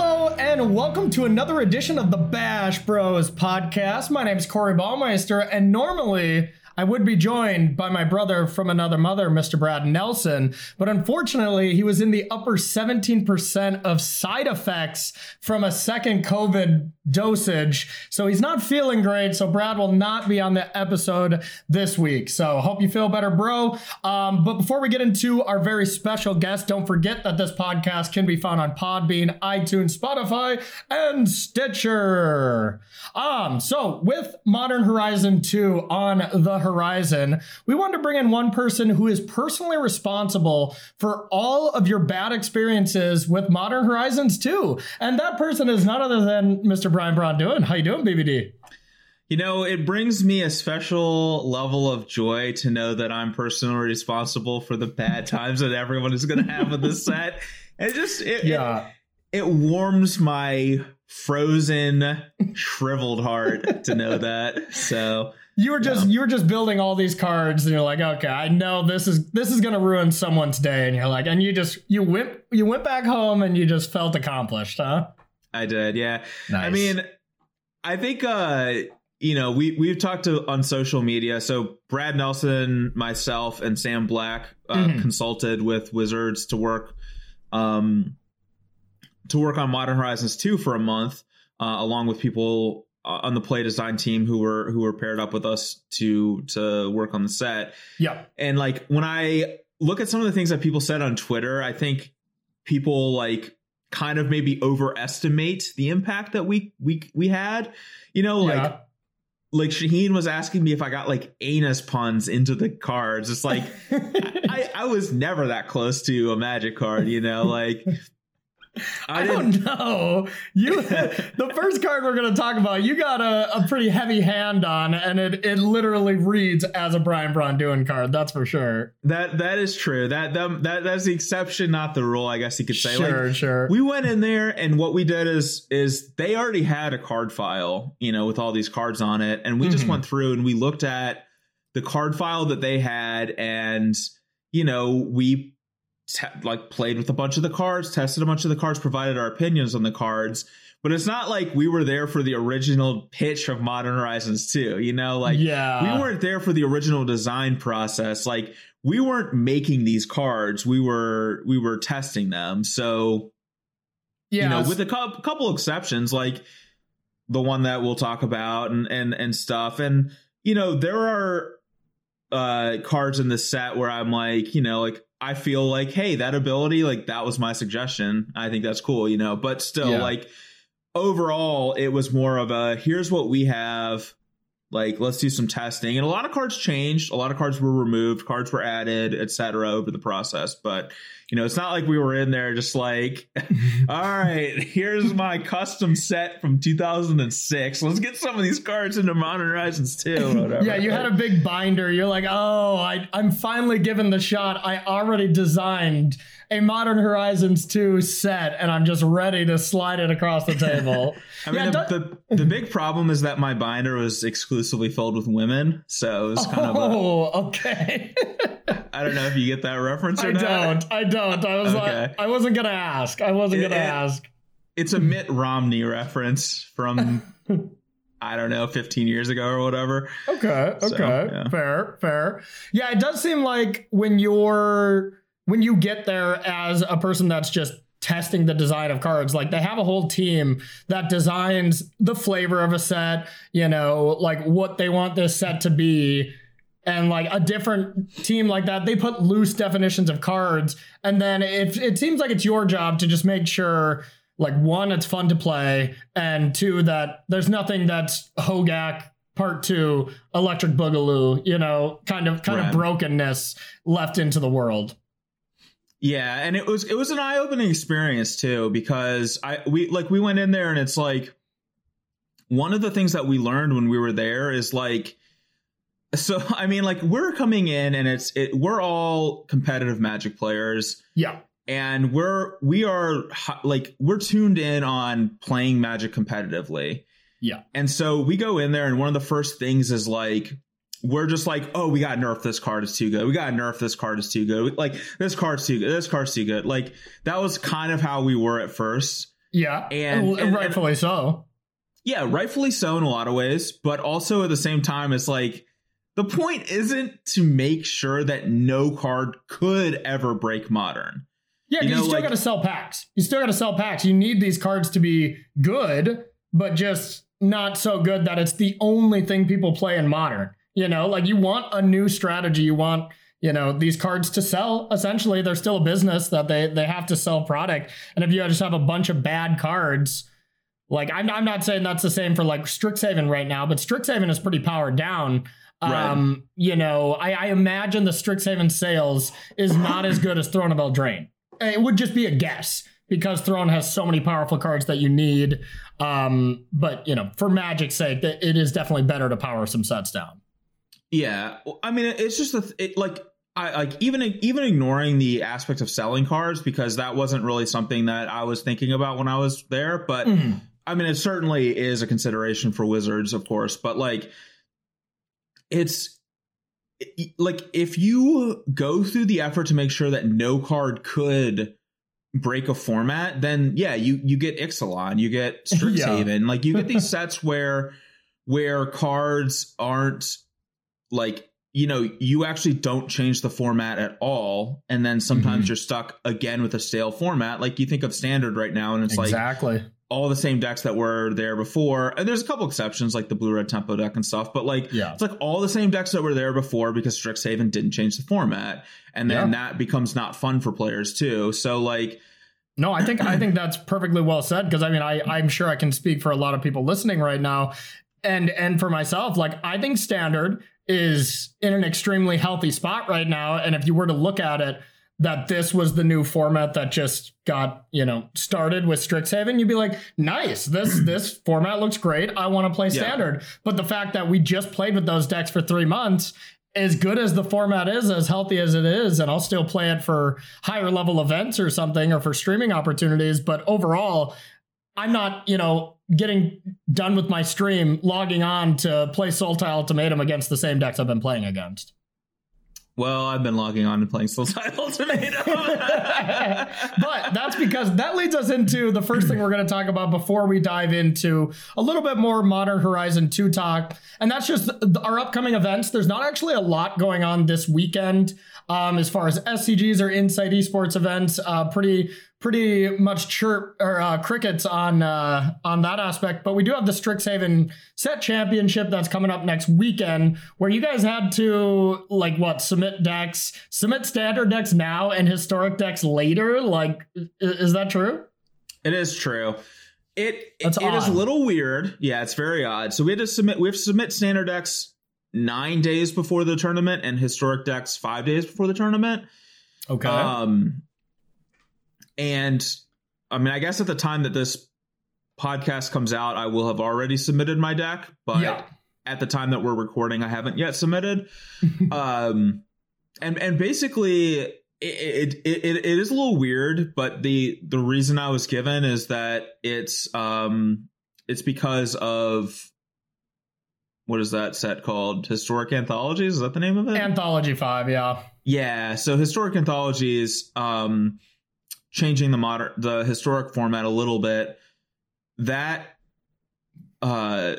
Hello and welcome to another edition of the Bash Bros podcast. My name is Corey Baumeister, and normally I would be joined by my brother from another mother, Mr. Brad Nelson, but unfortunately, he was in the upper 17% of side effects from a second COVID dosage. So he's not feeling great. So Brad will not be on the episode this week. So hope you feel better, bro. Um, but before we get into our very special guest, don't forget that this podcast can be found on Podbean, iTunes, Spotify, and Stitcher. Um, so with Modern Horizon 2 on the horizon, we wanted to bring in one person who is personally responsible for all of your bad experiences with Modern Horizons 2. And that person is none other than Mr. Brian Braun-Duin. How you doing, BBD? You know, it brings me a special level of joy to know that I'm personally responsible for the bad times that everyone is going to have with this set. It just, it, yeah. It, it warms my frozen, shriveled heart to know that. So you were just yeah. you were just building all these cards and you're like okay i know this is this is gonna ruin someone's day and you're like and you just you went you went back home and you just felt accomplished huh i did yeah nice. i mean i think uh you know we we've talked to on social media so brad nelson myself and sam black uh, mm-hmm. consulted with wizards to work um to work on modern horizons 2 for a month uh, along with people Uh, on the play design team who were who were paired up with us to to work on the set. Yeah. And like when I look at some of the things that people said on Twitter, I think people like kind of maybe overestimate the impact that we we we had. You know, like yeah. like Shaheen was asking me if I got like anus puns into the cards. It's like I, I was never that close to a magic card, you know, like I, I don't know. You the first card we're going to talk about, you got a, a pretty heavy hand on, and it it literally reads as a Brian Braun card. That's for sure. That that is true. That that, that that's the exception, not the rule. I guess you could say. Sure, like, sure. We went in there, and what we did is is they already had a card file, you know, with all these cards on it, and we mm-hmm. just went through and we looked at the card file that they had, and you know, we te- like played with a bunch of the cards, tested a bunch of the cards, provided our opinions on the cards. But it's not like we were there for the original pitch of Modern Horizons 2, you know, like yeah. we weren't there for the original design process. Like we weren't making these cards. We were we were testing them. So yeah, you know, with a cu- couple exceptions like the one that we'll talk about and and and stuff and you know, there are uh cards in the set where I'm like, you know, like I feel like, hey, that ability, like that was my suggestion. I think that's cool, you know. But still, yeah. like overall, it was more of a here's what we have. Like, let's do some testing. And a lot of cards changed. A lot of cards were removed, cards were added, etc. over the process. But you know, it's not like we were in there just like, all right, here's my custom set from 2006. Let's get some of these cards into Modern Horizons too. yeah, you had a big binder. You're like, oh, I, I'm finally given the shot. I already designed a Modern Horizons 2 set, and I'm just ready to slide it across the table. I mean, yeah, the, the, the big problem is that my binder was exclusively filled with women, so it was kind oh, of. Oh, okay. I don't know if you get that reference or I not. don't. I don't. I was okay. like, I wasn't gonna ask. I wasn't it, gonna it, ask. It's a Mitt Romney reference from. I don't know, 15 years ago or whatever. Okay, okay. So, yeah. Fair, fair. Yeah, it does seem like when you're when you get there as a person that's just testing the design of cards. Like they have a whole team that designs the flavor of a set, you know, like what they want this set to be. And like a different team like that, they put loose definitions of cards. And then it, it seems like it's your job to just make sure, like, one, it's fun to play, and two, that there's nothing that's Hogak part two, Electric Boogaloo, you know, kind of kind right. of brokenness left into the world. Yeah, and it was it was an eye opening experience too because I we like we went in there and it's like one of the things that we learned when we were there is like so I mean like we're coming in and it's it we're all competitive magic players. Yeah. And we're we are like we're tuned in on playing magic competitively. Yeah. And so we go in there and one of the first things is like we're just like, oh, we got nerf this card is too good. We got nerf this card is too good. Like this card's too good. This card's too good. Like that was kind of how we were at first. Yeah, and, and rightfully and, so. Yeah, rightfully so in a lot of ways, but also at the same time, it's like the point isn't to make sure that no card could ever break modern. Yeah, you, know, you still like, got to sell packs. You still got to sell packs. You need these cards to be good, but just not so good that it's the only thing people play in modern. You know, like you want a new strategy. You want you know these cards to sell essentially they're still a business that they they have to sell product and if you just have a bunch of bad cards like i'm, I'm not saying that's the same for like strixhaven right now but strixhaven is pretty powered down right. um you know I, I imagine the strixhaven sales is not as good as throne of eldraine it would just be a guess because throne has so many powerful cards that you need um but you know for magic's sake it is definitely better to power some sets down yeah, I mean, it's just a, it, like I like even even ignoring the aspect of selling cards because that wasn't really something that I was thinking about when I was there. But mm. I mean, it certainly is a consideration for Wizards, of course. But like, it's like if you go through the effort to make sure that no card could break a format, then yeah, you you get Ixalan, you get Strixhaven, yeah. like you get these sets where where cards aren't like you know, you actually don't change the format at all. And then sometimes mm-hmm. you're stuck again with a stale format. Like you think of standard right now, and it's like exactly. like all the same decks that were there before. And there's a couple exceptions like the blue red tempo deck and stuff, but like yeah. it's like all the same decks that were there before because Strixhaven didn't change the format. And then yeah. that becomes not fun for players too. So like no, I think I think that's perfectly well said because I mean I I'm sure I can speak for a lot of people listening right now and and for myself like I think standard is in an extremely healthy spot right now. And if you were to look at it, that this was the new format that just got you know started with Strixhaven, you'd be like, nice. This this format looks great. I want to play standard. Yeah. But the fact that we just played with those decks for three months, as good as the format is, as healthy as it is, and I'll still play it for higher level events or something or for streaming opportunities. But overall, I'm not, you know, getting done with my stream, logging on to play Sultai Ultimatum against the same decks I've been playing against. Well, I've been logging on and playing Sultai Ultimatum. but that's because that leads us into the first thing we're going to talk about before we dive into a little bit more Modern Horizon 2 talk. And that's just our upcoming events. There's not actually a lot going on this weekend um, as far as SCGs or Inside Esports events. Uh, pretty pretty much chirp or uh, crickets on uh, on that aspect. But we do have the Strixhaven Set Championship that's coming up next weekend, where you guys had to like what submit decks, submit standard decks now and historic decks later. Like, is that true? It is true. It it, it is a little weird. Yeah, it's very odd. So we had to submit. We have to submit standard decks nine days before the tournament and historic decks five days before the tournament. Okay. Um, and I mean, I guess at the time that this podcast comes out, I will have already submitted my deck, but yeah. at the time that we're recording, I haven't yet submitted. um, and and basically, it, it, it it is a little weird, but the the reason I was given is that it's um it's because of what is that set called? Historic Anthologies? Is that the name of it? Anthology Five, yeah. Yeah. So historic anthologies, um, changing the modern the historic format a little bit that uh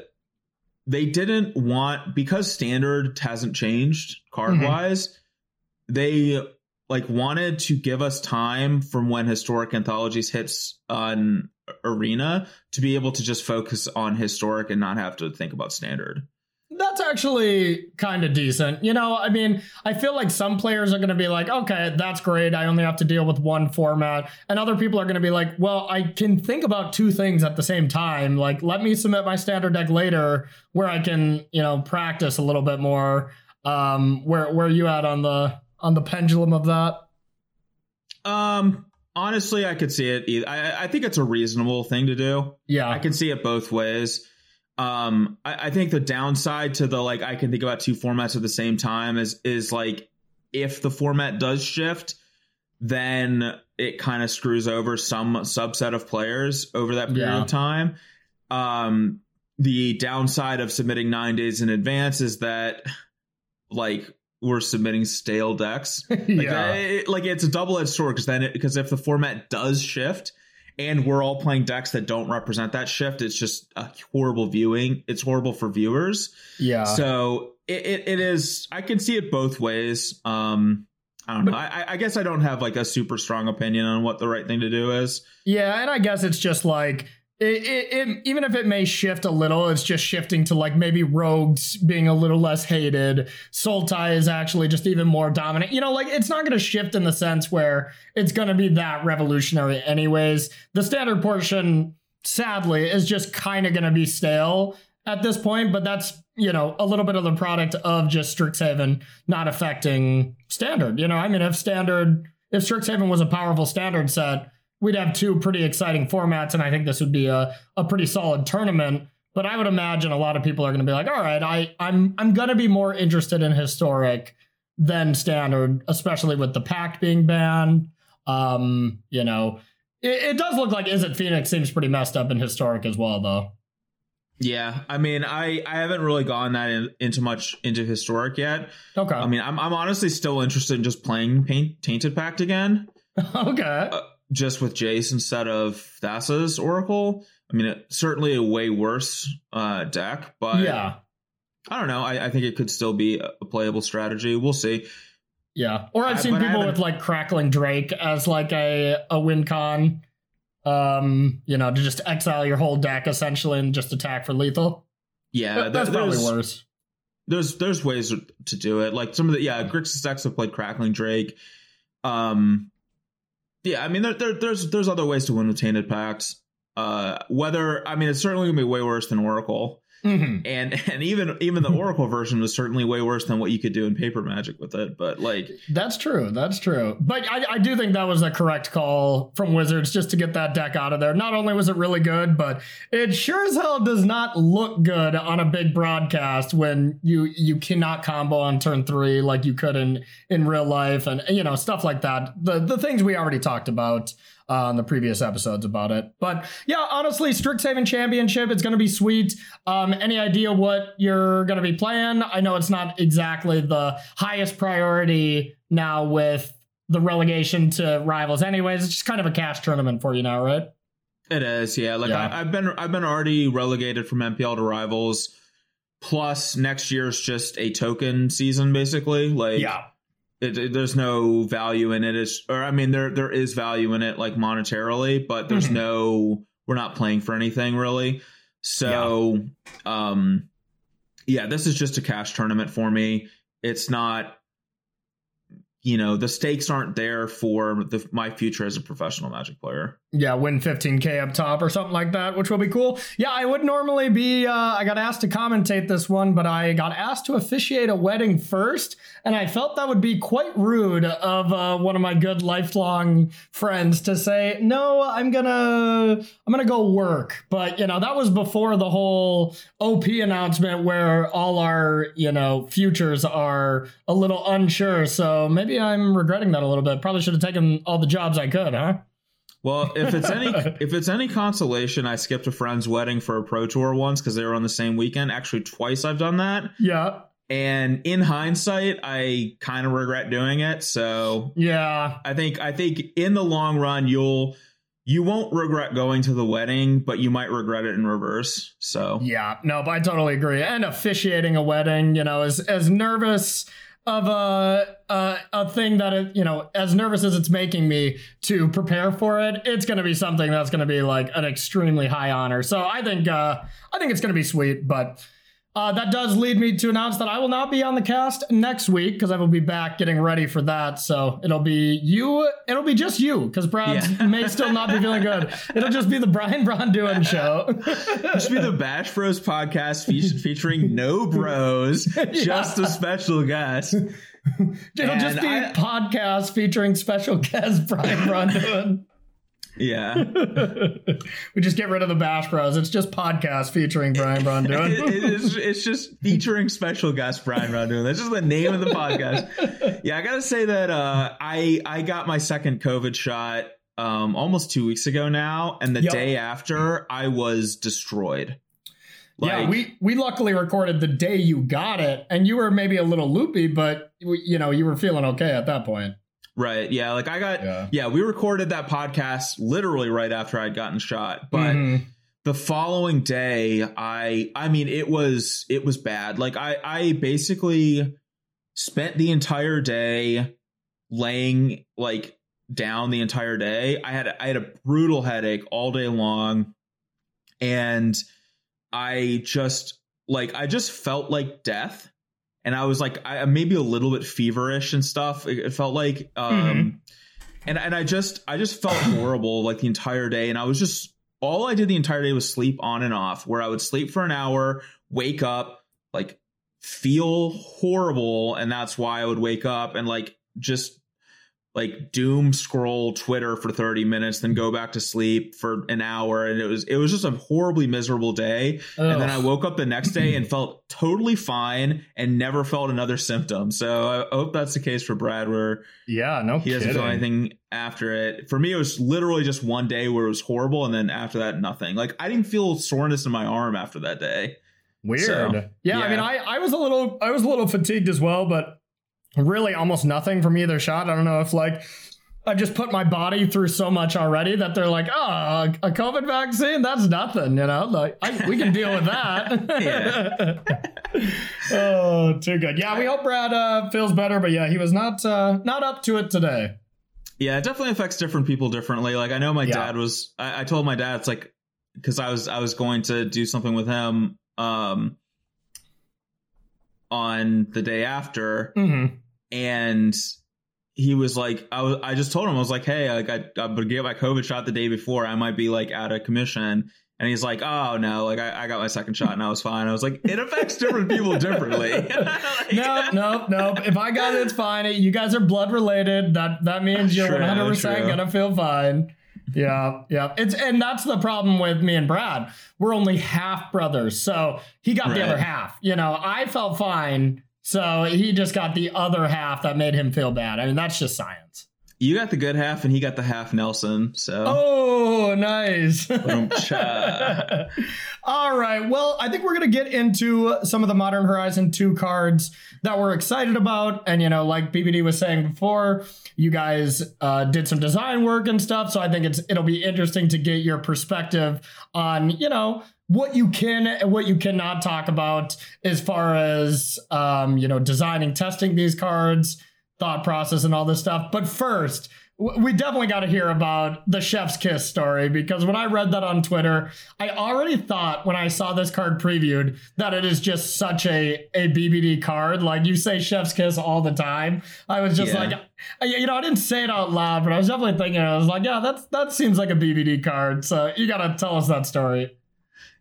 they didn't want because standard hasn't changed card wise mm-hmm. they like wanted to give us time from when historic anthologies hits on arena to be able to just focus on historic and not have to think about standard that's actually kind of decent. You know, I mean, I feel like some players are going to be like, okay, that's great. I only have to deal with one format. And other people are going to be like, well, I can think about two things at the same time. Like, let me submit my standard deck later where I can, you know, practice a little bit more. Um, where, where are you at on the, on the pendulum of that? Um, honestly, I could see it. I, I think it's a reasonable thing to do. Yeah. I can see it both ways. Um, I, I think the downside to the like I can think about two formats at the same time is is like if the format does shift, then it kind of screws over some subset of players over that period yeah. of time. Um, the downside of submitting nine days in advance is that like we're submitting stale decks. Like, yeah. It, like it's a double edged sword because then because if the format does shift and we're all playing decks that don't represent that shift, it's just a horrible viewing. It's horrible for viewers. Yeah. So it, it, it is. I can see it both ways. Um, I don't know. I, I, guess I don't have like a super strong opinion on what the right thing to do is. Yeah, and I guess it's just like it, it, it, even if it may shift a little, it's just shifting to like maybe rogues being a little less hated. Sultai is actually just even more dominant. You know, like it's not going to shift in the sense where it's going to be that revolutionary, anyways. The standard portion, sadly, is just kind of going to be stale at this point, but that's, you know, a little bit of the product of just Strixhaven not affecting standard. You know, I mean, if standard, if Strixhaven was a powerful standard set, we'd have two pretty exciting formats, and I think this would be a, a pretty solid tournament. But I would imagine a lot of people are going to be like, all right, I, I'm I'm going to be more interested in historic than standard, especially with the pact being banned. Um, you know, it, it does look like Izzet Phoenix seems pretty messed up in historic as well, though. Yeah, I mean, I I haven't really gone that in, into much into historic yet. Okay. I mean, I'm I'm honestly still interested in just playing Paint, Tainted Pact again. okay. Uh, just with Jace instead of Thassa's Oracle. I mean, it, certainly a way worse uh, deck, but yeah, I don't know. I, I think it could still be a playable strategy. We'll see. Yeah, or I've seen people with like crackling Drake as like a a win con. Um, you know, to just exile your whole deck essentially and just attack for lethal. Yeah, that's probably worse. There's there's ways to do it. Like some of the yeah, Grixis decks have played crackling Drake. Um, yeah, I mean, there, there, there's there's other ways to win with tainted packs. Uh, whether I mean, it's certainly gonna be way worse than Oracle. Mm-hmm. And and even even the Oracle version was certainly way worse than what you could do in Paper Magic with it. But like that's true, that's true. But I, I do think that was a correct call from Wizards just to get that deck out of there. Not only was it really good, but it sure as hell does not look good on a big broadcast when you you cannot combo on turn three like you could in in real life and you know stuff like that. The the things we already talked about on the previous episodes about it. But yeah, honestly, Strixhaven Championship, it's going to be sweet. Um, any idea what you're going to be playing? I know it's not exactly the highest priority now with the relegation to rivals. Anyways, it's just kind of a cash tournament for you now, right? It is, yeah. Like yeah. I, have been, I've been already relegated from MPL to rivals. Plus, next year's just a token season, basically. Like, yeah it, it, there's no value in it. It's, or I mean, there there is value in it, like monetarily, but there's mm-hmm. no. We're not playing for anything really. So, yeah. um, yeah, this is just a cash tournament for me. It's not you know the stakes aren't there for the, my future as a professional magic player yeah win 15k up top or something like that which will be cool yeah i would normally be uh, i got asked to commentate this one but i got asked to officiate a wedding first and i felt that would be quite rude of uh, one of my good lifelong friends to say no i'm gonna i'm gonna go work but you know that was before the whole op announcement where all our you know futures are a little unsure so maybe maybe I'm regretting that a little bit. Probably should have taken all the jobs I could, huh? Well, if it's any if it's any consolation, I skipped a friend's wedding for a pro tour once because they were on the same weekend. Actually, twice I've done that. Yeah. And in hindsight, I kind of regret doing it. So yeah, I think I think in the long run, you'll you won't regret going to the wedding, but you might regret it in reverse. So yeah, no, but I totally agree. And officiating a wedding, you know, as as nervous of a, a, a thing that you know as nervous as it's making me to prepare for it it's going to be something that's going to be like an extremely high honor. So i think uh i think it's going to be sweet but uh, that does lead me to announce that I will not be on the cast next week because I will be back getting ready for that. So it'll be you. It'll be just you because Brad yeah. may still not be feeling good. It'll just be the Brian Braun doing show. it be the Bash Bros podcast fe- featuring no bros, yeah. just a special guest. It'll and just be I, podcast featuring special guest Brian Braun-Duin. Yeah. we just get rid of the Bash Bros. It's just podcast featuring Brian Braun-Duin. it, it is, it's just featuring special guest Brian Braun-Duin. That's just the name of the podcast. Yeah, I gotta say that uh, I I got my second COVID shot um, almost two weeks ago now, and the yep. day after I was destroyed. Like, yeah, we we luckily recorded the day you got it, and you were maybe a little loopy, but you know you were feeling okay at that point. Right. Yeah. Like I got, yeah. yeah, we recorded that podcast literally right after I'd gotten shot. But mm-hmm. the following day, I, I mean, it was, it was bad. Like I, I basically spent the entire day laying like down the entire day. I had, I had a brutal headache all day long. And I just, like, I just felt like death and I was like, I maybe a little bit feverish and stuff. It, it felt like, um, mm-hmm. and and I just I just felt horrible like the entire day, and I was just all I did the entire day was sleep on and off, where I would sleep for an hour, wake up, like feel horrible, and that's why I would wake up and like just like doom scroll Twitter for 30 minutes, then go back to sleep for an hour. And it was it was just a horribly miserable day. Ugh. And then I woke up the next day and felt totally fine and never felt another symptom. So I hope that's the case for Brad where yeah, no he doesn't feel anything after it. For me, it was literally just one day where it was horrible, and then after that, nothing. Like I didn't feel soreness in my arm after that day. Weird. So, yeah, yeah, I mean, I, I was a little I was a little fatigued as well, but really almost nothing from either shot. I don't know if like I just put my body through so much already that they're like, oh, a COVID vaccine, that's nothing, you know. Like I, we can deal with that. oh, too good. Yeah, we hope Brad uh, feels better, but yeah, he was not uh, not up to it today. Yeah, it definitely affects different people differently. Like I know my yeah. dad was. I, I told my dad it's like because I was I was going to do something with him. Um, on the day after, mm-hmm. and he was like, I was, I just told him I was like, hey, like I, I would get my COVID shot the day before, I might be like out of commission. And he's like, oh no, like I, I got my second shot and I was fine. I was like, it affects different people differently. like, no, no, no. If I got it, it's fine. You guys are blood related. That that means you're 100 percent gonna feel fine. Yeah, yeah. It's and that's the problem with me and Brad. We're only half brothers, so he got right. the other half. You know, I felt fine, so he just got the other half that made him feel bad. I mean, that's just science. You got the good half, and he got the half Nelson. So oh, nice. All right. Well, I think we're gonna get into some of the Modern Horizon two cards that we're excited about, and you know, like BBD was saying before, you guys uh, did some design work and stuff. So I think it's it'll be interesting to get your perspective on you know what you can and what you cannot talk about as far as um, you know designing, testing these cards thought process and all this stuff. But first, we definitely got to hear about the chef's kiss story because when I read that on Twitter, I already thought when I saw this card previewed that it is just such a a BBD card. Like you say chef's kiss all the time. I was just yeah. like, you know, I didn't say it out loud, but I was definitely thinking. I was like, yeah, that's that seems like a BBD card. So you got to tell us that story.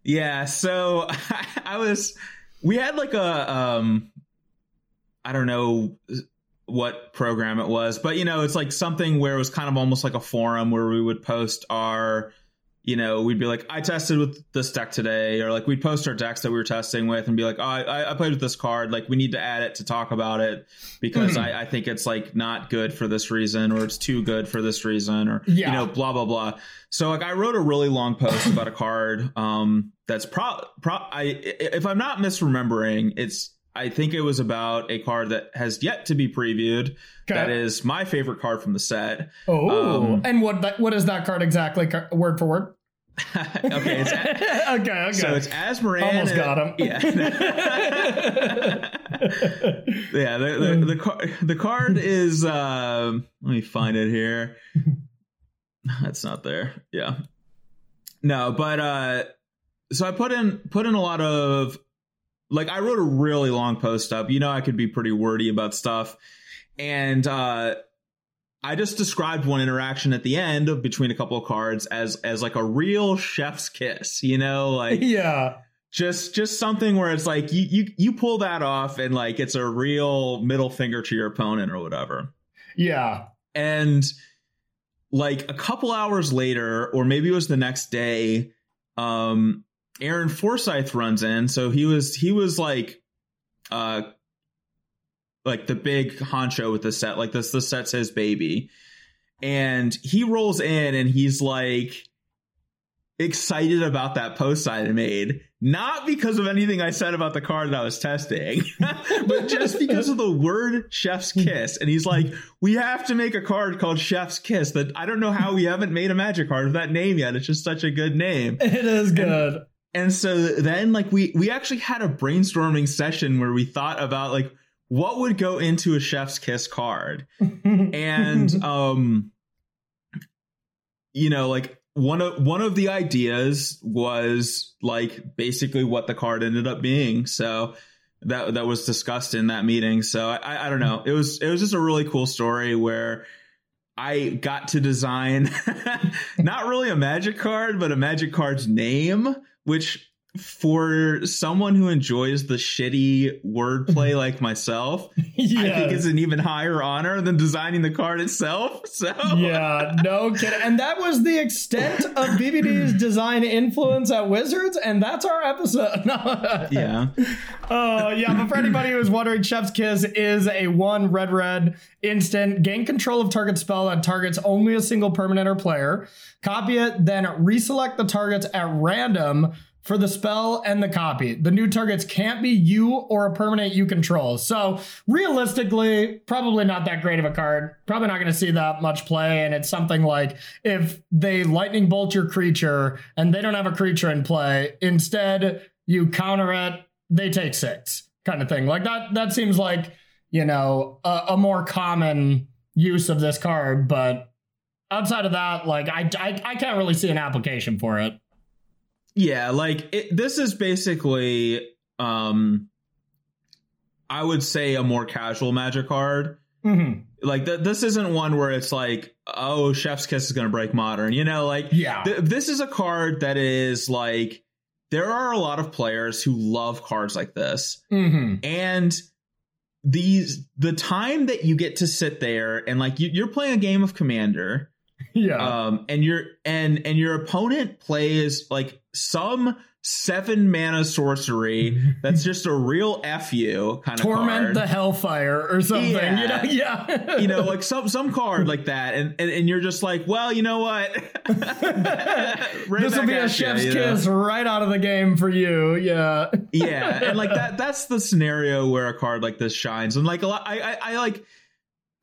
Yeah. So I was, we had like a, um, I don't know what program it was, but you know, it's like something where it was kind of almost like a forum where we would post our, you know, we'd be like, I tested with this deck today, or like we'd post our decks that we were testing with and be like, oh, I, I played with this card. Like we need to add it to talk about it because mm-hmm. I, I think it's like not good for this reason, or it's too good for this reason, or yeah. you know, blah blah blah. So like I wrote a really long post about a card um that's pro pro I if I'm not misremembering, it's I think it was about a card that has yet to be previewed. Okay. That is my favorite card from the set. Oh, um, and what that, what is that card exactly, word for word? okay, it's a, okay, okay. So it's Azmoran. Almost got him. Yeah, yeah. The the, the, car, the card is. Uh, let me find it here. That's not there. Yeah. No, but uh, so I put in put in a lot of like I wrote a really long post up. You know, I could be pretty wordy about stuff. And uh I just described one interaction at the end of between a couple of cards as as like a real chef's kiss, you know, like Yeah. Just just something where it's like you you you pull that off and like it's a real middle finger to your opponent or whatever. Yeah. And like a couple hours later or maybe it was the next day um Aaron Forsythe runs in. So he was he was like uh like the big honcho with the set. Like this the set's his baby. And he rolls in and he's like excited about that post I made, not because of anything I said about the card that I was testing, but just because of the word Chef's Kiss. And he's like, we have to make a card called Chef's Kiss that I don't know how we haven't made a magic card with that name yet. It's just such a good name. It is good. And, and so then like we we actually had a brainstorming session where we thought about like what would go into a chef's kiss card. and um you know like one of one of the ideas was like basically what the card ended up being. So that that was discussed in that meeting. So I, I don't know. It was it was just a really cool story where I got to design not really a magic card, but a magic card's name, which for someone who enjoys the shitty wordplay like myself, yes. I think it's an even higher honor than designing the card itself. So yeah, no kidding. And that was the extent of BBD's design influence at Wizards, and that's our episode. yeah. Oh uh, yeah, but for anybody who's wondering, Chef's Kiss is a one red red instant gain control of target spell that targets only a single permanent or player. Copy it, then reselect the targets at random for the spell and the copy. The new targets can't be you or a permanent you control. So realistically, probably not that great of a card. Probably not going to see that much play. And it's something like if they lightning bolt your creature and they don't have a creature in play, instead you counter it, they take six kind of thing. Like that, that seems like, you know, a, a more common use of this card. But outside of that, like I, I, I can't really see an application for it. Yeah, like it, this is basically um I would say a more casual magic card. Mm-hmm. Like th- this isn't one where it's like, oh, Chef's Kiss is going to break modern. You know, like yeah, th- this is a card that is like there are a lot of players who love cards like this, mm-hmm. and these the time that you get to sit there and like you, you're playing a game of Commander yeah. Um, and your and and your opponent plays like some seven mana sorcery that's just a real fu kind of torment the hellfire or something yeah. you know? Yeah. You know like some some card like that and and, and you're just like well you know what? Right this will be a chef's you, kiss know? right out of the game for you yeah. Yeah and like that that's the scenario where a card like this shines and like a lot I, I, I like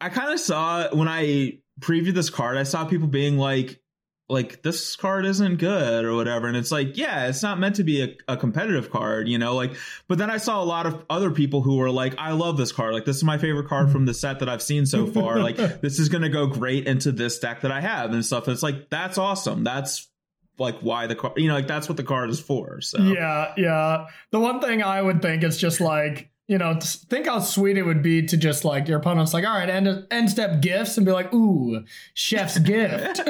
I kind of saw when I previewed this card, I saw people being like, like this card isn't good or whatever. And it's like yeah it's not meant to be a, a, competitive card you know like but then i saw a lot of other people who were like i love this card. Like this is my favorite card from the mm-hmm. set that i've seen so far. Like this is gonna go great into this deck that i have and stuff. And it's like that's awesome. That's like why the card you know like that's what the card is for so. Yeah yeah. The one thing i would think is just like you know, think how sweet it would be to just like your opponent's like, all right, end end step gifts, and be like, ooh, chef's gift.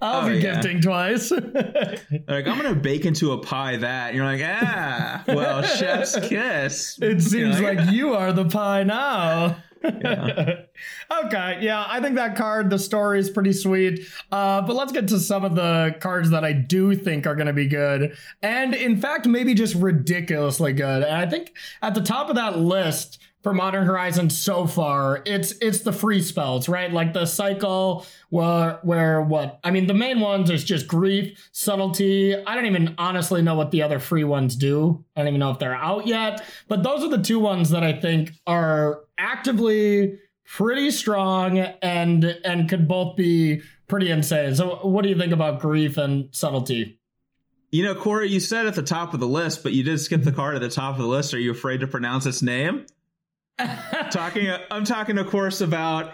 I'll oh, be yeah. gifting twice. like I'm gonna bake into a pie that. And you're like, ah, well, chef's kiss. It seems like, like you are the pie now. Yeah. okay, yeah, I think that card, the story is pretty sweet. Uh, but let's get to some of the cards that I do think are going to be good, and in fact, maybe just ridiculously good. And I think at the top of that list for Modern Horizons so far, it's it's the free spells, right? Like the cycle where where what? I mean, the main ones is just grief, subtlety. I don't even honestly know what the other free ones do. I don't even know if they're out yet. But those are the two ones that I think are actively pretty strong and and could both be pretty insane. So what do you think about grief and subtlety? You know, Corey, you said at the top of the list, but you did skip the card at the top of the list. Are you afraid to pronounce its name? talking, I'm talking, of course, about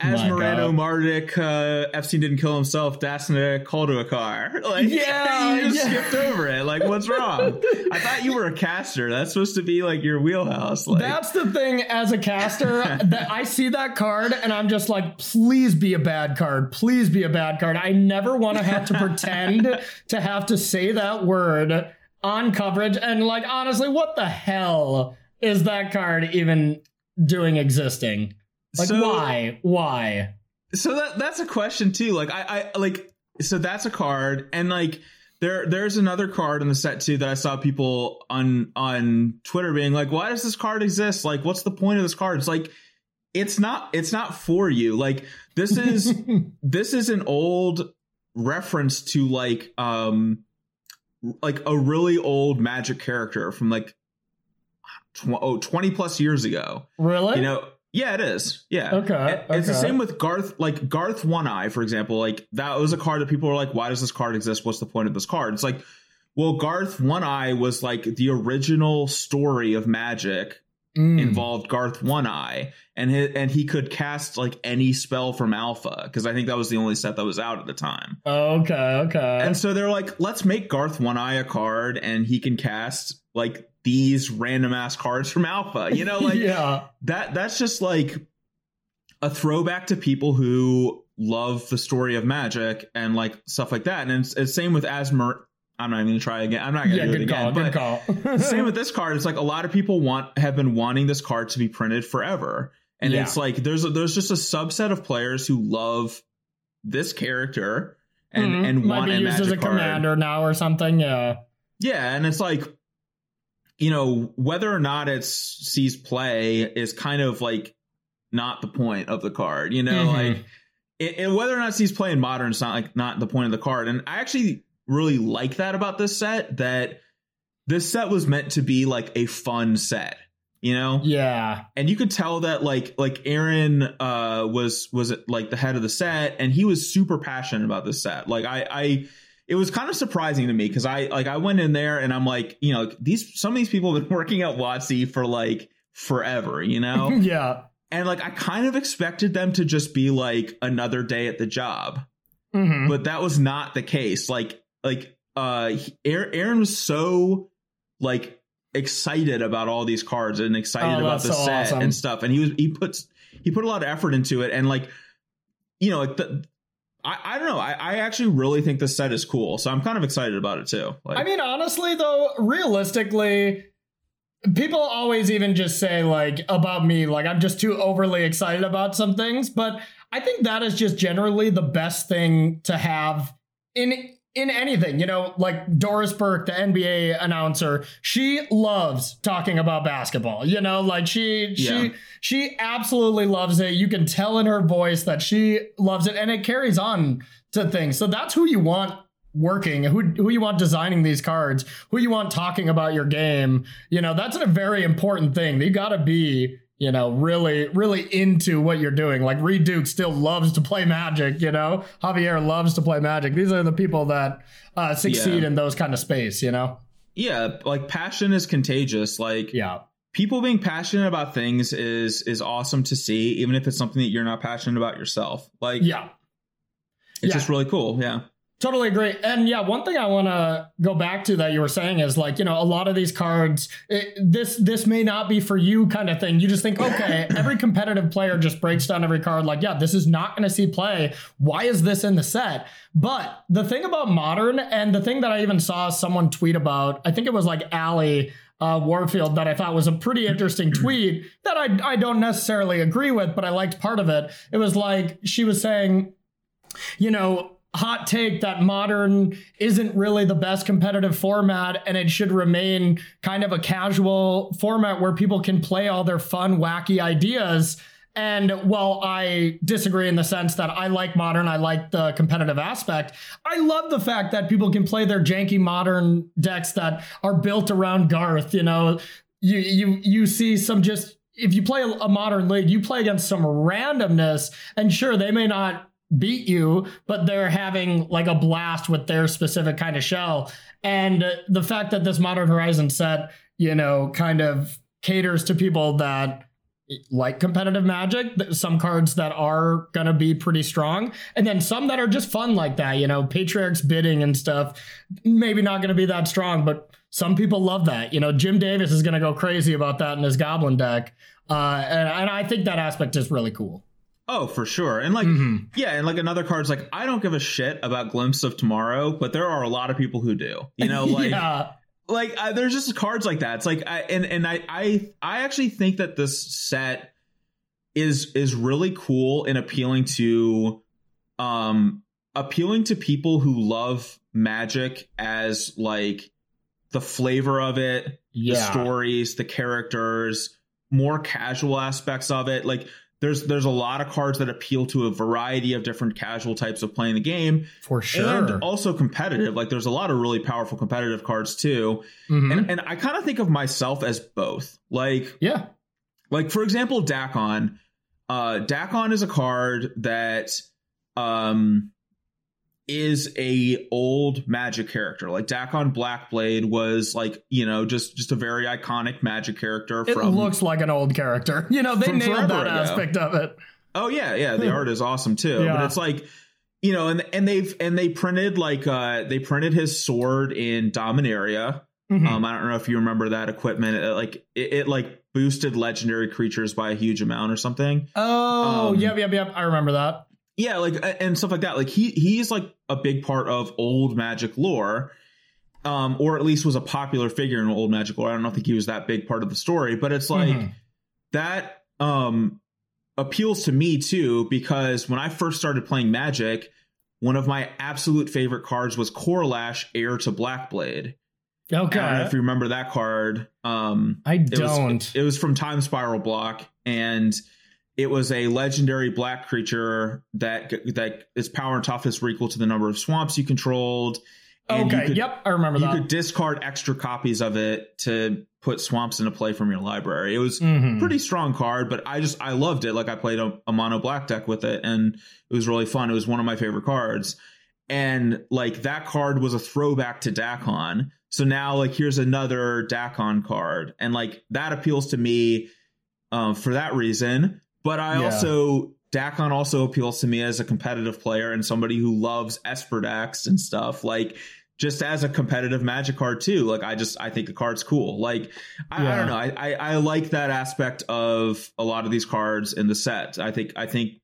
Asmarano Mardik, uh, Epstein didn't kill himself. Dasna called to a car. Like, yeah, you just yeah. skipped over it. Like, what's wrong? I thought you were a caster. That's supposed to be like your wheelhouse. Like, that's the thing. As a caster, that I see that card and I'm just like, please be a bad card. Please be a bad card. I never want to have to pretend to have to say that word on coverage. And like, honestly, what the hell is that card even doing existing? Like so, why? Why? So that that's a question too. Like I, I like so that's a card and like there there's another card in the set too that I saw people on on Twitter being like, why does this card exist? Like, what's the point of this card? It's like it's not it's not for you. Like this is this is an old reference to like um like a really old magic character from like tw- oh, 20 plus years ago. Really? You know, yeah, it is. Yeah. Okay. It's okay. the same with Garth, like Garth One Eye, for example. Like that was a card that people were like, why does this card exist? What's the point of this card? It's like, well, Garth One Eye was like the original story of magic mm. involved Garth One Eye, and his, and he could cast like any spell from Alpha because I think that was the only set that was out at the time. Okay, okay. And so they're like, let's make Garth One Eye a card, and he can cast like these random ass cards from Alpha. You know, like yeah, that that's just like a throwback to people who love the story of magic and like stuff like that. And it's, it's same with Asmer I'm not even gonna try again. I'm not gonna yeah, do it again. Call, but call. same with this card. It's like a lot of people want have been wanting this card to be printed forever, and yeah. it's like there's a, there's just a subset of players who love this character and mm-hmm. and Might want be used as a card. commander now or something. Yeah, yeah, and it's like you know whether or not it sees play is kind of like not the point of the card. You know, mm-hmm. like. and whether or not sees play in modern is not like not the point of the card. And I actually really like that about this set that this set was meant to be like a fun set you know yeah and you could tell that like like aaron uh was was like the head of the set and he was super passionate about this set like i i it was kind of surprising to me because i like i went in there and i'm like you know these some of these people have been working at WotC for like forever you know? Yeah. And like i kind of expected them to just be like another day at the job. Mm-hmm. but that was not the case. Like like uh Aaron was so like excited about all these cards and excited oh, about the so set awesome. and stuff. And he was he puts he put a lot of effort into it. And like you know like the I, I don't know. I, I actually really think this set is cool, so I'm kind of excited about it too. Like, I mean, honestly, though, realistically, people always even just say like about me, like I'm just too overly excited about some things. But I think that is just generally the best thing to have in in anything, you know, like Doris Burke, the NBA announcer, she loves talking about basketball. You know, like she yeah. she she absolutely loves it. You can tell in her voice that she loves it and it carries on to things. So that's who you want working, who who you want designing these cards, who you want talking about your game. You know, that's a very important thing. You got to be you know, really, really into what you're doing. Like Reid Duke still loves to play Magic, you know, Javier loves to play Magic. These are the people that uh, succeed yeah. in those kind of space, you know? Yeah, like passion is contagious. Like, yeah, people being passionate about things is is awesome to see, even if it's something that you're not passionate about yourself. Like, yeah, it's yeah. just really cool. Yeah. Totally agree. And yeah, one thing I want to go back to that you were saying is like, you know, a lot of these cards, it, this this may not be for you kind of thing. You just think, okay, every competitive player just breaks down every card like, yeah, this is not going to see play. Why is this in the set? But the thing about modern and the thing that I even saw someone tweet about, I think it was like Ally uh, Warfield that I thought was a pretty interesting tweet that I, I don't necessarily agree with, but I liked part of it. It was like she was saying, you know, hot take that modern isn't really the best competitive format and it should remain kind of a casual format where people can play all their fun, wacky ideas. And while I disagree in the sense that I like modern, I like the competitive aspect, I love the fact that people can play their janky modern decks that are built around Garth. You know, you you you see some just if you play a modern league, you play against some randomness, and sure, they may not beat you, but they're having like a blast with their specific kind of shell. And the fact that this Modern Horizon set, you know, kind of caters to people that like competitive magic, some cards that are going to be pretty strong, and then some that are just fun like that, you know, Patriarch's bidding and stuff, maybe not going to be that strong, but some people love that. You know, Jim Davis is going to go crazy about that in his Goblin deck. Uh, and, and I think that aspect is really cool. Oh, for sure. And like, mm-hmm. yeah, and like another card's like, I don't give a shit about Glimpse of Tomorrow, but there are a lot of people who do. You know, like, yeah. like uh, there's just cards like that. It's like, I, and and I I I actually think that this set is is really cool and appealing to, um, appealing to people who love magic as like the flavor of it, yeah. the stories, the characters, more casual aspects of it, like there's there's a lot of cards that appeal to a variety of different casual types of playing the game. For sure. and also competitive. Like there's a lot of really powerful competitive cards too. Mm-hmm. and, and i kind of think of myself as both. Like yeah. like for example dakkon. Uh dakkon is a card that um is a old magic character. Like Dakkon Blackblade was like, you know, just just a very iconic magic character it from looks like an old character. You know, they nailed that ago. aspect of it. Oh yeah, yeah. The art is awesome too. Yeah. But it's like you know, and and they've and they printed like uh they printed his sword in Dominaria. Mm-hmm. Um, I don't know if you remember that equipment. It, like it, it, like boosted legendary creatures by a huge amount or something. Oh, um, yep, yep, yep. I remember that yeah like and stuff like that. Like he he's like a big part of old magic lore um or at least was a popular figure in old magic lore. I don't think he was that big part of the story but it's like mm-hmm. that um appeals to me too because when i first started playing magic one of my absolute favorite cards was Korlash heir to blackblade. Okay. If you remember that card. Um i don't it was, it was from time spiral block and it was a legendary black creature that that its power and toughness were equal to the number of swamps you controlled. Okay. Could, yep, I remember you that. You could discard extra copies of it to put swamps into play from your library. It was mm-hmm. pretty strong card, but I just I loved it. Like I played a, a mono black deck with it, and it was really fun. It was one of my favorite cards, and like that card was a throwback to Dakkon. So now like here's another Dakkon card, and like that appeals to me um, for that reason. But I yeah. also Dakkon also appeals to me as a competitive player and somebody who loves Esper decks and stuff. Like just as a competitive magic card too. Like I just I think the card's cool. Like I, yeah. I don't know. I, I, I like that aspect of a lot of these cards in the set. I think I think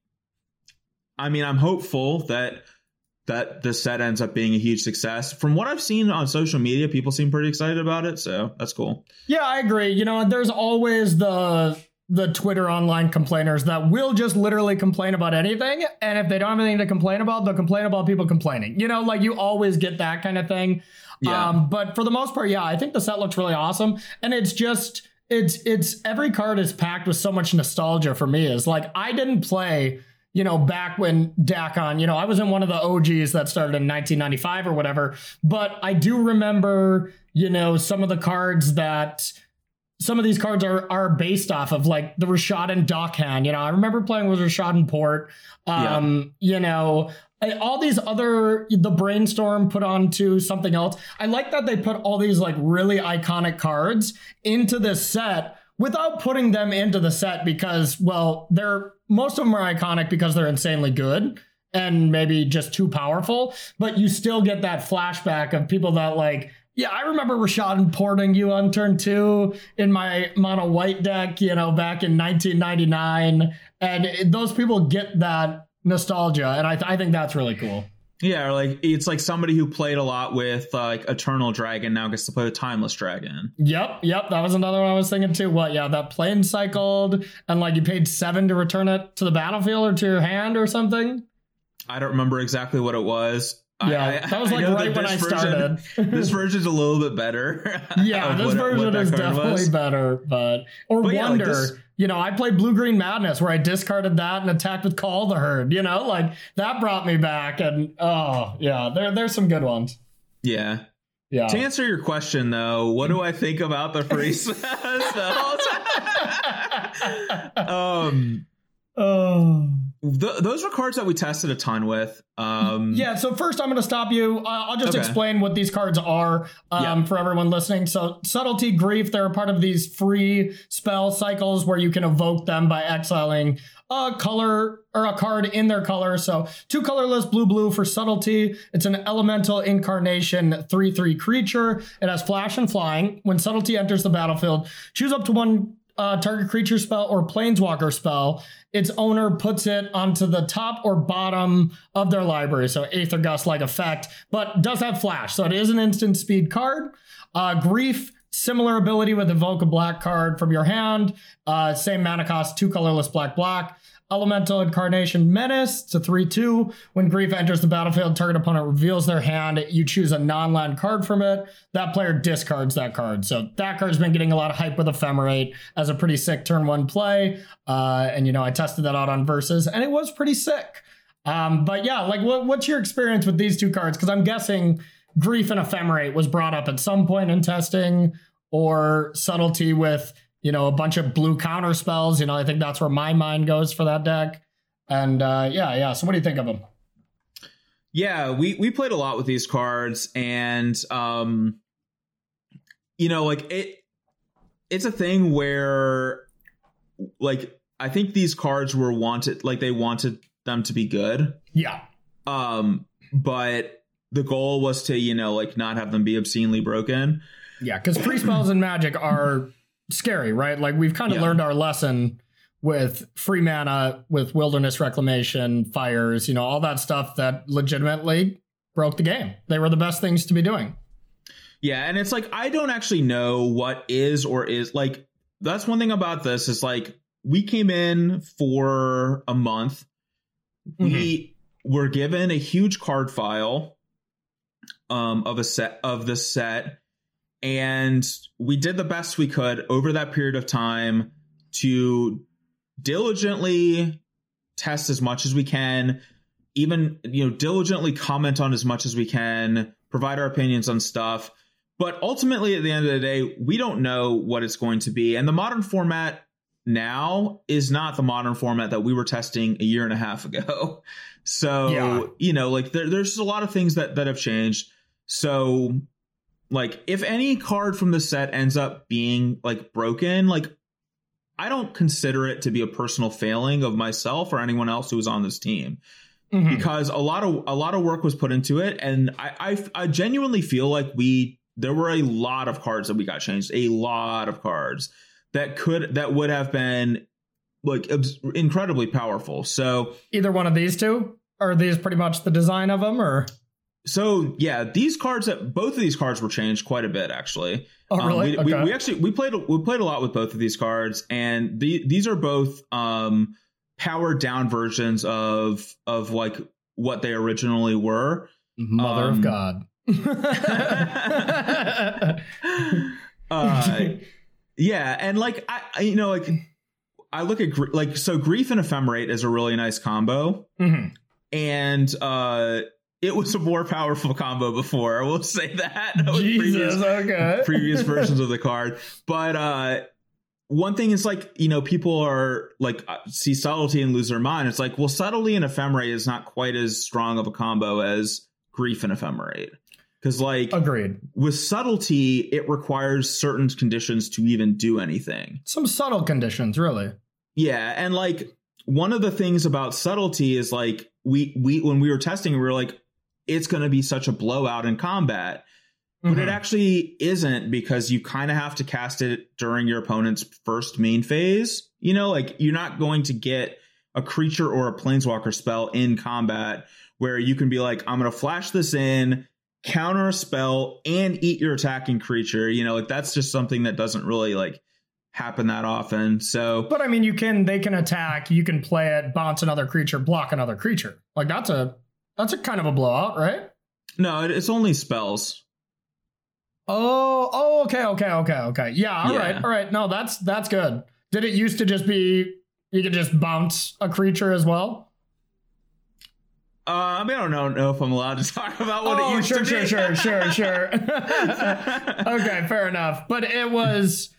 I mean I'm hopeful that that the set ends up being a huge success. From what I've seen on social media, people seem pretty excited about it, so that's cool. Yeah, I agree. You know, there's always the the Twitter online complainers that will just literally complain about anything. And if they don't have anything to complain about, they'll complain about people complaining. You know, like you always get that kind of thing. Yeah. Um, but for the most part, yeah, I think the set looks really awesome. And it's just, it's, it's every card is packed with so much nostalgia for me. Is like, I didn't play you know, back when Dakkon, you know, I was in one of the OGs that started in 1995 or whatever, but I do remember, you know, some of the cards that some of these cards are are based off of like the Rishadan Dockhand. You know, I remember playing with Rishadan Port. Um, yeah. you know, all these other the brainstorm put onto something else. I like that they put all these like really iconic cards into this set without putting them into the set because well, they're most of them are iconic because they're insanely good and maybe just too powerful, but you still get that flashback of people that like yeah, I remember Rashad porting you on turn two in my mono white deck, you know, back in 1999. And those people get that nostalgia. And I, th- I think that's really cool. Yeah, like it's like somebody who played a lot with uh, like Eternal Dragon now gets to play with Timeless Dragon. Yep, yep, that was another one I was thinking too. What? Yeah, that plane cycled and like you paid seven to return it to the battlefield or to your hand or something. I don't remember exactly what it was. Yeah, I, that was like right when I started. this version's a little bit better. yeah, this version is definitely was. better, but or but Wonder. Yeah, like you know, I played Blue Green Madness where I discarded that and attacked with Call the Herd. You know, like that brought me back, and oh yeah, there there's some good ones. Yeah. Yeah. To answer your question though, what do I think about the free spells? um Oh. The, those were cards that we tested a ton with. Um, yeah, so first I'm going to stop you. Uh, I'll just okay. explain what these cards are um, yeah. for everyone listening. So, Subtlety, Grief, they're a part of these free spell cycles where you can evoke them by exiling a color or a card in their color. So, two colorless blue blue for Subtlety. It's an elemental incarnation 3 3 creature. It has flash and flying. When Subtlety enters the battlefield, choose up to one uh, target creature spell or planeswalker spell, its owner puts it onto the top or bottom of their library. So Aether Gust like effect, but does have flash. So it is an instant speed card. Uh, Grief Similar ability with evoke a black card from your hand. Uh, same mana cost, two colorless black black. Elemental Incarnation Menace. to 3 2. When Grief enters the battlefield, target opponent reveals their hand. You choose a non land card from it. That player discards that card. So that card's been getting a lot of hype with Ephemerate as a pretty sick turn one play. Uh, and, you know, I tested that out on Versus, and it was pretty sick. Um, but yeah, like, what, what's your experience with these two cards? Because I'm guessing Grief and Ephemerate was brought up at some point in testing, or Subtlety with you know, a bunch of blue counter spells. You know, I think that's where my mind goes for that deck. And uh, yeah, yeah. So what do you think of them? Yeah, we we played a lot with these cards, and um, you know, like it. It's a thing where, like, I think these cards were wanted, like they wanted them to be good. Yeah. Um, but the goal was to, you know, like not have them be obscenely broken. Yeah, because free spells and magic are scary, right? Like we've kind of yeah. learned our lesson with free mana, with wilderness reclamation, fires, you know, all that stuff that legitimately broke the game. They were the best things to be doing. Yeah, and it's like I don't actually know what is or is like that's one thing about this is like we came in for a month. Mm-hmm. We were given a huge card file um of a set of the set and we did the best we could over that period of time to diligently test as much as we can, even, you know, diligently comment on as much as we can, provide our opinions on stuff. But ultimately, at the end of the day, we don't know what it's going to be. And the modern format now is not the modern format that we were testing a year and a half ago. So, yeah. you know, like there, there's a lot of things that, that have changed. So like if any card from the set ends up being like broken like i don't consider it to be a personal failing of myself or anyone else who was on this team. Mm-hmm. because a lot of a lot of work was put into it and I, I i genuinely feel like we there were a lot of cards that we got changed a lot of cards that could that would have been like incredibly powerful. So either one of these two? Are these pretty much the design of them or so yeah, these cards that both of these cards were changed quite a bit actually. Oh really? Um, we, okay. we, we, actually we played we played a lot with both of these cards, and the, these are both um, powered down versions of of like what they originally were. Mother um, of God. uh, yeah, and like I, I, you know like I look at like so grief and ephemerate is a really nice combo, mm-hmm. and uh it was a more powerful combo before. I will say that. that Jesus, previous, okay. previous versions of the card. But uh, one thing is like, you know, people are like, uh, see subtlety and lose their mind. It's like, well, subtlety and ephemerate is not quite as strong of a combo as grief and ephemerate. Because, like, agreed. With subtlety, it requires certain conditions to even do anything. Some subtle conditions, really. Yeah. And, like, one of the things about subtlety is like, we, we, when we were testing, we were like, it's going to be such a blowout in combat. But mm-hmm. it actually isn't because you kind of have to cast it during your opponent's first main phase. You know, like you're not going to get a creature or a planeswalker spell in combat where you can be like, I'm going to flash this in, counter a spell, and eat your attacking creature. You know, like that's just something that doesn't really like happen that often. So, but I mean, you can, they can attack, you can play it, bounce another creature, block another creature. Like that's a that's a kind of a blowout, right? No, it's only spells. Oh, oh, okay, okay, okay, okay. Yeah, all yeah. right, all right. No, that's that's good. Did it used to just be you could just bounce a creature as well? Uh, I mean, I don't know, know if I'm allowed to talk about what oh, it used sure, to sure, be. Sure, sure, sure, sure, okay, fair enough. But it was,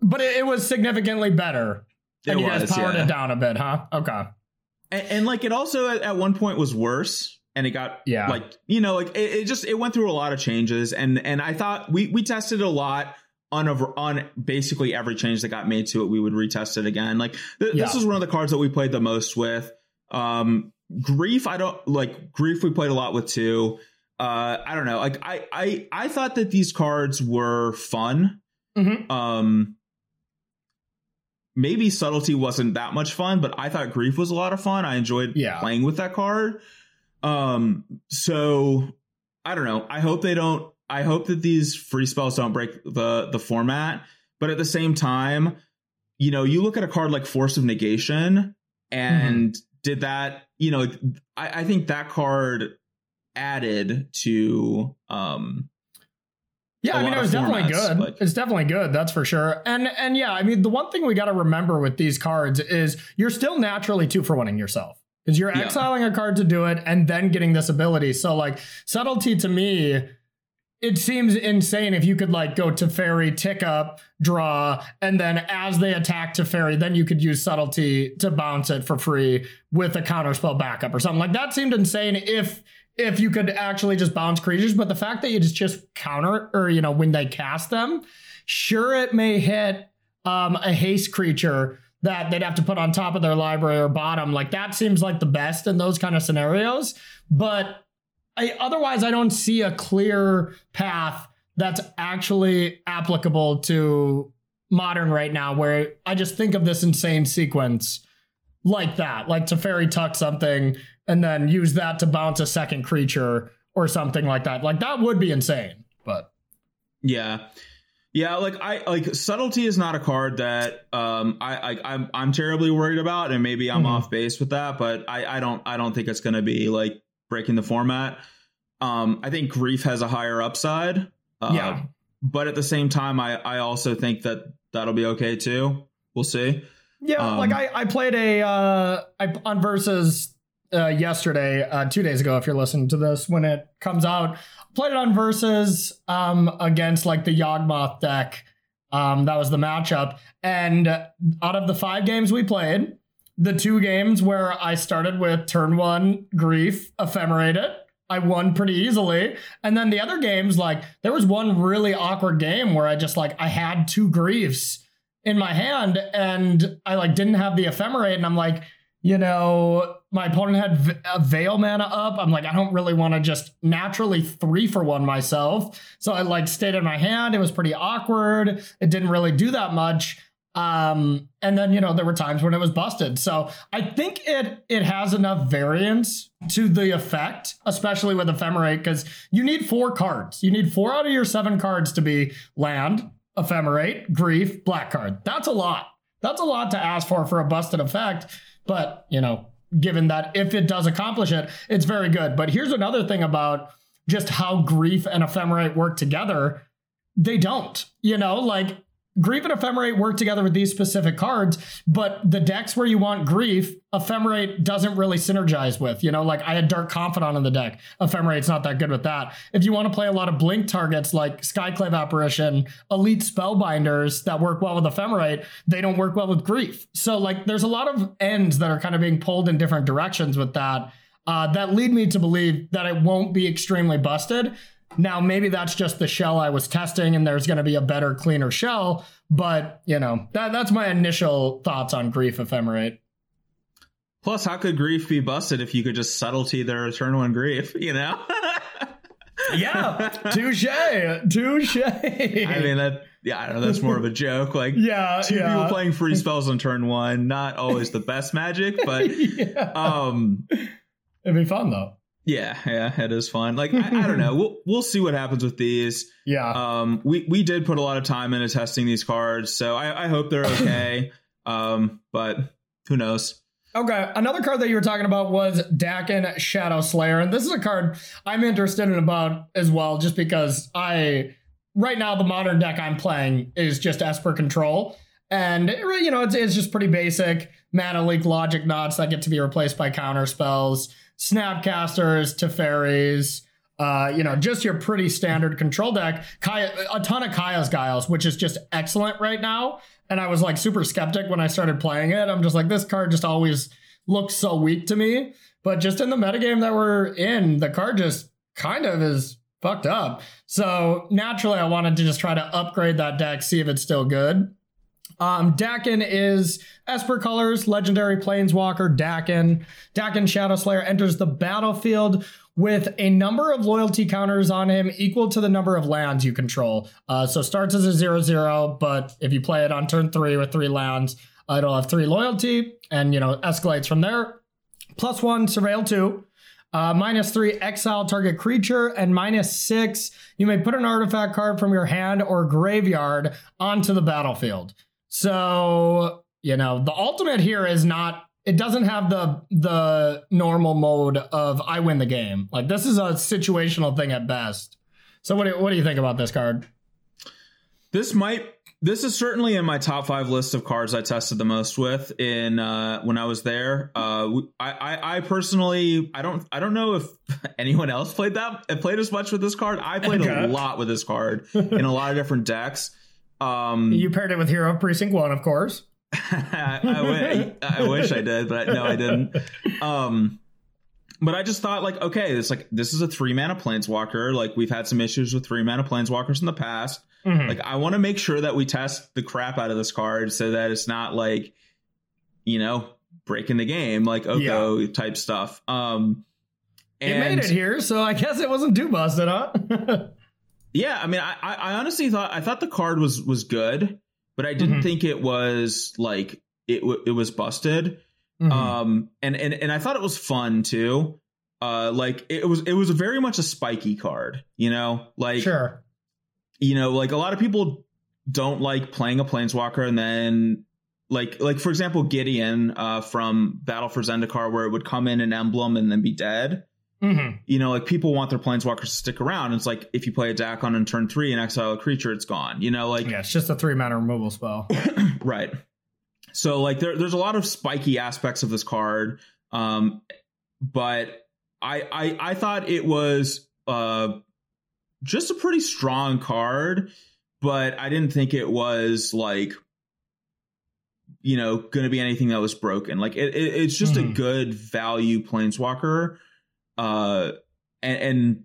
but it, it was significantly better. And it you guys powered yeah. it down a bit, huh? Okay. And, and like it also at, at, one point was worse and it got yeah. like you know like it, it, just it went through a lot of changes and and I thought we we tested a lot on over on basically every change that got made to it we would retest it again. Like th- yeah. this is one of the cards that we played the most with. Um grief I don't like grief we played a lot with too. Uh I don't know like I I I thought that these cards were fun. Mm-hmm. um maybe subtlety wasn't that much fun, but I thought grief was a lot of fun. I enjoyed yeah. playing with that card. Um, so I don't know. I hope they don't. I hope that these free spells don't break the the format, but at the same time, you know, you look at a card like Force of Negation, and mm-hmm. did that, you know, I, I think that card added to um yeah, I mean it was definitely good. Like, it's definitely good, that's for sure. And and yeah, I mean the one thing we got to remember with these cards is you're still naturally two for winning yourself because you're yeah. exiling a card to do it and then getting this ability. So like subtlety to me, it seems insane if you could like go Teferi, tick up, draw, and then as they attack Teferi, then you could use subtlety to bounce it for free with a counterspell backup or something. Like that seemed insane if if you could actually just bounce creatures, but the fact that you just just counter or you know when they cast them, sure it may hit um, a haste creature that they'd have to put on top of their library or bottom. Like that seems like the best in those kind of scenarios. But I, otherwise, I don't see a clear path that's actually applicable to modern right now, where I just think of this insane sequence like that, like Teferi tuck something and then use that to bounce a second creature or something like that. Like that would be insane. But yeah. Yeah, like I like subtlety is not a card that um I, I I'm I'm terribly worried about, and maybe I'm mm-hmm. off base with that, but I I don't I don't think it's gonna be like breaking the format. Um, I think grief has a higher upside. Uh, yeah, but at the same time, I I also think that that'll be okay too. We'll see. Yeah, um, like I I played a uh I on versus uh, yesterday, uh, two days ago, if you're listening to this when it comes out. Played it on versus um, against like the Yawgmoth deck. Um, that was the matchup. And out of the five games we played, the two games where I started with turn one grief, ephemerated, I won pretty easily. And then the other games, like there was one really awkward game where I just like I had two griefs in my hand and I like didn't have the ephemerate, and I'm like, you know, my opponent had a veil mana up. I'm like, I don't really want to just naturally three for one myself. So I like stayed in my hand. It was pretty awkward. It didn't really do that much. Um, and then you know there were times when it was busted. So I think it it has enough variance to the effect, especially with ephemerate, because you need four cards. You need four out of your seven cards to be land, ephemerate, grief, black card. That's a lot. That's a lot to ask for for a busted effect. But, you know, given that if it does accomplish it, it's very good. But here's another thing about just how grief and ephemerate work together. They don't, you know, like Grief and Ephemerate work together with these specific cards, but the decks where you want Grief, Ephemerate doesn't really synergize with. You know, like I had Dark Confidant in the deck. Ephemerate's not that good with that. If you want to play a lot of blink targets like Skyclave Apparition, Elite Spellbinders that work well with Ephemerate, they don't work well with Grief. So, like, there's a lot of ends that are kind of being pulled in different directions with that. Uh, that lead me to believe that it won't be extremely busted. Now, maybe that's just the shell I was testing and there's going to be a better, cleaner shell. But, you know, that, that's my initial thoughts on Grief Ephemerate. Plus, how could Grief be busted if you could just subtlety their return one Grief, you know? yeah, touche, touche. I mean, that, yeah, I don't know, that's more of a joke. Like, yeah, two yeah. people playing free spells on turn one, not always the best magic, but, yeah. um, it'd be fun though. Yeah, yeah, it is fun. Like I, I, don't know, we'll we'll see what happens with these. Yeah. Um, we we did put a lot of time into testing these cards, so I, I hope they're okay. um, but who knows? Okay, another card that you were talking about was Dakkon Shadow Slayer, and this is a card I'm interested in about as well, just because I right now the modern deck I'm playing is just Esper Control, and you know it's it's just pretty basic mana leak logic knots that get to be replaced by counter spells Snapcasters Teferis, uh, you know, just your pretty standard control deck. Kaya, a ton of Kaya's Guiles, which is just excellent right now. And I was like super skeptic when I started playing it. I'm just like, this card just always looks so weak to me. But just in the metagame that we're in, the card just kind of is fucked up. So naturally, I wanted to just try to upgrade that deck, see if it's still good. Um, Dakkon is Esper Colors, Legendary Planeswalker Dakkon. Dakkon Shadow Slayer enters the battlefield with a number of loyalty counters on him equal to the number of lands you control. Uh, so starts as a 0 0, but if you play it on turn three with three lands, uh, it'll have three loyalty and, you know, escalates from there. Plus one, Surveil 2. Uh, minus three, exile target creature, and minus six, you may put an artifact card from your hand or graveyard onto the battlefield. So, you know, the ultimate here is not it doesn't have the the normal mode of I win the game. Like this is a situational thing at best. So what do, what do you think about this card? This might this is certainly in my top five list of cards I tested the most with in uh, when I was there. Uh, I, I, I personally I don't I don't know if anyone else played that played as much with this card. I played okay. a lot with this card in a lot of different decks. Um, you paired it with Hero Precinct One, of course. I, I, I, wish I did, but no, I didn't. Um, but I just thought like, okay, it's like this is a three mana planeswalker. Like we've had some issues with three mana planeswalkers in the past. Mm-hmm. Like I want to make sure that we test the crap out of this card so that it's not like, you know, breaking the game like Oko yeah. type stuff. Um, and, it made it here, so I guess it wasn't too busted, huh? yeah, I mean, I, I honestly thought I thought the card was was good, but I didn't mm-hmm. think it was like it it was busted. Mm-hmm. Um, and and and I thought it was fun too. Uh, like it was it was very much a spiky card, you know, like sure, you know, like a lot of people don't like playing a planeswalker and then like like for example Gideon uh, from Battle for Zendikar where it would come in an emblem and then be dead. Mm-hmm. You know, like people want their planeswalkers to stick around. It's like if you play a Dakkon on turn three and exile a creature, it's gone. You know, like yeah, it's just a three mana removal spell. right. So like there, there's a lot of spiky aspects of this card, um, but I, I I thought it was uh, just a pretty strong card, but I didn't think it was like you know going to be anything that was broken. Like it, it it's just mm. a good value planeswalker, uh, and, and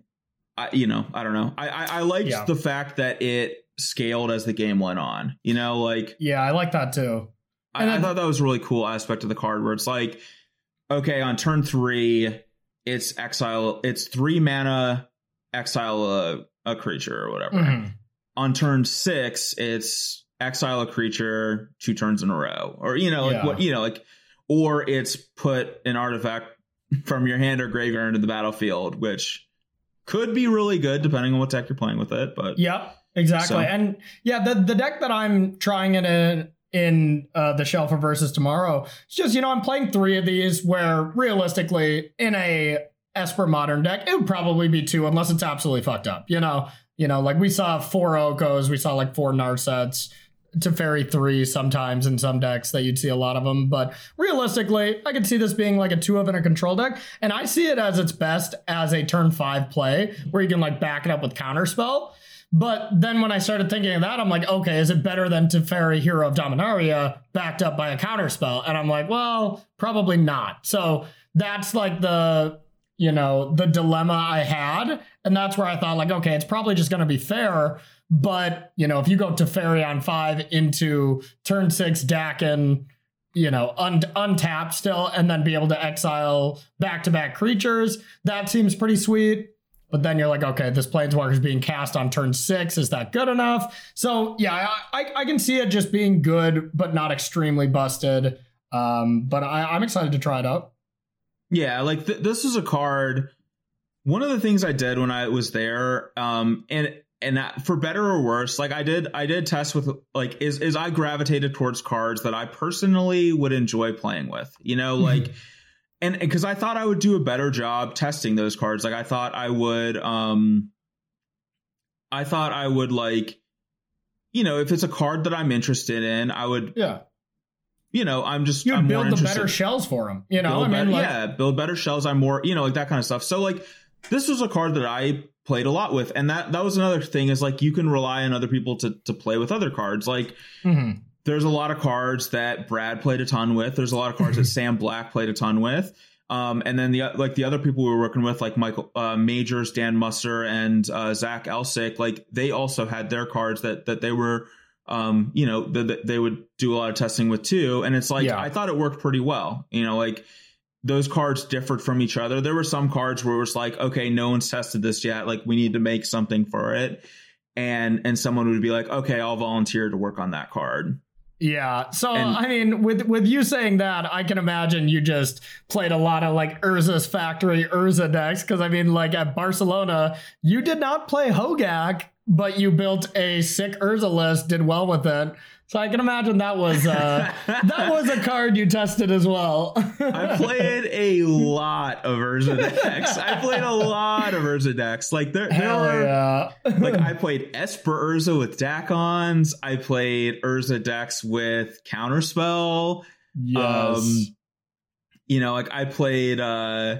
I you know I don't know I I, I liked yeah. the fact that it scaled as the game went on. You know, like yeah, I like that too. I, I thought that was a really cool aspect of the card where it's like, okay, on turn three, it's exile, it's three mana, exile a, a creature or whatever. Mm-hmm. On turn six, it's exile a creature two turns in a row, or you know, like yeah. what you know, like, or it's put an artifact from your hand or graveyard into the battlefield, which could be really good depending on what deck you're playing with it. But yep, exactly. So. And yeah, the the deck that I'm trying it in in uh, the shelf for versus tomorrow. It's just you know I'm playing three of these where realistically in a Esper modern deck it would probably be two unless it's absolutely fucked up. You know, you know like we saw four Okos, we saw like four Narsets. Teferi three sometimes in some decks that you'd see a lot of them, but realistically, I could see this being like a two of in a control deck, and I see it as its best as a turn five play where you can like back it up with counterspell. But then when I started thinking of that, I'm like, okay, is it better than Teferi Hero of Dominaria backed up by a counterspell? And I'm like, well, probably not. So that's like the, you know, the dilemma I had. And that's where I thought, like, okay, it's probably just going to be fair. But, you know, if you go Teferi on five into turn six Dakkon, you know, un- untapped still, and then be able to exile back to back creatures, that seems pretty sweet. But then you're like, okay, this planeswalker is being cast on turn six. Is that good enough? So yeah, I, I, I can see it just being good, but not extremely busted. Um, but I, I'm excited to try it out. Yeah, like th- this is a card. One of the things I did when I was there, um, and and that, for better or worse, like I did, I did test with like is is I gravitated towards cards that I personally would enjoy playing with. You know, like. Mm-hmm and because I thought I would do a better job testing those cards. Like I thought I would, um, I thought I would like, you know, if it's a card that I'm interested in, I would, yeah. You know, I'm just you I'm build the better shells for them. You know, I mean, better, like, yeah, build better shells. I'm more, you know, like that kind of stuff. So like, this was a card that I played a lot with, and that that was another thing is like you can rely on other people to to play with other cards. Like, mm-hmm there's a lot of cards that Brad played a ton with. There's a lot of cards that Sam Black played a ton with. Um, and then the like the other people we were working with, like Michael uh, Majors, Dan Musser, and uh, Zach Elsik, like they also had their cards that that they were, um, you know, that they would do a lot of testing with too. And it's like yeah. I thought it worked pretty well. You know, like those cards differed from each other. There were some cards where it was like, okay, no one's tested this yet. Like we need to make something for it. And and someone would be like, okay, I'll volunteer to work on that card Yeah. So and, I mean, with with you saying that, I can imagine you just played a lot of like Urza's factory Urza decks. Because I mean, like at Barcelona, you did not play Hogak, but you built a sick Urza list, did well with it. So I can imagine that was uh, that was a card you tested as well. I played a lot of Urza decks. I played a lot of Urza decks. Like there, there are, yeah. like I played Esper Urza with Dakkons. I played Urza decks with Counterspell. Yes. Um, you know, like I played. uh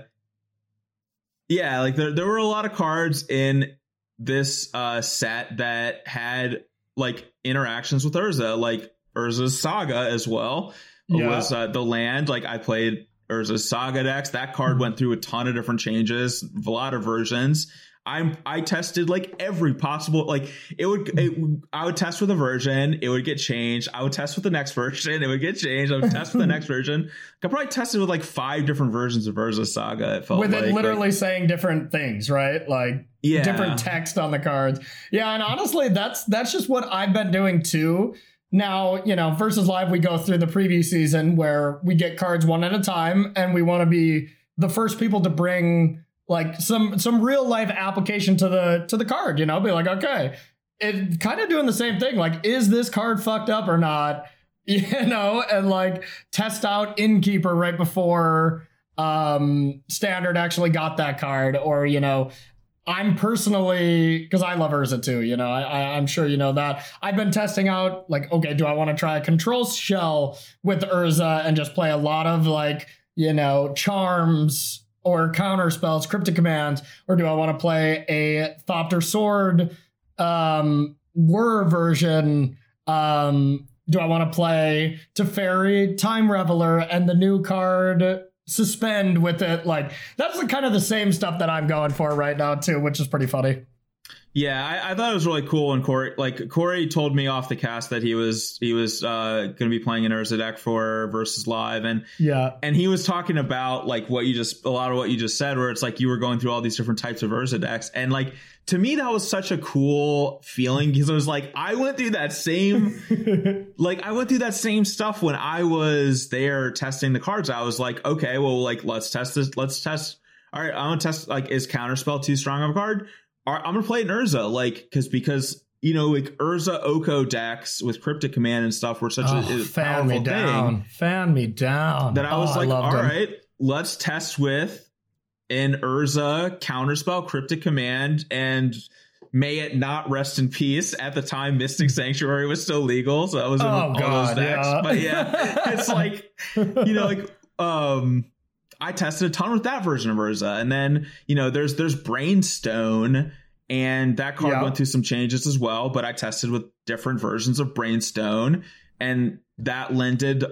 Yeah, like there there were a lot of cards in this uh set that had like interactions with Urza, like Urza's Saga as well. Yeah. Was uh, the land like I played Urza's Saga decks. That card went through a ton of different changes, a lot of versions. I'm I tested like every possible like it would it, I would test with a version, it would get changed. I would test with the next version, it would get changed. I would test with the next version. I probably tested with like five different versions of Urza Saga. It felt with like, it literally like, saying different things, right? Like yeah. different text on the cards. Yeah, and honestly, that's that's just what I've been doing too. Now, you know, versus live, we go through the preview season where we get cards one at a time, and we want to be the first people to bring like some some real life application to the to the card you know be like okay it kind of doing the same thing like is this card fucked up or not you know and like test out innkeeper right before um standard actually got that card or you know I'm personally because I love Urza too. You know, I, I am sure you know that. I've been testing out like, okay, do I want to try a control shell with Urza and just play a lot of like you know charms or counter spells, cryptic commands, or do I want to play a Thopter Sword um, Whir version? Um, do I want to play Teferi Time Raveler and the new card Suspend with it? Like that's the kind of the same stuff that I'm going for right now too, which is pretty funny. Yeah, I, I, thought it was really cool. And Corey, like Corey, told me off the cast that he was he was uh, going to be playing an Urza deck for versus live, and yeah, and he was talking about like what you just a lot of what you just said, where it's like you were going through all these different types of Urza decks, and like to me that was such a cool feeling because it was like I went through that same like I went through that same stuff when I was there testing the cards. I was like, okay, well, like let's test this, let's test. All right, I'm gonna test like is counterspell too strong of a card? I'm gonna play an Urza, like because because you know like Urza Oko decks with Cryptic Command and stuff were such oh, a, a fan me down, fan me down. That I was oh, like, I all them. right, let's test with an Urza counterspell Cryptic Command and may it not rest in peace. At the time, Mystic Sanctuary was still legal, so that was oh, all God, those decks. Yeah. But yeah, it's like you know, like um I tested a ton with that version of Urza. And then, you know, there's there's Brainstone and that card went through some changes as well, but I tested with different versions of Brainstone and that lended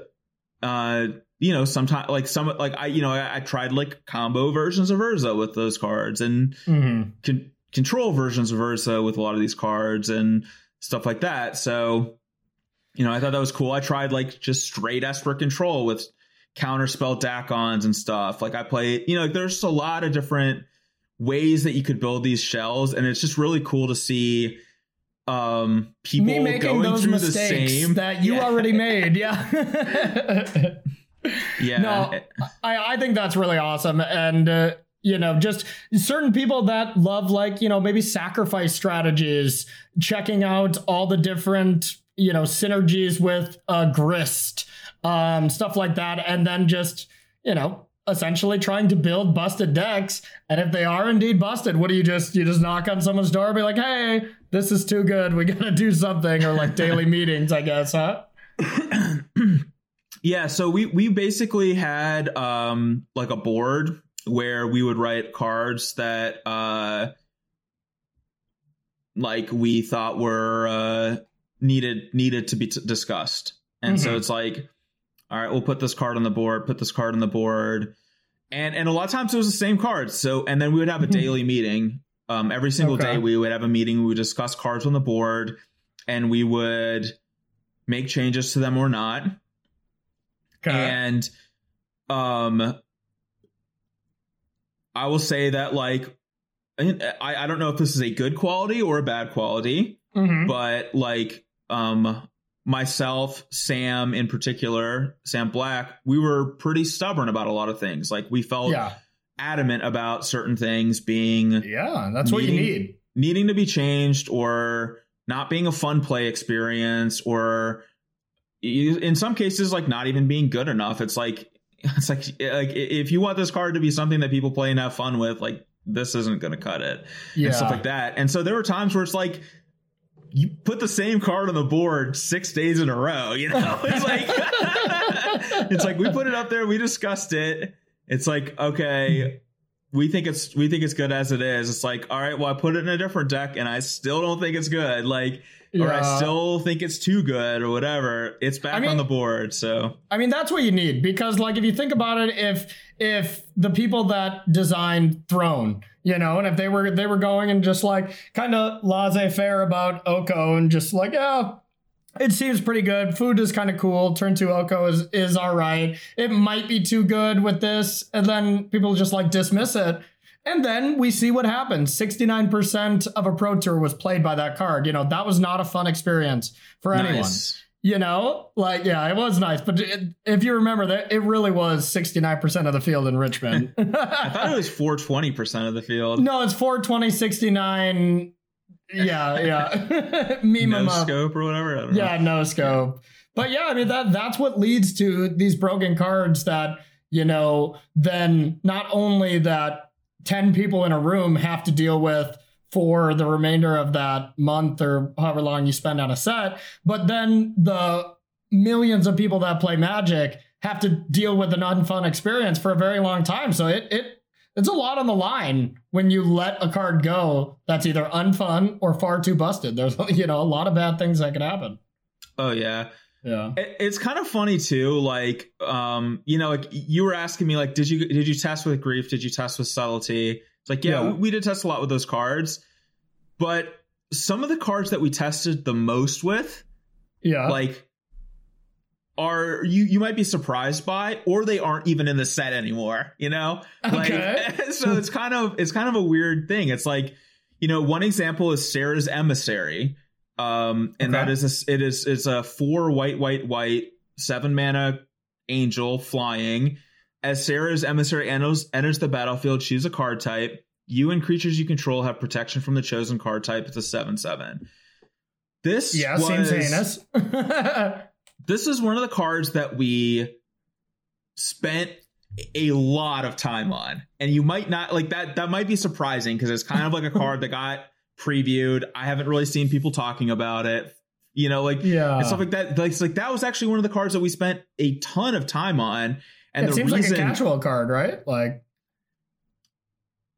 uh you know, sometimes like some like I you know, I, I, tried like combo versions of Urza with those cards and mm-hmm. con- control versions of Urza with a lot of these cards and stuff like that. So, you know, I thought that was cool. I tried like just straight Esper control with counterspell Dakkons and stuff. Like I play, you know, there's a lot of different ways that you could build these shells, and it's just really cool to see um people Me making going those through mistakes the same that you yeah. already made. Yeah. yeah. No, I I think that's really awesome, and. Uh, you know, just certain people that love, like, you know, maybe sacrifice strategies, checking out all the different, you know, synergies with uh, Grist, um, stuff like that, and then just you know essentially trying to build busted decks. And if they are indeed busted, what do you just you just knock on someone's door, and be like, hey, this is too good, we gotta do something, or like daily meetings, I guess, huh? yeah, so we we basically had um like a board where we would write cards that uh like we thought were uh needed needed to be t- discussed. And mm-hmm. so it's like all right, we'll put this card on the board, put this card on the board. And and a lot of times it was the same cards. So and then we would have a mm-hmm. daily meeting. Um, every single okay. day we would have a meeting, we would discuss cards on the board and we would make changes to them or not. Okay. And um I will say that like I, I don't know if this is a good quality or a bad quality, mm-hmm. but like um myself, Sam in particular, Sam Black, we were pretty stubborn about a lot of things. Like we felt yeah. adamant about certain things being Yeah, that's needing, what you need. Needing to be changed or not being a fun play experience or in some cases like not even being good enough. It's like it's like like if you want this card to be something that people play and have fun with, like this isn't going to cut it yeah. and stuff like that. And so there were times where it's like you put the same card on the board six days in a row. You know, it's like it's like we put it up there, we discussed it. It's like okay, we think it's we think it's good as it is. It's like all right, well I put it in a different deck and I still don't think it's good. Like yeah. or I still think it's too good or whatever. It's back I mean, on the board. So I mean that's what you need because like if you think about it, if if the people that designed Throne you know, and if they were they were going and just like kind of laissez-faire about Oko and just like, yeah, it seems pretty good. Food is kind of cool. Turn to Oko is is all right. It might be too good with this, and then people just like dismiss it. And then we see what happens. 69% of a pro tour was played by that card. You know, that was not a fun experience for anyone. Nice. You know, like, yeah, it was nice. But it, if you remember that, it really was 69% of the field in Richmond. I thought it was 420% of the field. No, it's 420, 69. Yeah, yeah. no scope or whatever. yeah, no scope. But yeah, I mean, that that's what leads to these broken cards that, you know, then not only that 10 people in a room have to deal with for the remainder of that month or however long you spend on a set. But then the millions of people that play Magic have to deal with an unfun experience for a very long time. So it it it's a lot on the line when you let a card go that's either unfun or far too busted. There's you know a lot of bad things that could happen. Oh yeah. Yeah. it's kind of funny too like um you know like you were asking me like did you did you test with grief did you test with subtlety it's like, yeah, yeah. We, we did test a lot with those cards, but some of the cards that we tested the most with, yeah, like are you you might be surprised by or they aren't even in the set anymore you know okay. like so it's kind of it's kind of a weird thing it's like you know one example is Serra's emissary um and okay. that is a, it is it's a four white white white seven mana angel flying as Serra's emissary enters, enters the battlefield, she's a card type. You and creatures you control have protection from the chosen card type. It's a 7 7. This yeah, was, seems heinous. this is one of the cards that we spent a lot of time on. And you might not like that, that might be surprising because it's kind of like a card that got previewed. I haven't really seen people talking about it you know, like yeah, and stuff like that. Like, like that was actually one of the cards that we spent a ton of time on, and it the seems reason, like a casual card, right? Like,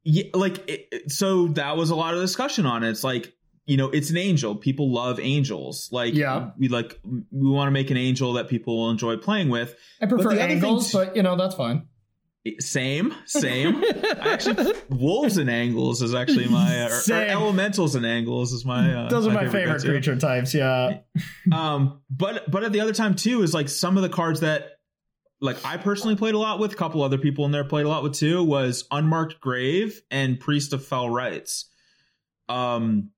yeah, like it, so that was a lot of discussion on it. It's like you know, it's an angel. People love angels. Like, yeah, we like we want to make an angel that people will enjoy playing with. I prefer but angles, but you know that's fine. Same, same. I actually, wolves and angles is actually my or, or elementals and angles is my. Uh, Those are my, my favorite, favorite creature types. Yeah. um, but but at the other time too is like some of the cards that like I personally played a lot with, a couple other people in there played a lot with too, was Unmarked Grave and Priest of Fell Rites. Um,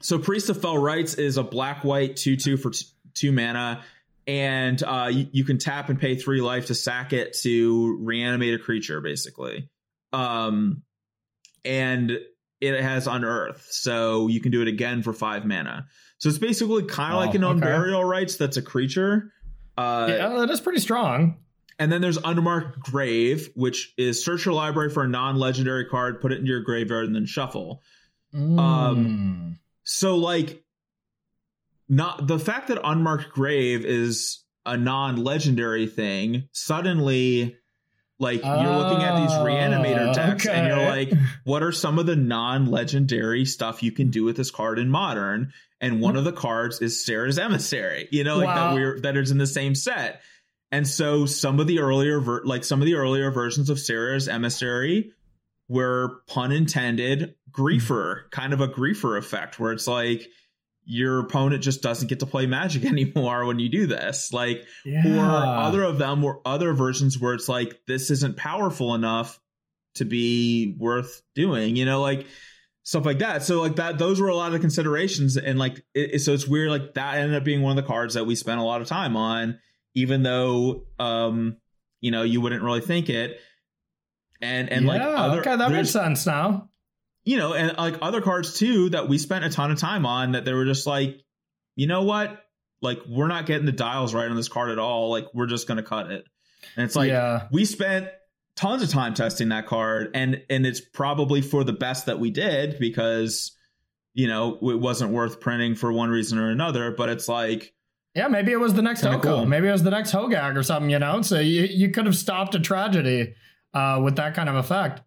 so Priest of Fell Rites is a black white two two for t- two mana, and uh, you, you, can tap and pay three life to sack it to reanimate a creature, basically. Um, and it has Unearth, so you can do it again for five mana. So it's basically kind of oh, like an okay. Unburial Rites that's a creature. Uh, yeah, that is pretty strong. And then there's Unmarked Grave, which is search your library for a non-legendary card, put it into your graveyard, and then shuffle. Mm. Um, so like, not the fact that Unmarked Grave is a non-legendary thing suddenly like you're looking at these reanimator ah, decks okay. and you're like what are some of the non-legendary stuff you can do with this card in modern and one of the cards is Serra's emissary you know like wow. that we're that is in the same set and so some of the earlier, ver- like some of the earlier versions of Serra's emissary were pun intended griefer, kind of a griefer effect where it's like your opponent just doesn't get to play magic anymore when you do this. Like, yeah. or other of them or other versions where it's like, this isn't powerful enough to be worth doing, you know, like, stuff like that. So like that, those were a lot of the considerations, and like it, so it's weird. Like that ended up being one of the cards that we spent a lot of time on, even though um you know you wouldn't really think it. And and yeah, like other, okay, that makes sense now. You know, and like other cards too that we spent a ton of time on that they were just like, you know what, like we're not getting the dials right on this card at all. Like we're just gonna cut it. And it's like yeah. we spent tons of time testing that card and and it's probably for the best that we did because you know it wasn't worth printing for one reason or another but it's like yeah maybe it was the next Oko cool. maybe it was the next Hogak or something you know so you, you could have stopped a tragedy uh, with that kind of effect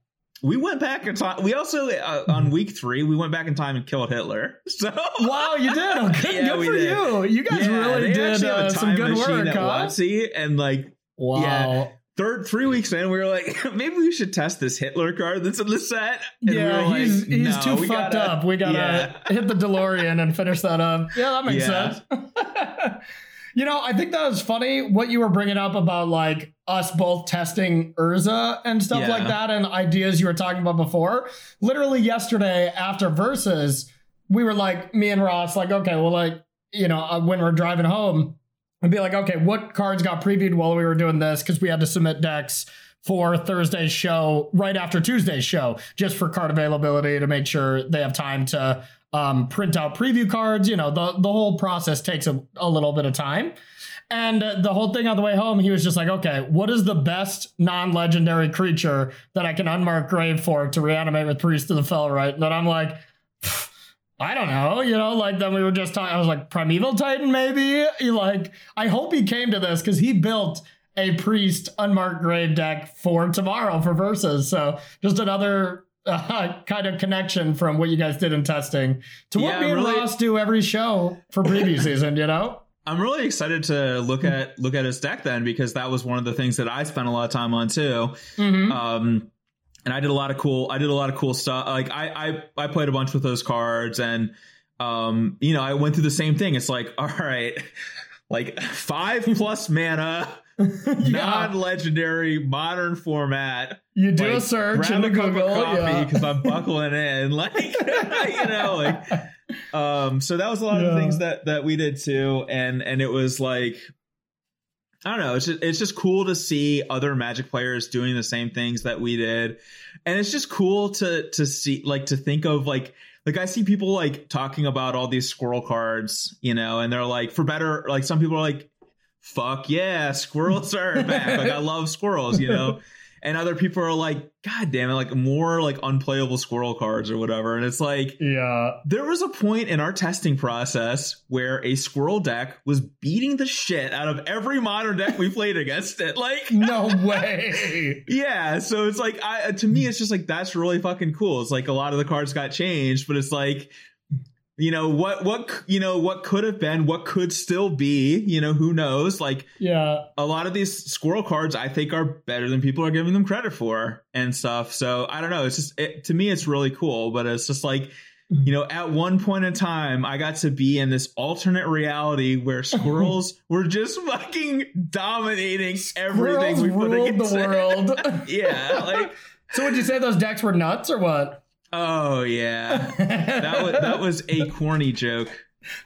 we went back in time. We also uh, on week three we went back in time and killed Hitler. So wow, you did. Oh, good, yeah, good for did. you. You guys yeah, really did uh, some good work, huh? and like wow. Yeah, third three weeks in, we were like, maybe we should test this Hitler card that's in the set. And yeah, we he's like, he's no, too fucked gotta, up. We gotta yeah. hit the DeLorean and finish that up. Yeah, that makes sense. You know, I think that was funny what you were bringing up about like us both testing Urza and stuff yeah. like that, and ideas you were talking about before. Literally yesterday after versus, we were like, me and Ross, like, okay, well, like, you know, uh, when we're driving home and be like, okay, what cards got previewed while we were doing this? Because we had to submit decks for Thursday's show right after Tuesday's show, just for card availability to make sure they have time to um, print out preview cards. You know, the, the whole process takes a, a little bit of time. And uh, the whole thing on the way home, he was just like, okay, what is the best non legendary creature that I can unmark grave for to reanimate with Priest of the Fell Rites? And then I'm like, I don't know, you know, like then we were just talking. I was like, Primeval Titan, maybe. He like, I hope he came to this because he built a priest unmarked grave deck for tomorrow for verses. So just another uh, kind of connection from what you guys did in testing to what yeah, me and really, Ross do every show for preview season. You know. I'm really excited to look at look at his deck then because that was one of the things that I spent a lot of time on too. Mm-hmm. Um, and I did a lot of cool I did a lot of cool stuff. Like I I I played a bunch with those cards and um you know, I went through the same thing. It's like, all right, like 5 plus mana. non-legendary modern format. You do like, a search in the Google, yeah, because I'm buckling in, like you know, like um. So that was a lot yeah. of things that that we did too, and and it was like I don't know. It's just, it's just cool to see other Magic players doing the same things that we did, and it's just cool to to see like to think of like like I see people like talking about all these squirrel cards, you know, and they're like for better. Like some people are like, "Fuck yeah, squirrels are back!" like I love squirrels, you know and other people are like, God damn it, like more like unplayable squirrel cards or whatever. And it's like, yeah, there was a point in our testing process where a squirrel deck was beating the shit out of every modern deck we played against it. Like, no way. yeah. So it's like, I, to me, it's just like, that's really fucking cool. It's like a lot of the cards got changed, but it's like, you know what what you know what could have been what could still be you know who knows? Like yeah. a lot of these squirrel cards i think are better than people are giving them credit for and stuff. So i don't know. It's just it, to me it's really cool but it's just like you know at one point in time i got to be in this alternate reality where squirrels were just fucking dominating everything we put against the world. Yeah like so would you say? Those decks were nuts or what Oh yeah, that was that was a corny joke.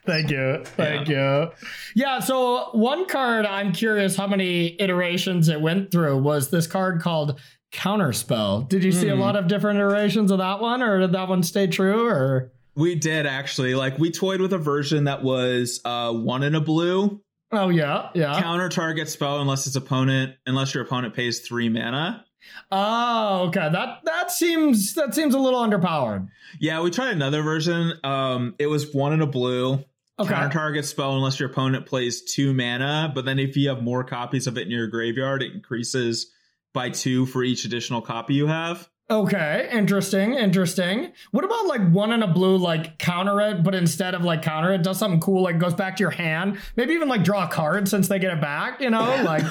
Thank you, thank yeah. you. Yeah. So one card, I'm curious how many iterations it went through. Was this card called Counterspell? Did you mm. see a hmm. lot of different iterations of that one, or did that one stay true? Or we did actually. Like we toyed with a version that was uh, one in a blue. Oh yeah, yeah. Counter target spell unless its opponent, unless your opponent pays three mana. Oh, okay. That that seems that seems a little underpowered. Yeah, we tried another version. Um, it was one in a blue. Okay. Counter target spell unless your opponent plays two mana, but then if you have more copies of it in your graveyard, it increases by two for each additional copy you have. Okay, interesting, interesting. What about like one in a blue, like counter it, but instead of like counter it, does something cool, like goes back to your hand. Maybe even like draw a card since they get it back, you know? Like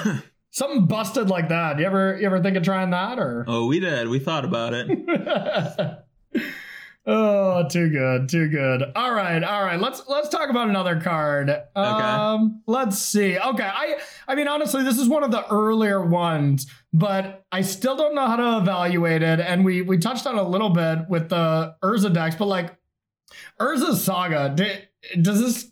Something busted like that. You ever you ever think of trying that or? Oh, we did. We thought about it. oh, too good, too good. All right, all right. Let's let's talk about another card. Okay. Um, let's see. Okay, I I mean honestly, this is one of the earlier ones but I still don't know how to evaluate it. And we we touched on a little bit with the Urza decks, but like Urza's Saga, does this?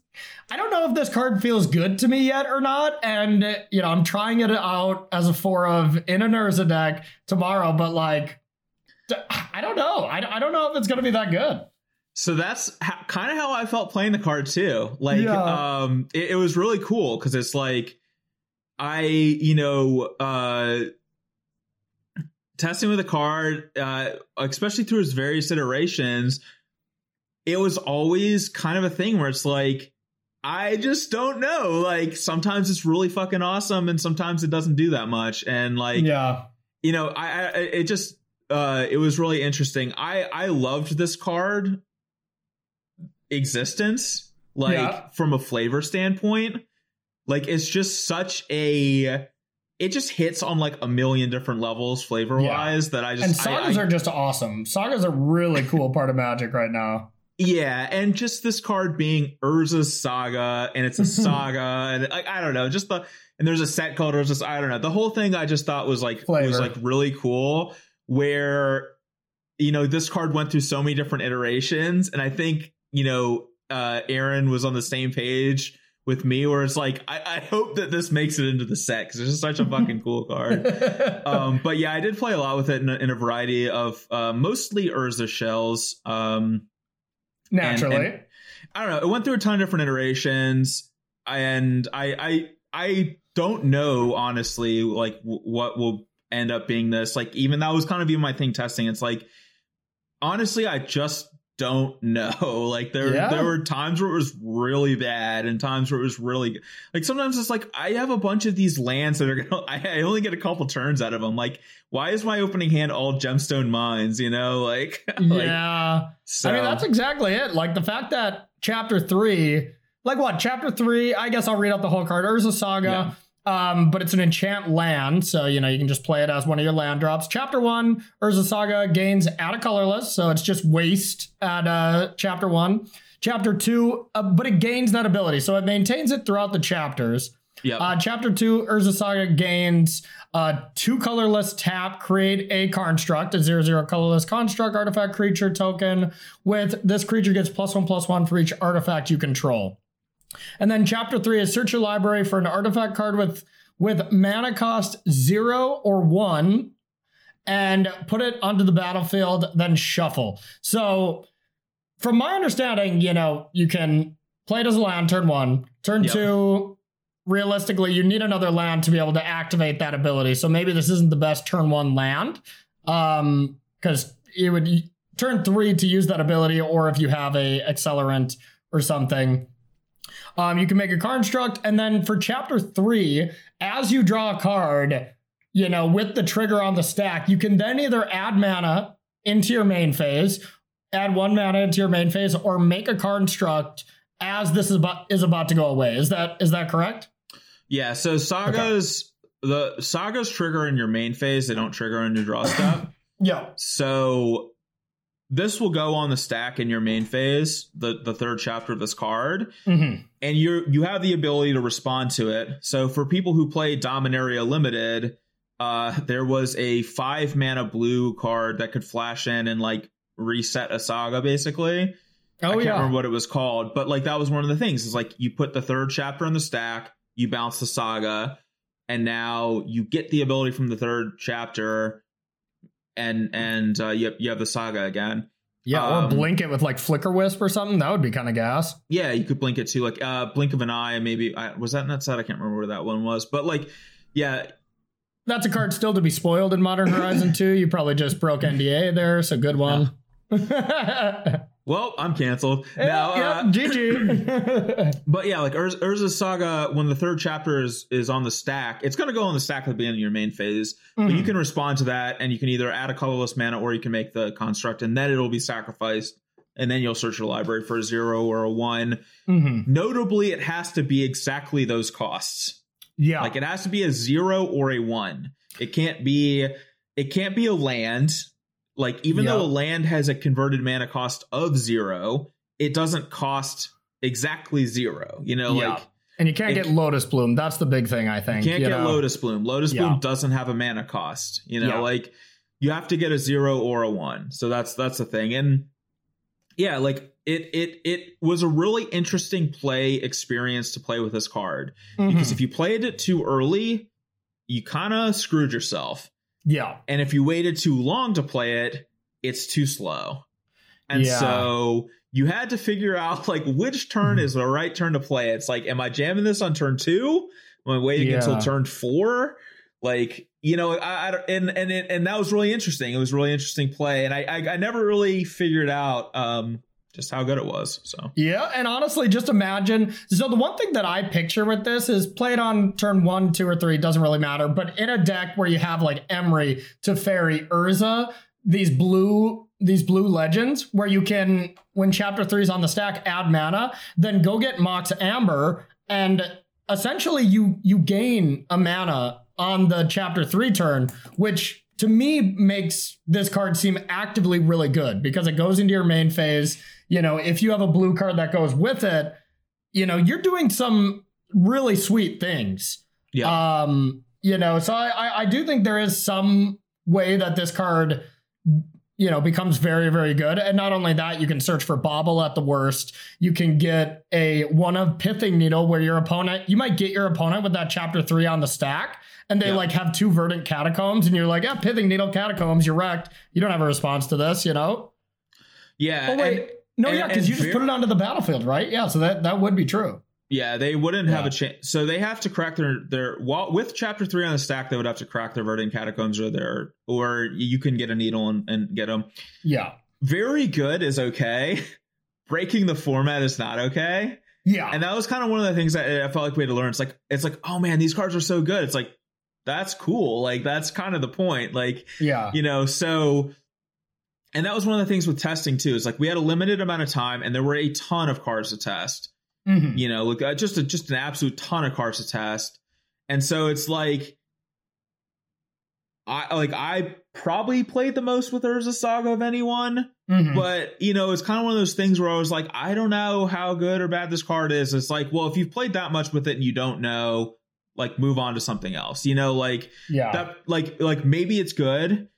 I don't know if this card feels good to me yet or not. And you know, I'm trying it out as a four of in an Urza deck tomorrow, but like, I don't know. I, I don't know if it's gonna be that good. So that's ha- kind of how I felt playing the card too. Like, yeah. um, it, it was really cool because it's like I, you know, uh, testing with the card, uh, especially through its various iterations, it was always kind of a thing where it's like, I just don't know. Like sometimes it's really fucking awesome, and sometimes it doesn't do that much. And like, yeah, you know, I, I it just uh, it was really interesting. I I loved this card existence, like yeah. from a flavor standpoint. Like it's just such a it just hits on like a million different levels flavor wise yeah. that I just and sagas I, I, are just awesome. Sagas are really cool part of Magic right now. Yeah, and just this card being Urza's Saga, and it's a saga, and like I don't know, just the and there's a set called Urza's. I don't know. The whole thing I just thought was like Flavor. was like really cool. Where you know this card went through so many different iterations, and I think you know uh Aaron was on the same page with me where it's like I, I hope that this makes it into the set because it's just such a fucking cool card. um, but yeah, I did play a lot with it in a, in a variety of uh, mostly Urza shells. Um, Naturally, and, and, I don't know. It went through a ton of different iterations, and I I I don't know honestly like w- what will end up being this. Like even that was kind of even my thing testing. It's like honestly, I just don't know. Like there yeah. there were times where it was really bad and times where it was really good. Like sometimes it's like I have a bunch of these lands that are gonna I only get a couple turns out of them. Like why is my opening hand all gemstone mines, you know? Like, like Yeah. So. I mean that's exactly it. Like the fact that chapter 3 like what? Chapter 3, I guess I'll read out the whole card. Urza Saga yeah um, but it's an enchant land, so you know you can just play it as one of your land drops. Chapter one, Urza Saga gains add a colorless, so it's just waste at uh, chapter one. Chapter two, uh, but it gains that ability, so it maintains it throughout the chapters. Yeah. Uh, chapter two, Urza Saga gains uh, two colorless tap, create a construct, a zero zero colorless construct artifact creature token. With this creature gets plus one plus one for each artifact you control. And then chapter three is search your library for an artifact card with with mana cost zero or one, and put it onto the battlefield. Then shuffle. So, from my understanding, you know you can play it as a land turn one, turn yep. two. Realistically, you need another land to be able to activate that ability. So maybe this isn't the best turn one land, um, because you would turn three to use that ability, or if you have a accelerant or something um, you can make a construct, and then for chapter three, as you draw a card, you know, with the trigger on the stack, you can then either add mana into your main phase, add one mana into your main phase, or make a construct as this is about is about to go away. Is that is that correct? Yeah. So sagas okay. the sagas trigger in your main phase, they don't trigger in your draw step. yeah. So this will go on the stack in your main phase, the the third chapter of this card, mm-hmm. And you you have the ability to respond to it. So for people who play Dominaria Limited, uh, there was a five mana blue card that could flash in and like reset a saga, basically. Oh I can't yeah. remember what it was called, but like that was one of the things. Is like you put the third chapter in the stack, you bounce the saga, and now you get the ability from the third chapter and and uh, you have, you have the saga again. Yeah, um, or blink it with like flicker wisp or something. That would be kind of gas. Yeah, you could blink it too, like uh, blink of an eye. Maybe I, was that in that? I can't remember where that one was, but like, yeah, that's a card still to be spoiled in Modern Horizon 2. You probably just broke NDA there, so good one. Yeah. well, I'm canceled now. Yeah, uh, GG. but yeah, like Ur- Urza Saga, when the third chapter is is on the stack, it's going to go on the stack at the beginning of your main phase. Mm-hmm. But you can respond to that, and you can either add a colorless mana or you can make the construct, and then it'll be sacrificed. And then you'll search your library for a zero or a one. Mm-hmm. Notably, it has to be exactly those costs. Yeah, like it has to be a zero or a one. It can't be. It can't be a land like even yep. though a land has a converted mana cost of zero, it doesn't cost exactly zero. You know, like And you can't it, get Lotus Bloom. That's the big thing, I think. You can't you get know? Lotus Bloom. Lotus yeah. Bloom doesn't have a mana cost. You know, yeah. like you have to get a zero or a one. So that's that's the thing. And yeah, like it it it was a really interesting play experience to play with this card mm-hmm. because if you played it too early, you kind of screwed yourself. Yeah. And if you waited too long to play it, it's too slow. And yeah. so you had to figure out like which turn mm-hmm. is the right turn to play. It's like, am I jamming this on turn two? Am I waiting yeah. until turn four? Like, you know, I, I and and it, and that was really interesting. It was really interesting play, and I, I I really really figured out um just how good it was. So yeah, and honestly, just imagine. So the one thing that I picture with this is play it on turn one, two, or three. Doesn't really matter. But in a deck where you have like Emry, Teferi, Urza, these blue these blue legends where you can when chapter three is on the stack add mana, then go get Mox Amber and essentially you you gain a mana on the chapter three turn, which to me makes this card seem actively really good because it goes into your main phase you know, if you have a blue card that goes with it, you know, you're doing some really sweet things. Yeah. Um, you know, so I, I do think there is some way that this card, you know, becomes very, very good. And not only that, you can search for Bauble at the worst. You can get a one of Pithing Needle where your opponent, you might get your opponent with that chapter three on the stack. And they yeah. like have two verdant catacombs, and you're like, yeah, Pithing Needle catacombs, you're wrecked. You don't have a response to this, you know? Yeah. Oh, wait. And- no, and, yeah, because you just put it onto the battlefield, right? Yeah, so that that would be true. Yeah, they wouldn't yeah. have a chance. So they have to crack their their while with chapter three on the stack. They would have to crack their verdant catacombs or their or you can get a needle and, and get them. Yeah, very good is okay. Breaking the format is not okay. Yeah, and that was kind of one of the things that I felt like we had to learn. It's like it's like oh man, these cards are so good. It's like that's cool. Like that's kind of the point. Like yeah, you know. So and that was one of the things with testing too. Is like we had a limited amount of time, and there were a ton of cars to test. Mm-hmm. You know, like uh, just a, just an absolute ton of cars to test, and so it's like, I like I probably played the most with Urza Saga of anyone, mm-hmm. but you know, it's kind of one of those things where I was like, I don't know how good or bad this card is. It's like, well, if you've played that much with it and you don't know, like, move on to something else. You know, like yeah, that like like maybe it's good,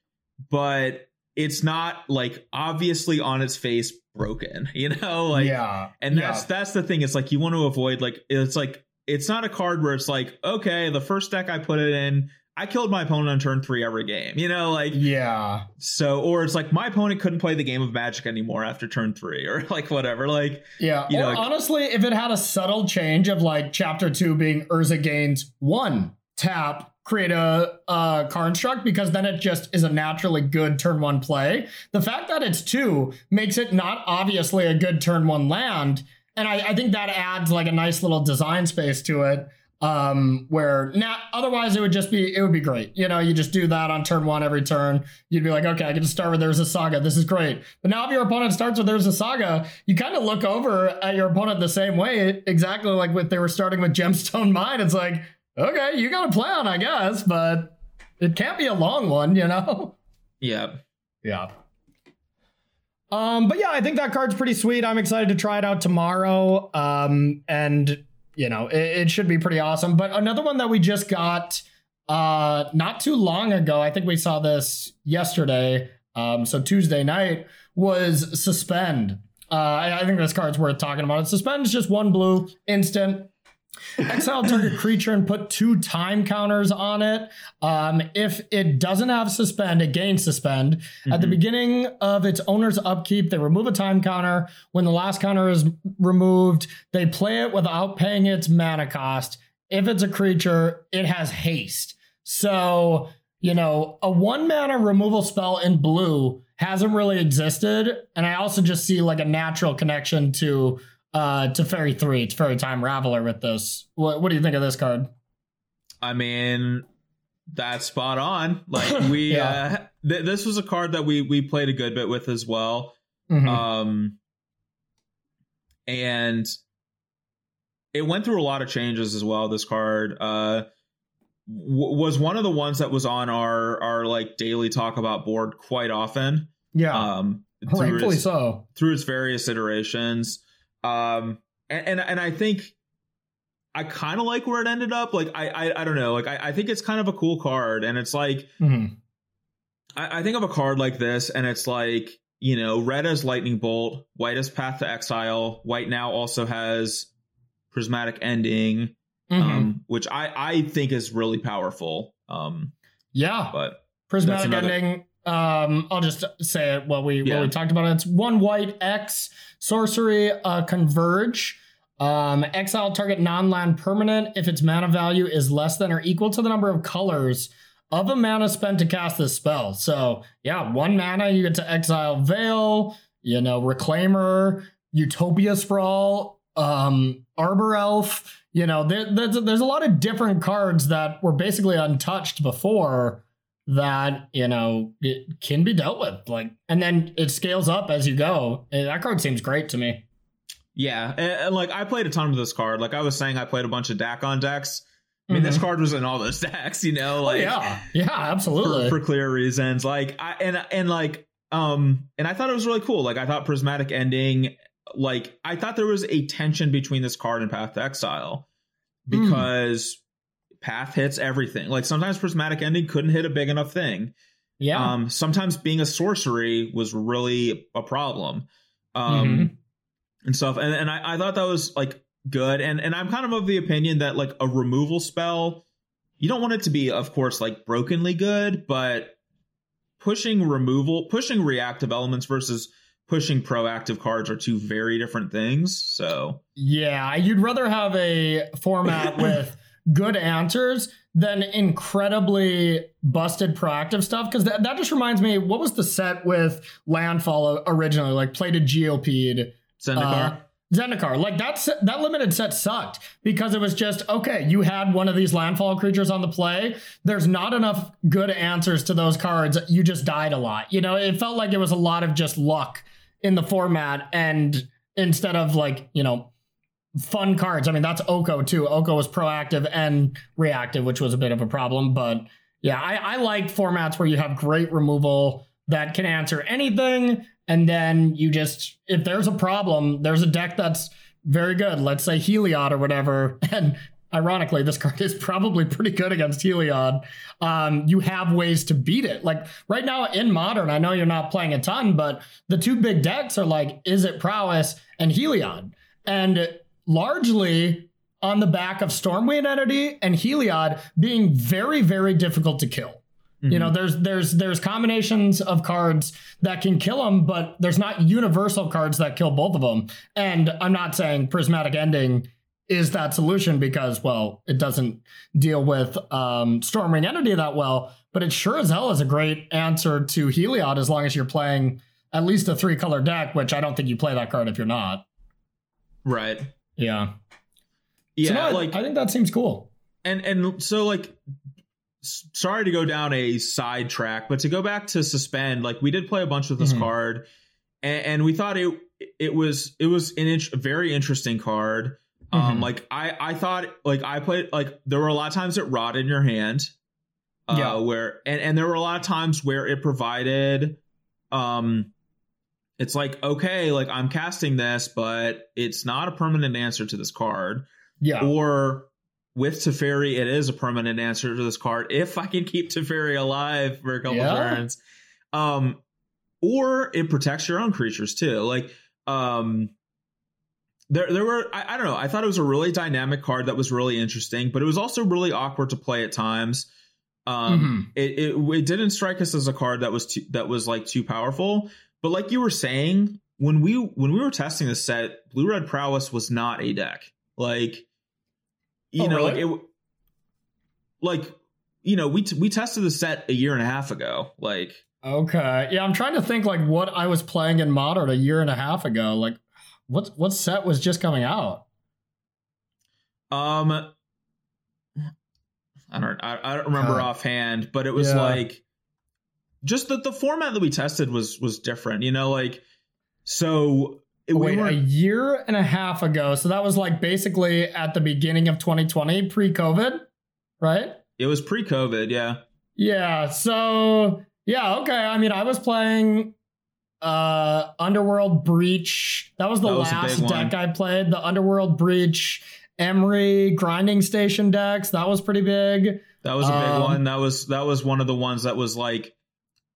but it's not like obviously on its face broken, you know? Like yeah, and that's yeah. that's the thing. It's like you want to avoid like it's like it's not a card where it's like, okay, the first deck I put it in, I killed my opponent on turn three every game. You know, like yeah. So or it's like my opponent couldn't play the game of Magic anymore after turn three, or like whatever. Like yeah. You or know, like, honestly, if it had a subtle change of like chapter two being Urza gains one tap create a, a construct because then it just is a naturally good turn one play. The fact that it's two makes it not obviously a good turn one land. And I, I think that adds like a nice little design space to it. Um, where now otherwise it would just be it would be great. You know, you just do that on turn one every turn. You'd be like, okay, I get to start with there's a saga. This is great. But now if your opponent starts with there's a saga, you kind of look over at your opponent the same way, exactly like what they were starting with Gemstone Mine. It's like, okay, you got a plan, I guess, but it can't be a long one, you know? Yeah. Yeah. Um, but yeah, I think that card's pretty sweet. I'm excited to try it out tomorrow. Um, and you know, it, it should be pretty awesome. But another one that we just got uh not too long ago, I think we saw this yesterday. Um, so Tuesday night was suspend. Uh, I, I think this card's worth talking about. Suspend is just one blue instant. Exile target creature and put two time counters on it. Um, if it doesn't have suspend, it gains suspend. Mm-hmm. At the mm-hmm. beginning of its owner's upkeep, they remove a time counter. When the last counter is removed, they play it without paying its mana cost. If it's a creature, it has haste. So, you know, a one mana removal spell in blue hasn't really existed. And I also just see like a natural connection to uh to Teferi, it's Teferi Time Raveler with this. What what do you think of this card? I mean, that's spot on. Like we yeah. uh th- this was a card that we we played a good bit with as well. Mm-hmm. Um and it went through a lot of changes as well this card uh w- was one of the ones that was on our our like daily talk about board quite often yeah um rightfully so through its various iterations um, and, and, and I think I kind of like where it ended up. Like I I, I don't know. Like I, I think it's kind of a cool card, and it's like mm-hmm. I, I think of a card like this, and it's like you know, red as lightning bolt, white as path to exile. White now also has prismatic ending, mm-hmm. um, which I I think is really powerful. Um, yeah, but prismatic another- ending. Um, I'll just say it. What we yeah. what we talked about. It. It's one white X sorcery, uh, converge. Um, exile target non-land permanent if its mana value is less than or equal to the number of colors of a mana spent to cast this spell. So yeah, one mana you get to exile Veil, you know, Reclaimer, Utopia Sprawl, um, Arbor Elf. You know, there, there's there's a lot of different cards that were basically untouched before that you know it can be dealt with like and then it scales up as you go that card seems great to me yeah and, and, like i played a ton of this card like i was saying i played a bunch of Dakkon decks I mean, mm-hmm. this card was in all those decks, you know, oh, like oh, yeah, yeah, absolutely for, for, clear reasons. Like I and and like um and I thought it was really cool. Like I thought prismatic ending, like I thought there was a tension between this card and Path to Exile hmm. because. Path hits everything. Like sometimes prismatic ending couldn't hit a big enough thing. Yeah. Um. Sometimes being a sorcery was really a problem. Um. Mm-hmm. And stuff, and, and I, I thought that was like good. And and I'm kind of of the opinion that like a removal spell, you don't want it to be, of course, like brokenly good, but pushing removal, pushing reactive elements versus pushing proactive cards are two very different things. So yeah, you'd rather have a format with good answers than incredibly busted proactive stuff. Because that, that just reminds me, what was the set with Landfall originally? Like played plated Geopede. Zendikar. Uh, Zendikar, like that's that limited set sucked because it was just okay. You had one of these landfall creatures on the play. There's not enough good answers to those cards. You just died a lot. You know, it felt like it was a lot of just luck in the format, and instead of like you know fun cards. I mean, that's Oko too. Oko was proactive and reactive, which was a bit of a problem. But yeah, I, I like formats where you have great removal that can answer anything and then you just if there's a problem there's a deck that's very good let's say heliod or whatever and ironically this card is probably pretty good against heliod um, you have ways to beat it like right now in modern i know you're not playing a ton but the two big decks are like is it prowess and heliod and largely on the back of stormwing entity and heliod being very very difficult to kill Mm-hmm. You know, mm-hmm. there's there's there's combinations of cards that can kill them, but there's not universal cards that kill both of them. And I'm not saying prismatic ending is that solution because well, it doesn't deal with um, Stormwing Entity that well, but it sure as hell is a great answer to Heliod as long as you're playing at least a three color deck, which I don't think you play that card if you're not. Right. Yeah. Yeah, so no, like I think that seems cool. And and so like sorry to go down a side track, but to go back to suspend, like we did play a bunch with this mm-hmm. card, and, and, we thought it it was it was an int- very interesting card. Um, mm-hmm. Like I I thought like I played like there were a lot of times it rotted in your hand. Uh, yeah. Where and and there were a lot of times where it provided, um, it's like okay, like I'm casting this, but it's not a permanent answer to this card. Yeah. Or with Teferi, it is a permanent answer to this card if I can keep Teferi alive for a couple yeah. turns. Um, or it protects your own creatures too. Like, um, there, there were I, I, don't know. I thought it was a really dynamic card that was really interesting, but it was also really awkward to play at times. Um, mm-hmm. it, it it didn't strike us as a card that was too, that was like too powerful. But like you were saying, when we when we were testing the set, Blue Red Prowess was not a deck. Like you oh, know, really? like it, like you know, we t- we tested the set a year and a half ago. Like, okay, yeah, I'm trying to think like what I was playing in modern a year and a half ago. Like, what what set was just coming out? Um, I don't I, I don't remember uh, offhand, but it was yeah. like just that the format that we tested was was different. You know, like so Oh, wait, a year and a half ago. So that was like basically at the beginning of 2020, pre COVID, right? It was pre COVID, yeah. Yeah. So, yeah, okay. I mean, I was playing uh Underworld Breach. That was the that was last deck I played. The Underworld Breach Emry grinding station decks. That was pretty big. That was a big um, one. That was that was one of the ones that was like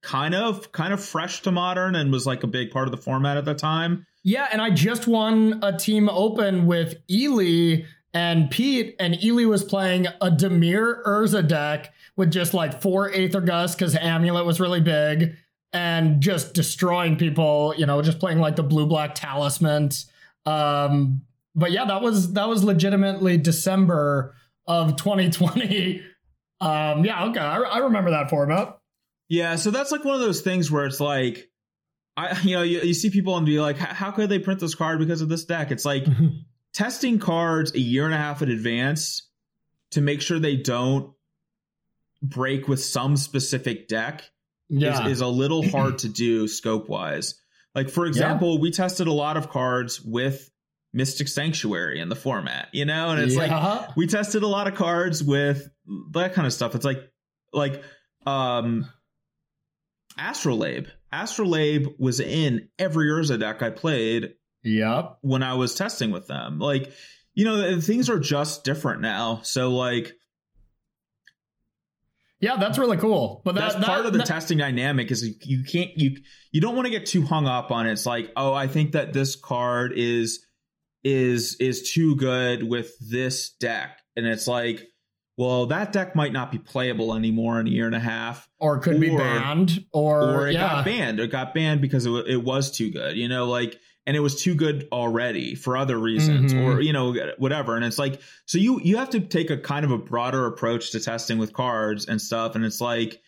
kind of kind of fresh to modern and was like a big part of the format at the time. Yeah, and I just won a team open with Ely and Pete, and Ely was playing a Dimir Urza deck with just like four Aether Gust because Amulet was really big and just destroying people, you know, just playing like the blue black talisman. Um, but yeah, that was that was legitimately December of 2020. Um, yeah, okay, I, I remember that format. Yeah, so that's like one of those things where it's like, I you know you, you see people and be like, how could they print this card because of this deck? It's like testing cards a year and a half in advance to make sure they don't break with some specific deck yeah. is, is a little hard to do scope wise. Like for example, yeah. we tested a lot of cards with Mystic Sanctuary in the format, you know, and it's yeah. like we tested a lot of cards with that kind of stuff. It's like like um Astrolabe. Astrolabe was in every Urza deck I played. Yep. When I was testing with them, like you know, things are just different now. So like yeah, that's really cool. But that, that's that, part of the that, testing dynamic is you can't you you don't want to get too hung up on it. It's like, oh, I think that this card is is is too good with this deck, and it's like, well, that deck might not be playable anymore in a year and a half, or could or, be banned, or or it yeah. got banned. It got banned because it, it was too good. You know, like and it was too good already for other reasons mm-hmm. or you know whatever and it's like so you you have to take a kind of a broader approach to testing with cards and stuff and it's like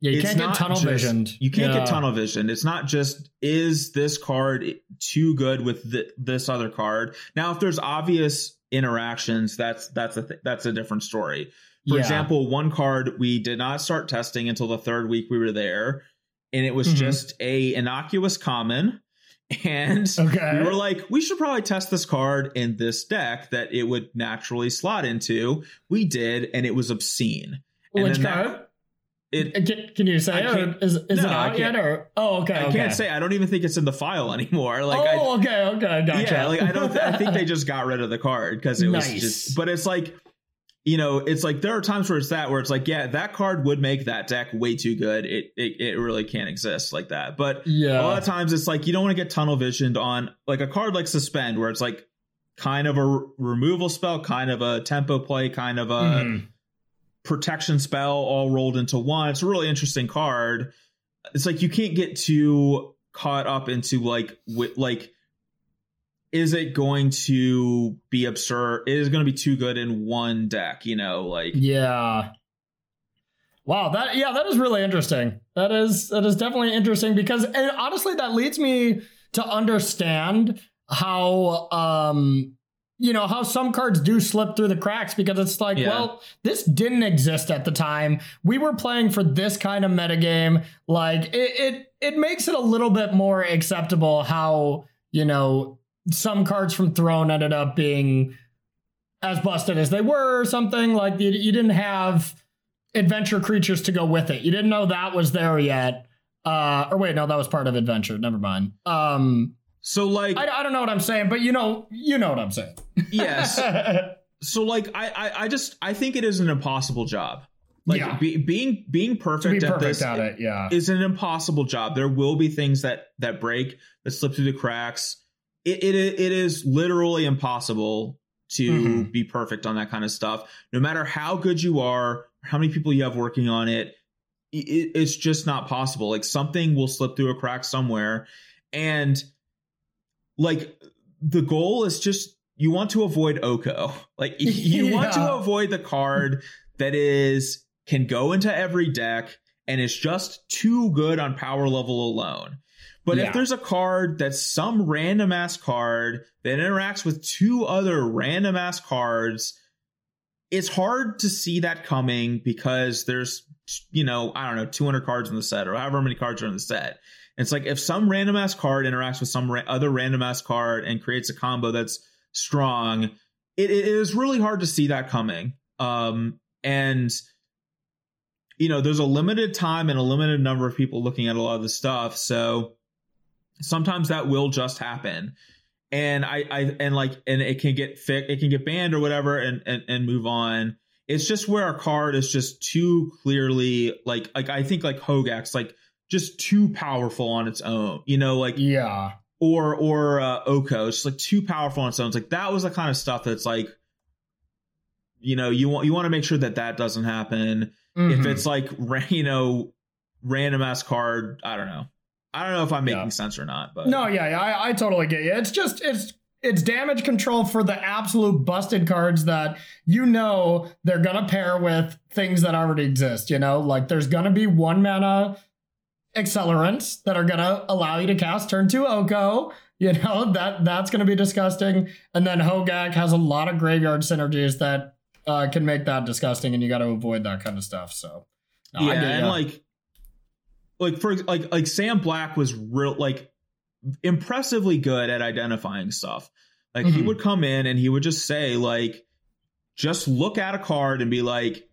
yeah, you can't get tunnel visioned. You can't yeah. get tunnel visioned. It's not just is this card too good with th- this other card. Now, if there's obvious interactions, that's that's a th- that's a different story. For yeah. example, one card we did not start testing until the third week we were there, and it was mm-hmm. just a innocuous common and okay. we were like, we should probably test this card in this deck that it would naturally slot into. We did, and it was obscene. Which card? It, uh, can, can, you say it? Is, is no, it out yet? Or oh, okay. I okay. can't say. I don't even think it's in the file anymore. Like, oh, I, okay, okay, gotcha. Yeah, like I don't. Th- I think they just got rid of the card because it nice. was just. But it's like you know, it's like there are times where it's that where it's like, yeah, that card would make that deck way too good. It it, it really can't exist like that. But yeah. a lot of times it's like you don't want to get tunnel visioned on like a card like suspend where it's like kind of a r- removal spell, kind of a tempo play, kind of a mm. Protection spell all rolled into one. It's a really interesting card. It's like you can't get too caught up into like with like is it going to be absurd? Is it going to be too good in one deck? You know, like yeah. Wow, that yeah, that is really interesting. That is that is definitely interesting because and honestly, that leads me to understand how um you know how some cards do slip through the cracks because it's like yeah. well this didn't exist at the time we were playing for this kind of metagame like it, it it makes it a little bit more acceptable how you know some cards from Throne ended up being as busted as they were or something. Like you, you didn't have adventure creatures to go with it. You didn't know that was there yet. Uh, or wait, no, that was part of adventure. Never mind. Um, so like, I, I don't know what I'm saying, but you know, you know what I'm saying. Yes. so like, I, I, I just, I think it is an impossible job. Like yeah. be, being being perfect, be perfect at this at it, yeah. is an impossible job. There will be things that that break, that slip through the cracks it, it, it is literally impossible to mm-hmm. be perfect on that kind of stuff. No matter how good you are, how many people you have working on it, it, it's just not possible. Like something will slip through a crack somewhere. And like the goal is just you want to avoid Oko. Like you yeah. want to avoid the card that is can go into every deck and is just too good on power level alone. But yeah. if there's a card that's some random ass card that interacts with two other random ass cards, it's hard to see that coming because there's, you know, I don't know, 200 cards in the set or however many cards are in the set. it's like if some random ass card interacts with some ra- other random ass card and creates a combo that's strong, it, it is really hard to see that coming. Um, and you know, there's a limited time and a limited number of people looking at a lot of the stuff. So sometimes that will just happen. and I, I and like and it can get fit it can get banned or whatever and, and and move on. It's just where a card is just too clearly like like I think like Hogak's like just too powerful on its own. You know, like yeah. Or or uh, Oko, it's like too powerful on its own. It's like that was the kind of stuff that's like, you know, you want you want to make sure that that doesn't happen. Mm-hmm. If it's like you know, random ass card, I don't know. I don't know if I'm making yeah. sense or not, but no, yeah, yeah I, I totally get you. It's just it's it's damage control for the absolute busted cards that you know they're gonna pair with things that already exist. You know, like there's gonna be one mana accelerants that are gonna allow you to cast turn two Oko. You know that that's gonna be disgusting. And then Hogak has a lot of graveyard synergies that uh, can make that disgusting, and you got to avoid that kind of stuff. So no, yeah, and like like for like like Sam Black was real like impressively good at identifying stuff. Like mm-hmm. he would come in and he would just say like just look at a card and be like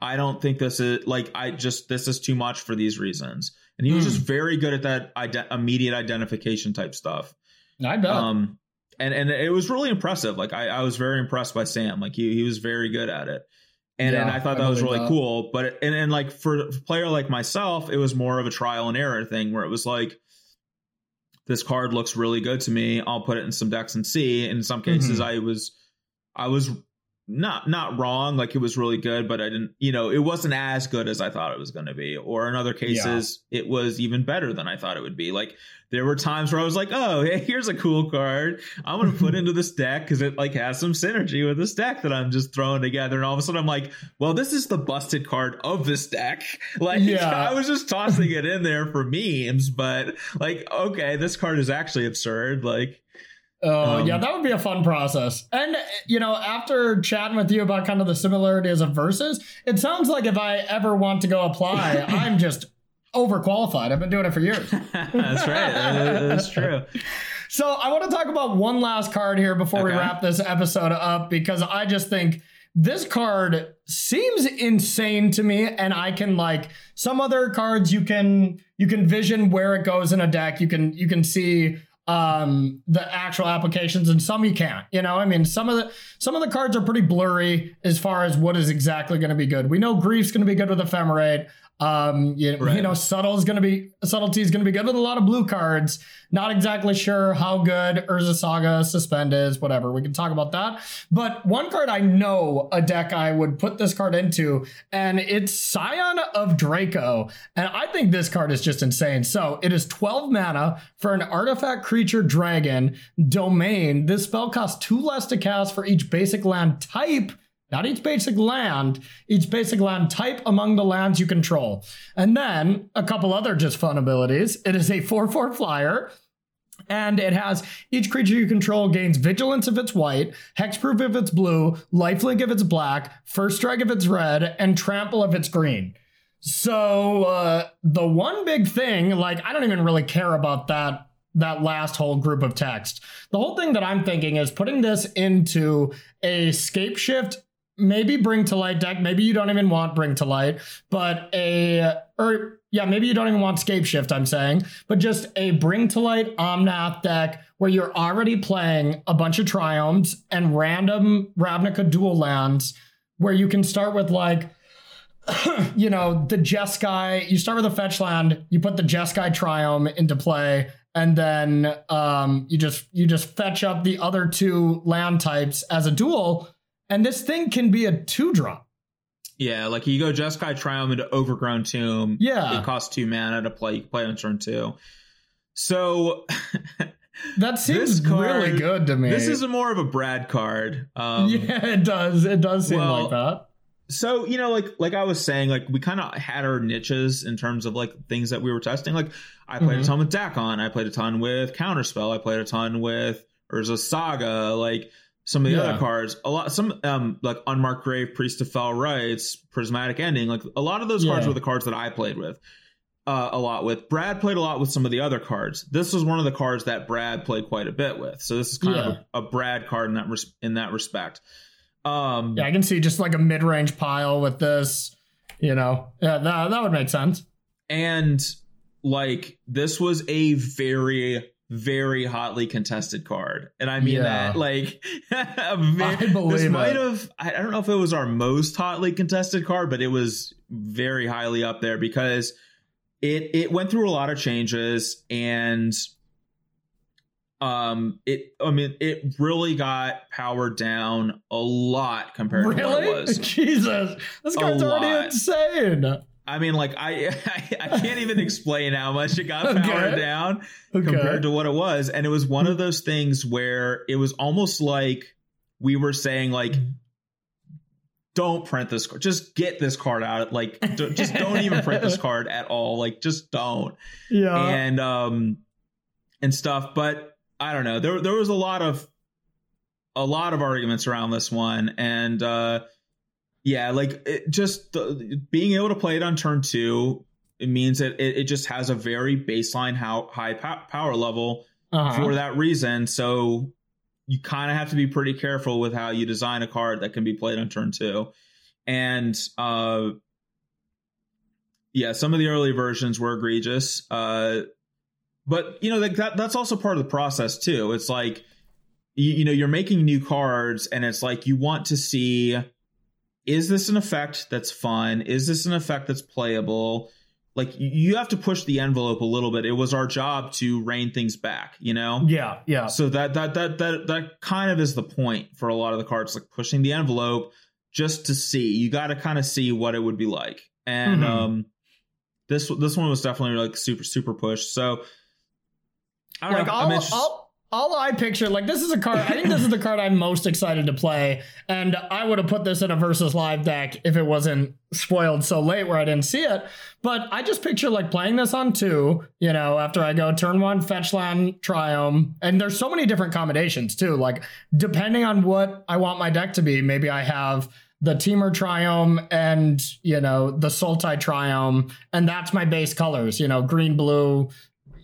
I don't think this is like I just this is too much for these reasons. And he was just mm. very good at that ide- immediate identification type stuff. I bet. Um and and it was really impressive. Like I, I was very impressed by Sam. Like he he was very good at it. And, yeah, and I thought that I was really that. cool. But and and like for a player like myself, it was more of a trial and error thing where it was like this card looks really good to me. I'll put it in some decks and see. In some cases, mm-hmm. I was I was not not wrong like it was really good but i didn't you know it wasn't as good as i thought it was going to be. Or in other cases yeah. it was even better than i thought it would be. Like there were times where i was like oh hey here's a cool card. I'm going to put into this deck because it like has some synergy with this deck that i'm just throwing together. And all of a sudden i'm like well this is the busted card of this deck. Like yeah. i was just tossing it in there for memes but like okay this card is actually absurd. Like Oh, um, yeah, that would be a fun process. And, you know, after chatting with you about kind of the similarities of verses, it sounds like if I ever want to go apply, I'm just overqualified. I've been doing it for years. That's right. That's true. So I want to talk about one last card here before okay. we wrap this episode up because I just think this card seems insane to me and i can like some other cards you can you can vision where it goes in a deck you can you can see um, the actual applications, and some you can't. You know, I mean, some of the some of the cards are pretty blurry as far as what is exactly going to be good. We know Grief's going to be good with Ephemerate. Um, you, right. you know, subtle is going to be subtlety is going to be good with a lot of blue cards. Not exactly sure how good Urza Saga Suspend is, whatever. We can talk about that. But one card I know a deck I would put this card into, and it's Scion of Draco. And I think this card is just insane. So it is 12 mana for an artifact creature dragon domain. This spell costs two less to cast for each basic land type not each basic land, each basic land type among the lands you control. And then a couple other just fun abilities. It is a 4 4 flyer. And it has each creature you control gains vigilance if it's white, hexproof if it's blue, lifelink if it's black, first strike if it's red, and trample if it's green. So uh, the one big thing, like I don't even really care about that that last whole group of text. The whole thing that I'm thinking is putting this into a scape shift maybe bring to light deck. Maybe you don't even want bring to light, but a or yeah, maybe you don't even want scape shift. I'm saying, but just a bring to light Omnath deck where you're already playing a bunch of triomes and random Ravnica dual lands, where you can start with like. you know, the Jeskai, you start with a fetch land, you put the Jeskai Triome into play, and then um, you just you just fetch up the other two land types as a dual and this thing can be a two drop. Yeah, like you go Jeskai Triome into Overgrown Tomb. Yeah. It costs two mana to play. You can play on turn two. So that seems card, really good to me. This is a more of a Brad card. Um, yeah, it does. It does seem well, like that. So you know, like like I was saying, like we kind of had our niches in terms of like things that we were testing. Like I played mm-hmm. a ton with Dakkon. I played a ton with Counterspell. I played a ton with Urza Saga. Like some of the yeah. other cards, a lot, some um like unmarked grave, priest of fell rites, prismatic ending, like a lot of those yeah. cards were the cards that I played with. Uh, a lot with Brad played a lot with some of the other cards. This was one of the cards that Brad played quite a bit with. So this is kind yeah. of a, a, Brad card in that res- in that respect. Um, yeah, I can see just like a mid range pile with this. You know, yeah, that that would make sense. And like this was a very very hotly contested card. And I mean yeah. that like I believe this might have I don't know if it was our most hotly contested card, but it was very highly up there because it it went through a lot of changes and um it i mean it really got powered down a lot compared really? to what it was jesus this card's already insane I mean, like I, I, I can't even explain how much it got okay. powered down okay. compared to what it was, and it was one of those things where it was almost like we were saying, like, don't print this card, just get this card out, like, just don't even print this card at all, like, just don't, yeah, and um, and stuff. But I don't know, there there was a lot of a lot of arguments around this one, and uh yeah, like it just the, being able to play it on turn two, it means that it, it just has a very baseline how high power level uh-huh. for that reason. So you kind of have to be pretty careful with how you design a card that can be played on turn two. And uh, yeah, some of the early versions were egregious. Uh, but you know like that that's also part of the process too. It's like you, you know you're making new cards, and it's like you want to see is this an effect that's fun? Is this an effect that's playable? Like you have to push the envelope a little bit. It was our job to rein things back, you know? Yeah, yeah. So that that that that that kind of is the point for a lot of the cards, like pushing the envelope just to see. You got to kind of see what it would be like. And mm-hmm. um this this one was definitely like super super pushed. So I like know, I'll, I I'll all I picture, like this is a card. I think this is the card I'm most excited to play, and I would have put this in a versus live deck if it wasn't spoiled so late where I didn't see it. But I just picture like playing this on two. You know, after I go turn one, fetch land, triome, and there's so many different combinations too. Like depending on what I want my deck to be, maybe I have the Temur Triome and you know the Sultai Triome, and that's my base colors. You know, green, blue,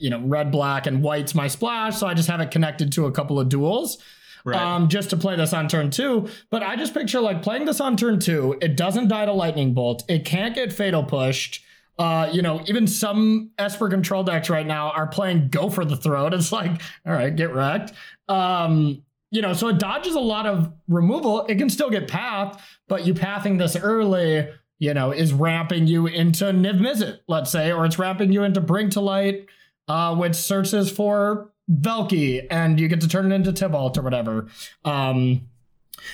you know, red, black, and white's my splash. So I just have it connected to a couple of duels. Right. Um, just to play this on turn two. But I just picture like playing this on turn two. It doesn't die to lightning bolt. It can't get fatal pushed. Uh, you know, even some Esper control decks right now are playing go for the throat. It's like, all right, get wrecked. Um, you know, so it dodges a lot of removal. It can still get path, but you pathing this early, you know, is ramping you into Niv Mizzet, let's say, or it's ramping you into Bring to Light uh, which searches for Valki, and you get to turn it into Tibalt or whatever. Um,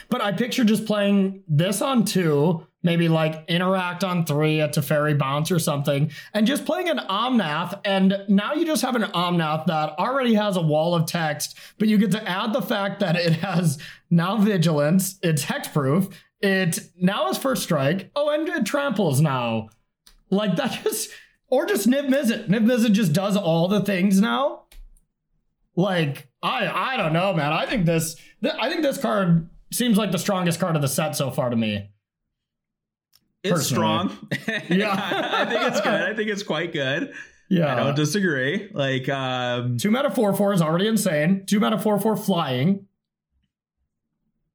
but I picture just playing this on two, maybe like interact on three at Teferi Bounce or something, and just playing an Omnath. And now you just have an Omnath that already has a wall of text, but you get to add the fact that it has now Vigilance, it's hexproof, it now has First Strike. Oh, and it tramples now. Like that just or just Niv Mizzet. Niv Mizzet just does all the things now. Like I I don't know, man. I think this I think this card seems like the strongest card of the set so far to me. It's personally. strong. yeah, I think it's good. I think it's quite good. Yeah, I don't disagree. Like um, two mana four four is already insane. Two mana four four flying.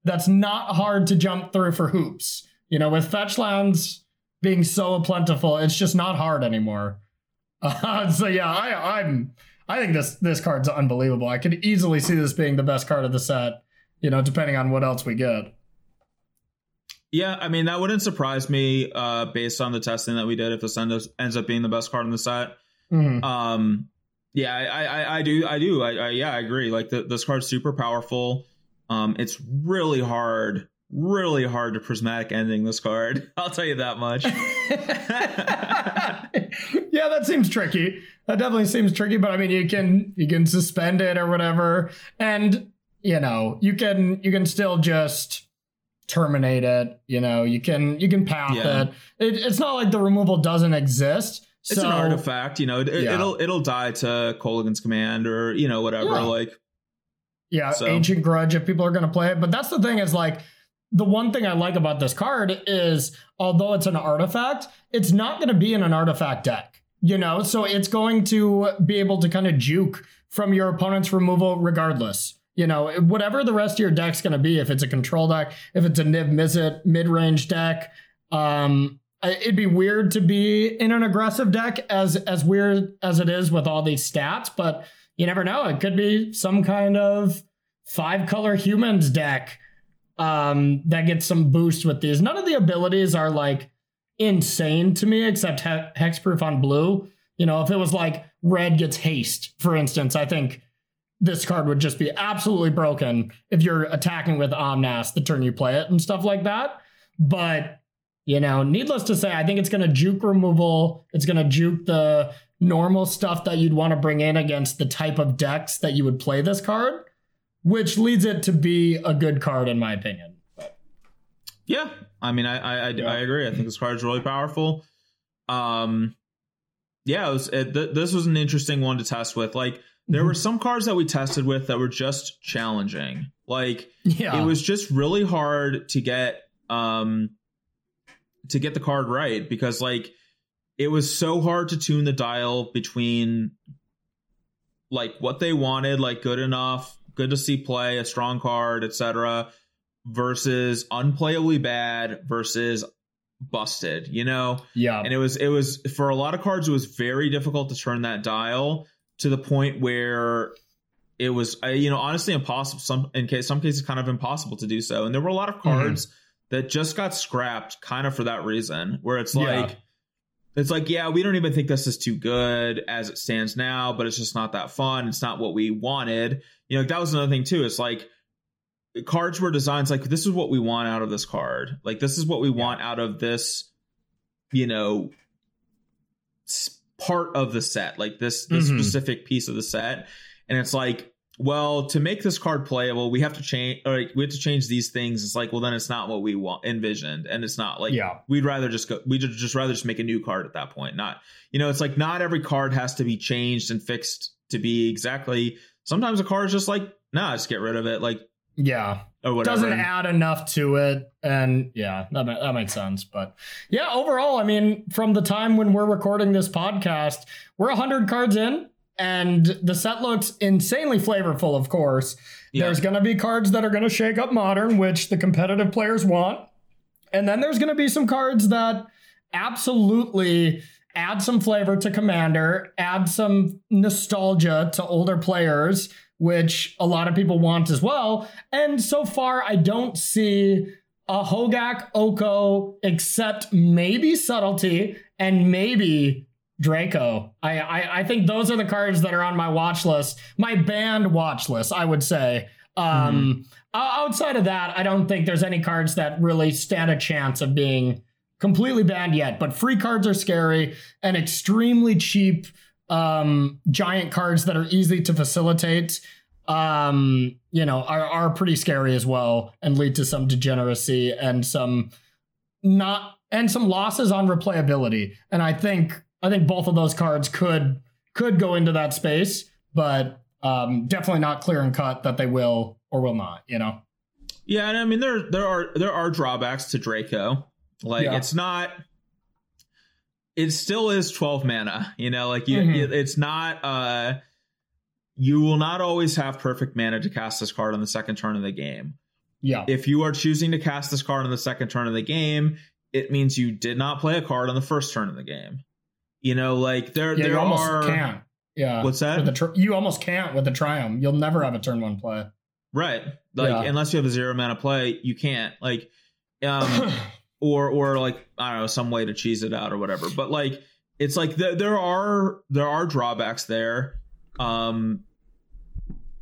That's not hard to jump through for hoops. You know, with fetch lands being so plentiful, it's just not hard anymore. Uh, so yeah, I, I'm I think this this card's unbelievable. I could easily see this being the best card of the set. You know, depending on what else we get. Yeah, I mean that wouldn't surprise me uh, based on the testing that we did if this ends, ends up being the best card in the set. Mm-hmm. Um, yeah, I, I, I do, I do, I, I, yeah, I agree. Like the, this card's super powerful. Um, it's really hard really hard to prismatic ending this card. I'll tell you that much. yeah, that seems tricky. That definitely seems tricky, but I mean you can you can suspend it or whatever. And you know, you can you can still just terminate it. You know, you can you can path yeah. it. it. It's not like the removal doesn't exist. It's so, an artifact, you know. It, yeah. It'll it'll die to Kolaghan's command or you know whatever. Yeah. Like, yeah, so. ancient grudge if people are going to play it. But that's the thing is like the one thing I like about this card is although it's an artifact, it's not going to be in an artifact deck, you know? So it's going to be able to kind of juke from your opponent's removal regardless. You know, whatever the rest of your deck's going to be, if it's a control deck, if it's a Niv Mizzet mid range deck, um, it'd be weird to be in an aggressive deck as as weird as it is with all these stats, but you never know. It could be some kind of five color humans deck um, that gets some boost with these. None of the abilities are like insane to me, except he- hexproof on blue. You know, if it was like red gets haste, for instance, I think this card would just be absolutely broken if you're attacking with Omnaths the turn you play it and stuff like that. But, you know, needless to say, I think it's going to juke removal. It's going to juke the normal stuff that you'd want to bring in against the type of decks that you would play this card, which leads it to be a good card, in my opinion. But. Yeah. I mean, I, I, I, yeah. I agree. I think this card is really powerful. Um, yeah, it was, it, th- this was an interesting one to test with. Like, there mm-hmm. were some cards that we tested with that were just challenging. Like, yeah. it was just really hard to get um to get the card right because like it was so hard to tune the dial between like what they wanted, like good enough, good to see play, a strong card, etc., versus unplayably bad versus busted, you know? Yeah. And it was it was for a lot of cards it was very difficult to turn that dial to the point where it was you know honestly impossible some in case some cases kind of impossible to do so and there were a lot of cards mm-hmm. that just got scrapped kind of for that reason where it's like yeah. it's like yeah we don't even think this is too good as it stands now but it's just not that fun it's not what we wanted you know that was another thing too it's like cards were designed like this is what we want out of this card like this is what we want out of this you know part of the set, like this this mm-hmm. specific piece of the set. And it's like, well, to make this card playable, we have to change like we have to change these things. It's like, well, then it's not what we want envisioned. And it's not like yeah. we'd rather just go we'd just rather just make a new card at that point. Not you know, it's like not every card has to be changed and fixed to be exactly sometimes a card is just like, nah, just get rid of it. Like yeah or whatever. Doesn't add enough to it, and yeah, that that makes sense. But yeah, overall, I mean, from the time when we're recording this podcast, we're hundred cards in, and the set looks insanely flavorful. Of course, yeah. there's going to be cards that are going to shake up modern, which the competitive players want, and then there's going to be some cards that absolutely add some flavor to Commander, add some nostalgia to older players which a lot of people want as well. And so far, I don't see a Hogak Oko except maybe Subtlety and maybe Draco. I, I, I think those are the cards that are on my watch list, my banned watch list, I would say. Um, mm-hmm. Outside of that, I don't think there's any cards that really stand a chance of being completely banned yet. But free cards are scary and extremely cheap um, giant cards that are easy to facilitate, um, you know, are, are pretty scary as well and lead to some degeneracy and some not and some losses on replayability. And I think I think both of those cards could could go into that space, but um, definitely not clear and cut that they will or will not. You know. Yeah, and I mean there there are there are drawbacks to Draco. Like yeah. it's not it still is 12 mana you know like you mm-hmm. it's not uh you will not always have perfect mana to cast this card on the second turn of the game. Yeah. If you are choosing to cast this card on the second turn of the game it means you did not play a card on the first turn of the game. You know like there yeah, there are can't. Yeah. What's that? Tri- you almost can't with the triome you'll never have a turn one play. Right. Like yeah. unless you have a zero mana play you can't. Like um or or like I don't know some way to cheese it out or whatever. But like it's like th- there are there are drawbacks there. Um,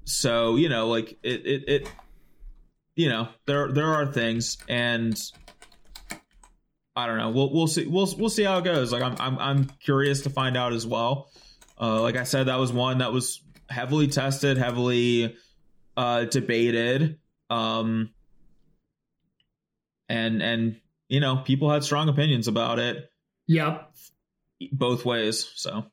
so you know like it it, it you know there there are things and I don't know. We'll we'll see we'll we'll see how it goes. Like I'm I'm I'm curious to find out as well. Uh, like I said, that was one that was heavily tested, heavily uh, debated, um, and and you know, people had strong opinions about it. Yep. Both ways. So.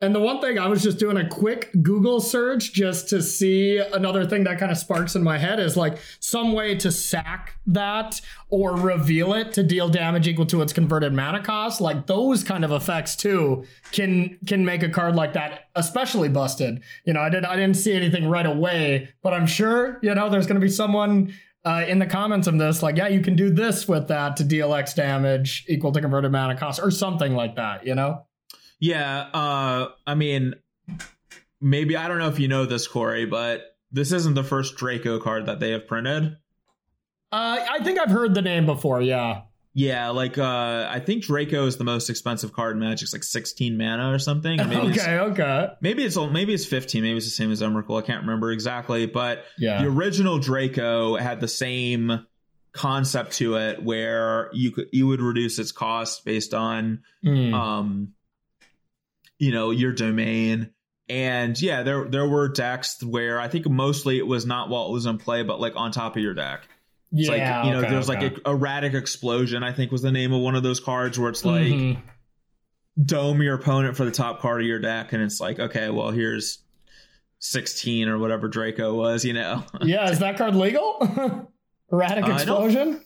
And the one thing I was just doing a quick Google search just to see another thing that kind of sparks in my head is like some way to sack that or reveal it to deal damage equal to its converted mana cost. Like those kind of effects too can can make a card like that especially busted. You know, I did I didn't see anything right away, but I'm sure you know there's going to be someone uh, in the comments of this, like, yeah, you can do this with that to deal X damage equal to converted mana cost or something like that, you know? Yeah. Uh, I mean, maybe I don't know if you know this, Corey, but this isn't the first Draco card that they have printed. Uh, I think I've heard the name before. Yeah. Yeah, like uh I think Draco is the most expensive card in Magic. It's like 16 mana or something. Maybe okay, okay. Maybe it's maybe it's 15. Maybe it's the same as Emrakul. I can't remember exactly, but yeah. the original Draco had the same concept to it where you could you would reduce its cost based on mm. um you know your domain and yeah there there were decks where i think mostly it was not while it was in play but like on top of your deck it's yeah, like you know okay, there's okay. like a erratic explosion i think was the name of one of those cards where it's like mm-hmm. dome your opponent for the top card of your deck and it's like okay well here's 16 or whatever draco was you know yeah is that card legal erratic explosion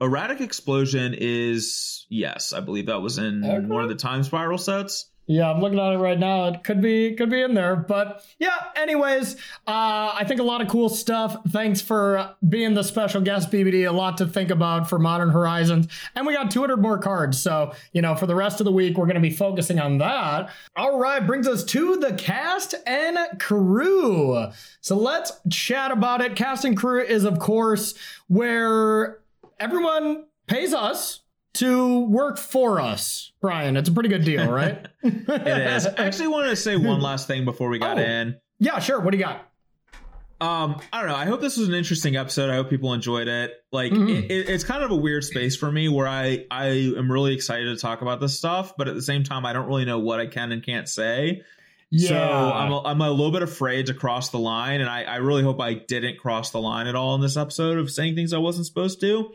erratic explosion is yes i believe that was in okay. one of the time spiral sets yeah, I'm looking at it right now. It could be could be in there, but yeah. Anyways, uh, I think a lot of cool stuff. Thanks for being the special guest, BBD. A lot to think about for Modern Horizons, and we got 200 more cards. So you know, for the rest of the week, we're going to be focusing on that. All right, brings us to the cast and crew. So let's chat about it. Cast and crew is, of course, where everyone pays us to work for us, Brian. It's a pretty good deal, right? it is. I actually wanted to say one last thing before we got oh. in. Yeah, sure. What do you got? Um, I don't know. I hope this was an interesting episode. I hope people enjoyed it. Like, mm-hmm. it, it, it's kind of a weird space for me where I I am really excited to talk about this stuff, but at the same time, I don't really know what I can and can't say. Yeah. So I'm a, I'm a little bit afraid to cross the line, and I, I really hope I didn't cross the line at all in this episode of saying things I wasn't supposed to.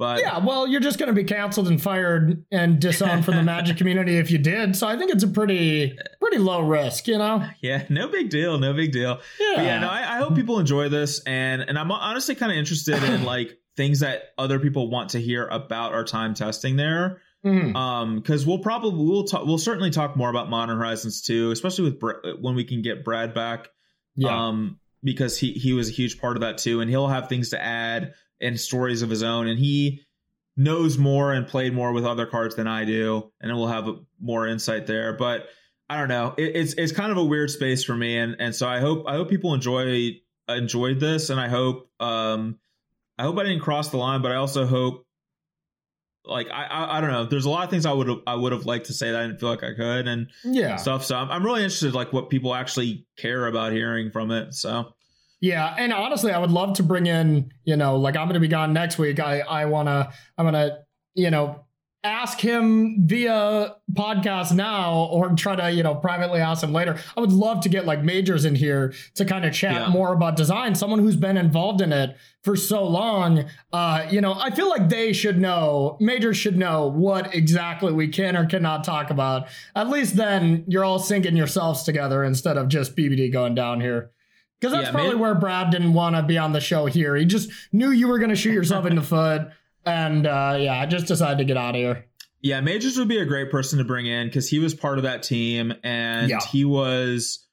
But yeah, well, you're just going to be canceled and fired and disowned from the Magic community if you did. So I think it's a pretty pretty low risk, you know. Yeah, no big deal, no big deal. Yeah, but yeah. No, I, I hope people enjoy this, and and I'm honestly kind of interested in like things that other people want to hear about our time testing there. Mm-hmm. Um, because we'll probably we'll talk we'll certainly talk more about Modern Horizons 2, especially with when we can get Brad back. Yeah. Um, because he he was a huge part of that too, and he'll have things to add and stories of his own. And he knows more and played more with other cards than I do, and we'll have more insight there. But I don't know. It, it's it's kind of a weird space for me, and and so I hope I hope people enjoy enjoyed this, and I hope um I hope I didn't cross the line, but I also hope like I, I, I don't know. There's a lot of things I would I would have liked to say that I didn't feel like I could and yeah stuff. So I'm, I'm really interested like what people actually care about hearing from it. So yeah, and honestly, I would love to bring in, you know, like I'm going to be gone next week. I I want to I'm going to, you know, ask him via podcast now or try to, you know, privately ask him later. I would love to get like majors in here to kind of chat yeah. more about design, someone who's been involved in it for so long. Uh, you know, I feel like they should know, majors should know what exactly we can or cannot talk about. At least then you're all syncing yourselves together instead of just BBD going down here. Because that's yeah, probably where Brad didn't want to be on the show here. He just knew you were going to shoot yourself in the foot. And uh, yeah, I just decided to get out of here. Yeah, Majors would be a great person to bring in because he was part of that team and yeah. he was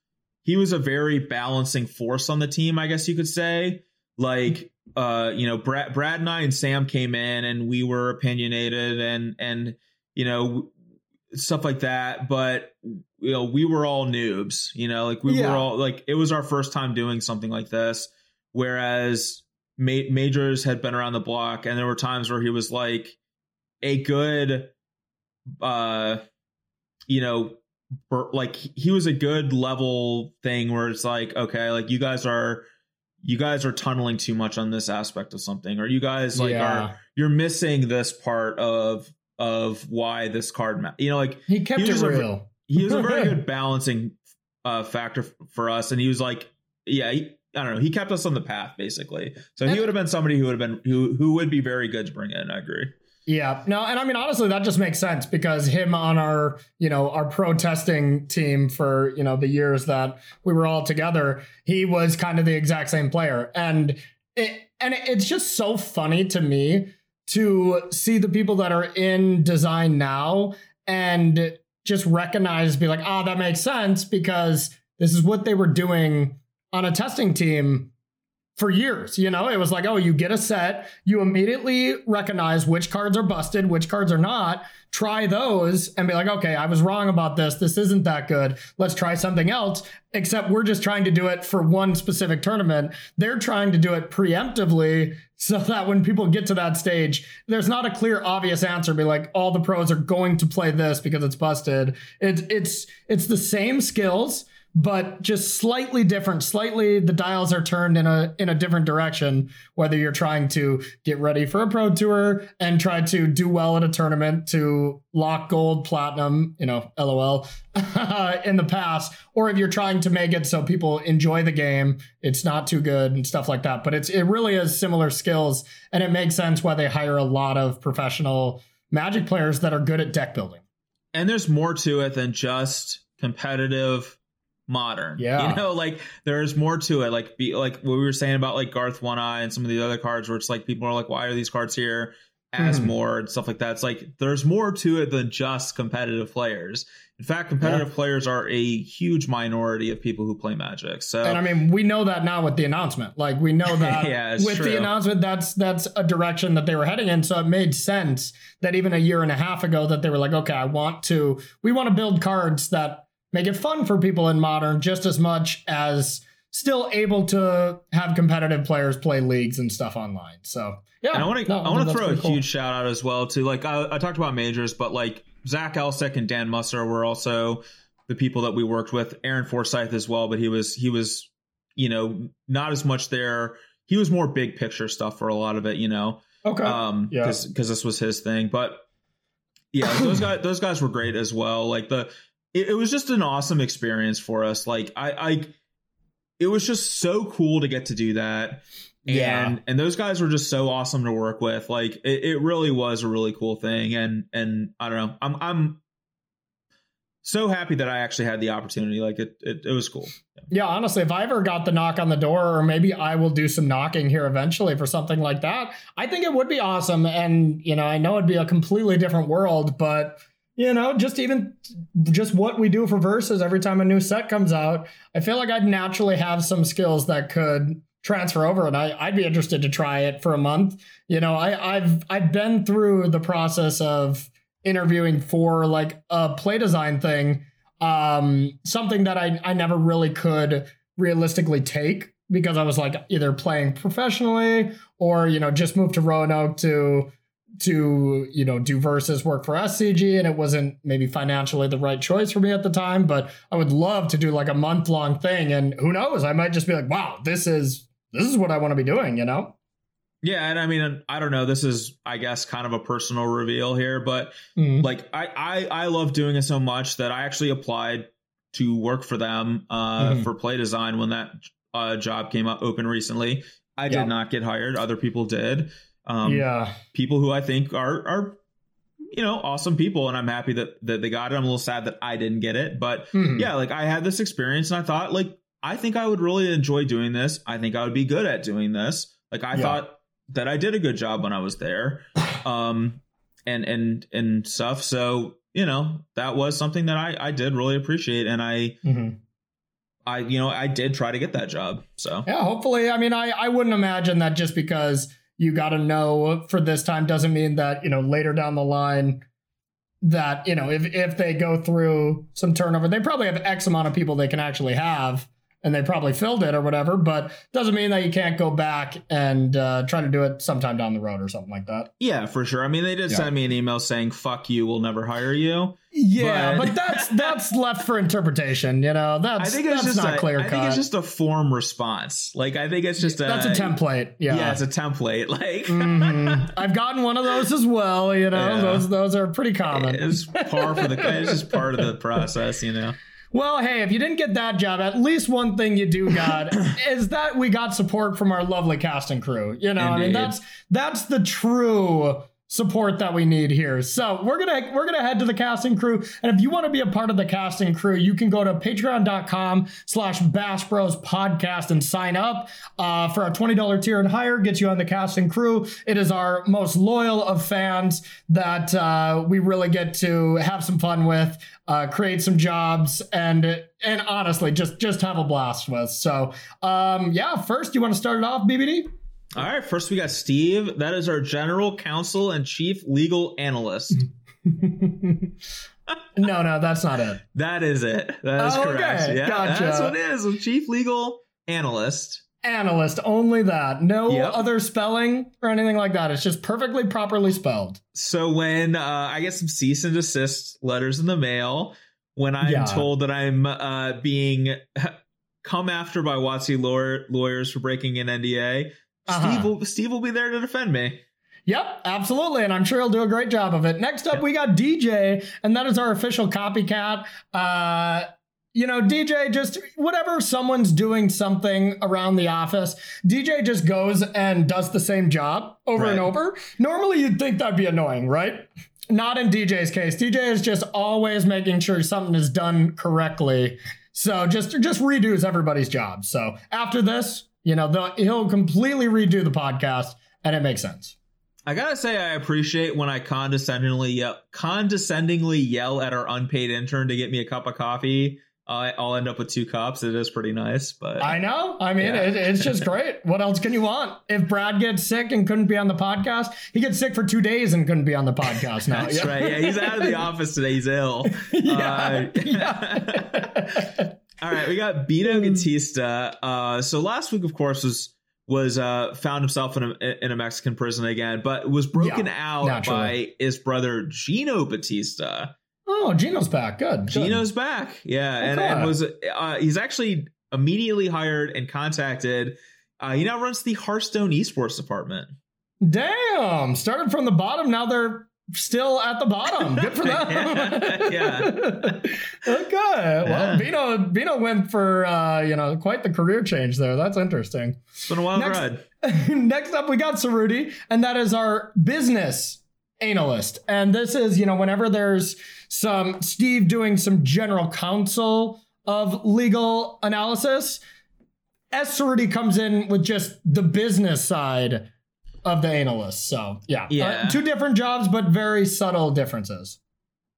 he was a very balancing force on the team, I guess you could say. Like uh, you know, Brad Brad and I and Sam came in and we were opinionated and and you know stuff like that, but you know, we were all noobs, you know, like we yeah. were all like, it was our first time doing something like this. Whereas Ma- Majors had been around the block and there were times where he was like a good, uh, you know, like he was a good level thing where it's like, okay, like you guys are, you guys are tunneling too much on this aspect of something, or you guys like yeah. are, you're missing this part of, of why this card, ma- you know, like he kept he it real. He was a very good balancing uh, factor for us, and he was like, yeah, he, I don't know, he kept us on the path basically. So and, he would have been somebody who would have been who who would be very good to bring in. I agree. Yeah, no, and I mean honestly, that just makes sense because him on our you know our protesting team for you know the years that we were all together, he was kind of the exact same player, and it and it's just so funny to me to see the people that are in design now and just recognize, be like, ah, oh, that makes sense because this is what they were doing on a testing team for years. You know, it was like, oh, you get a set, you immediately recognize which cards are busted, which cards are not. Try those and be like, okay, I was wrong about this. This isn't that good. Let's try something else. Except we're just trying to do it for one specific tournament. They're trying to do it preemptively so that when people get to that stage, there's not a clear, obvious answer. Be like, all the pros are going to play this because it's busted. It's it's it's the same skills but just slightly different slightly the dials are turned in a in a different direction whether you're trying to get ready for a pro tour and try to do well at a tournament to lock gold platinum you know lol in the past or if you're trying to make it so people enjoy the game it's not too good and stuff like that. But it's it really is similar skills and it makes sense why they hire a lot of professional magic players that are good at deck building. And there's more to it than just competitive modern. Yeah. You know, like there's more to it. Like be like what we were saying about like Garth One Eye and some of the other cards where it's like people are like, why are these cards here? As mm-hmm. more and stuff like that. It's like there's more to it than just competitive players. In fact, competitive yeah. players are a huge minority of people who play Magic. So, and I mean, we know that now with the announcement. Like, we know that yeah, with true. the announcement, that's that's a direction that they were heading in. So it made sense that even a year and a half ago, that they were like, okay, I want to, we want to build cards that make it fun for people in modern just as much as still able to have competitive players play leagues and stuff online. So yeah, and I want to no, I want to throw a cool. huge shout out as well to like I, I, talked about majors, but like Zach Elsik and Dan Musser were also the people that we worked with. Aaron Forsythe as well, but he was he was you know not as much there. He was more big picture stuff for a lot of it, you know. Okay. Um, yeah. Because this was his thing, but yeah, those guys those guys were great as well. Like the it, it was just an awesome experience for us. Like I, I, it was just so cool to get to do that. Yeah. And and those guys were just so awesome to work with. Like it, it really was a really cool thing. And and I don't know. I'm I'm so happy that I actually had the opportunity. Like it, it, it, was cool. Yeah. yeah. honestly, if I ever got the knock on the door, or maybe I will do some knocking here eventually for something like that, I think it would be awesome. And you know, I know it'd be a completely different world, but you know, just even just what we do for verses every time a new set comes out, I feel like I'd naturally have some skills that could transfer over and I, I'd be interested to try it for a month. You know, I, I've I've been through the process of interviewing for like a play design thing, um, something that I, I never really could realistically take because I was like either playing professionally or, you know, just moved to Roanoke to to you know do versus work for SCG and it wasn't maybe financially the right choice for me at the time but I would love to do like a month long thing and who knows I might just be like wow this is this is what I want to be doing you know yeah and I mean I don't know this is I guess kind of a personal reveal here but mm-hmm. like I, I I love doing it so much that I actually applied to work for them uh mm-hmm. for play design when that uh job came up open recently I did not get hired other people did um, yeah, people who I think are are you know awesome people, and I'm happy that that they got it. I'm a little sad that I didn't get it, but mm-hmm. yeah, like I had this experience, and I thought like I think I would really enjoy doing this. I think I would be good at doing this. Like I yeah. thought that I did a good job when I was there, um, and and and stuff. So you know that was something that I I did really appreciate, and I. Mm-hmm. I you know I did try to get that job. So yeah, hopefully. I mean, I I wouldn't imagine that just because you got to know for this time doesn't mean that you know later down the line that you know if if they go through some turnover they probably have x amount of people they can actually have and they probably filled it or whatever, but doesn't mean that you can't go back and uh, try to do it sometime down the road or something like that. Yeah, for sure. I mean, they did yeah. send me an email saying "fuck you, we'll never hire you." Yeah, but, but that's that's left for interpretation. You know, that's I think it's just not a, clear. I think it's just a form response. Like I think it's just a that's a template. Yeah, yeah, it's a template. Like mm-hmm. I've gotten one of those as well. You know, yeah. those those are pretty common. It's par for the. It's just part of the process. You know. Well, hey, if you didn't get that job, at least one thing you do got is that we got support from our lovely cast and crew. You know, Indeed. I mean that's that's the true support that we need here. So we're gonna we're gonna head to the casting crew, and if you want to be a part of the casting crew, you can go to Patreon.com/slash Bash Bros Podcast and sign up uh, for a twenty dollar tier and higher. Gets you on the casting crew. It is our most loyal of fans that uh, we really get to have some fun with, uh, create some jobs, and and honestly, just just have a blast with. So um, yeah, first you want to start it off, BBD. All right, first we got Steve. That is our general counsel and chief legal analyst. no, no, that's not it. That is it. That is oh, correct. Okay. Yeah, gotcha. that's what it is. Chief legal analyst. Analyst, only that. No yep. other spelling or anything like that. It's just perfectly properly spelled. So when uh, I get some cease and desist letters in the mail, when I'm yeah. told that I'm uh, being come after by WotC lawyer, lawyers for breaking an NDA, uh-huh. Steve will Steve will be there to defend me. Yep, absolutely. And I'm sure he'll do a great job of it. Next up, we got DJ, and that is our official copycat. Uh, you know, DJ just whatever someone's doing something around the office, DJ just goes and does the same job over right. and over. Normally, you'd think that'd be annoying, right? Not in DJ's case. DJ is just always making sure something is done correctly. So just just redos everybody's job. So after this, you know, he'll completely redo the podcast, and it makes sense. I gotta say, I appreciate when I condescendingly yell, condescendingly yell at our unpaid intern to get me a cup of coffee. Uh, I'll end up with two cups. It is pretty nice, but I know. I mean, yeah. it, it's just great. What else can you want? If Brad gets sick and couldn't be on the podcast, he gets sick for two days and couldn't be on the podcast now. That's yeah. right. Yeah, he's out of the office today. He's ill. yeah. Uh, yeah. All right, we got Bino Gatista. Uh, so last week, of course, was was uh, found himself in a in a Mexican prison again, but was broken yeah, out naturally. by his brother Gino Batista. Oh, Gino's back. Good. Gino's Good. back. Yeah, and, and was uh, he's actually immediately hired and contacted. Uh, he now runs the Hearthstone esports department. Damn! Started from the bottom. Now they're still at the bottom. Good for them. yeah. yeah. okay. Well, Bino Bino went for uh, you know quite the career change there. That's interesting. It's been a wild next, ride. next up, we got Cerruti, and that is our business analyst. And this is you know whenever there's some Steve doing some general counsel of legal analysis. S. Cerruti comes in with just the business side of the analyst. So yeah, uh, yeah, uh, two different jobs, but very subtle differences.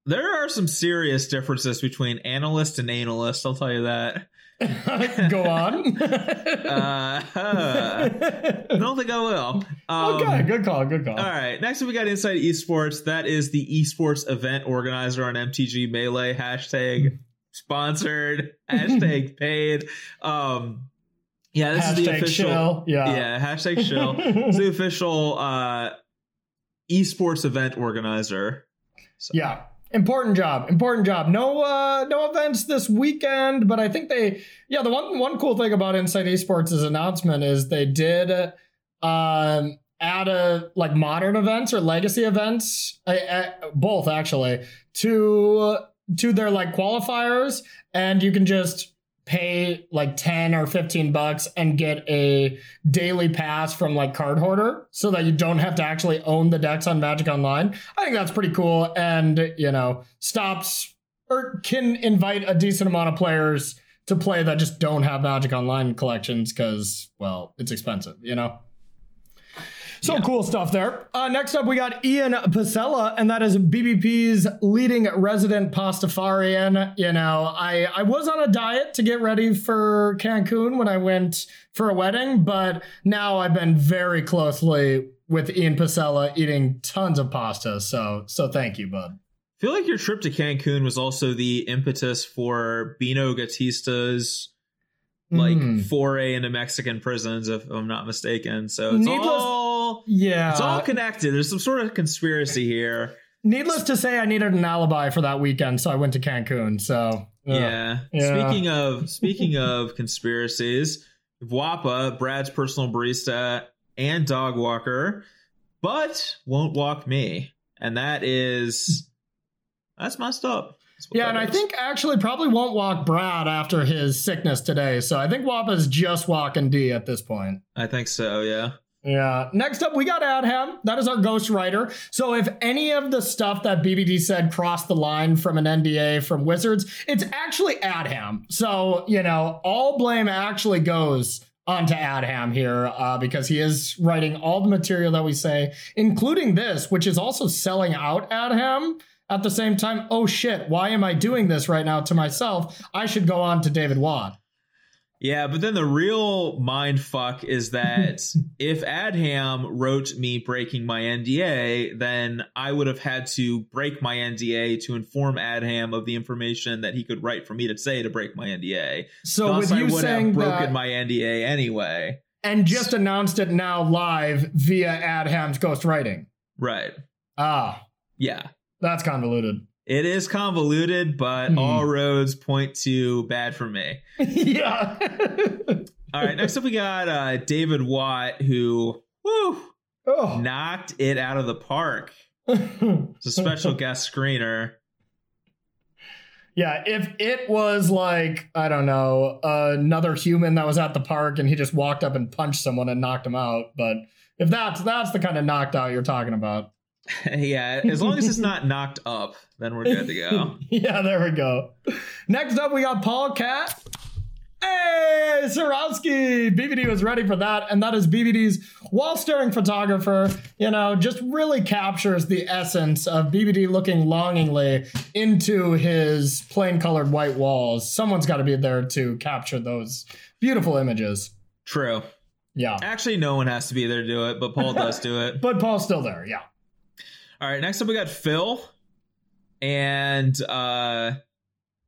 There are some serious differences between analyst and analyst. I'll tell you that. Go on. uh, I don't think I will. Um, okay, good call. Good call. All right. Next, we got Inside Esports. That is the esports event organizer on MTG Melee. Hashtag sponsored. Hashtag paid. Um, yeah, this hashtag is the official. Yeah, yeah. Hashtag shill. it's the official uh, esports event organizer. So. Yeah, important job. Important job. No, uh, no events this weekend, but I think they. Yeah, the one one cool thing about Inside Esports' announcement is they did um, add a like modern events or legacy events, uh, uh, both actually to to their like qualifiers, and you can just pay like 10 or 15 bucks and get a daily pass from like Cardhoarder so that you don't have to actually own the decks on Magic Online. I think that's pretty cool and, you know, stops or can invite a decent amount of players to play that just don't have Magic Online collections because, well, it's expensive, you know? So yeah. cool stuff there. Uh, next up, we got Ian Pasella, and that is BBP's leading resident pastafarian. You know, I, I was on a diet to get ready for Cancun when I went for a wedding, but now I've been very closely with Ian Pasella eating tons of pasta. So, so thank you, bud. I feel like your trip to Cancun was also the impetus for Bino Gatista's like mm. foray into Mexican prisons, if I'm not mistaken. So it's Needless, all yeah, it's all connected. There's some sort of conspiracy here. Needless to say, I needed an alibi for that weekend, so I went to Cancun. So yeah. yeah. Speaking of speaking of conspiracies, Wappa, Brad's personal barista and dog walker, but won't walk me, and that is that's messed up. Yeah, and is. I think actually probably won't walk Brad after his sickness today. So I think Wappa's just walking D at this point. I think so, yeah. Yeah. Next up, we got Adham. That is our ghostwriter. So if any of the stuff that BBD said crossed the line from an NDA from Wizards, it's actually Adham. So, you know, all blame actually goes onto Adham here uh, because he is writing all the material that we say, including this, which is also selling out Adham. At the same time, oh shit, why am I doing this right now to myself? I should go on to David Watt. Yeah, but then the real mind fuck is that if Adham wrote me breaking my NDA, then I would have had to break my NDA to inform Adham of the information that he could write for me to say to break my NDA. So Thus, I would have broken my NDA anyway. And just announced it now live via Adham's ghostwriting. Right. Ah. Yeah. That's convoluted. It is convoluted, but mm. all roads point to bad for me. yeah. all right. Next up, we got uh, David Watt, who woo, oh. knocked it out of the park. it's a special guest screener. Yeah, if it was like, I don't know, another human that was at the park and he just walked up and punched someone and knocked him out, but if that's that's the kind of knocked out you're talking about. yeah, as long as it's not knocked up, then we're good to go. yeah, there we go. Next up, we got Paul Cat. Hey, Sarowski! BBD was ready for that, and that is BBD's wall staring photographer. You know, just really captures the essence of BBD looking longingly into his plain colored white walls. Someone's got to be there to capture those beautiful images. True. Yeah. Actually, no one has to be there to do it, but Paul does do it. but Paul's still there, yeah. All right, next up we got Phil. And uh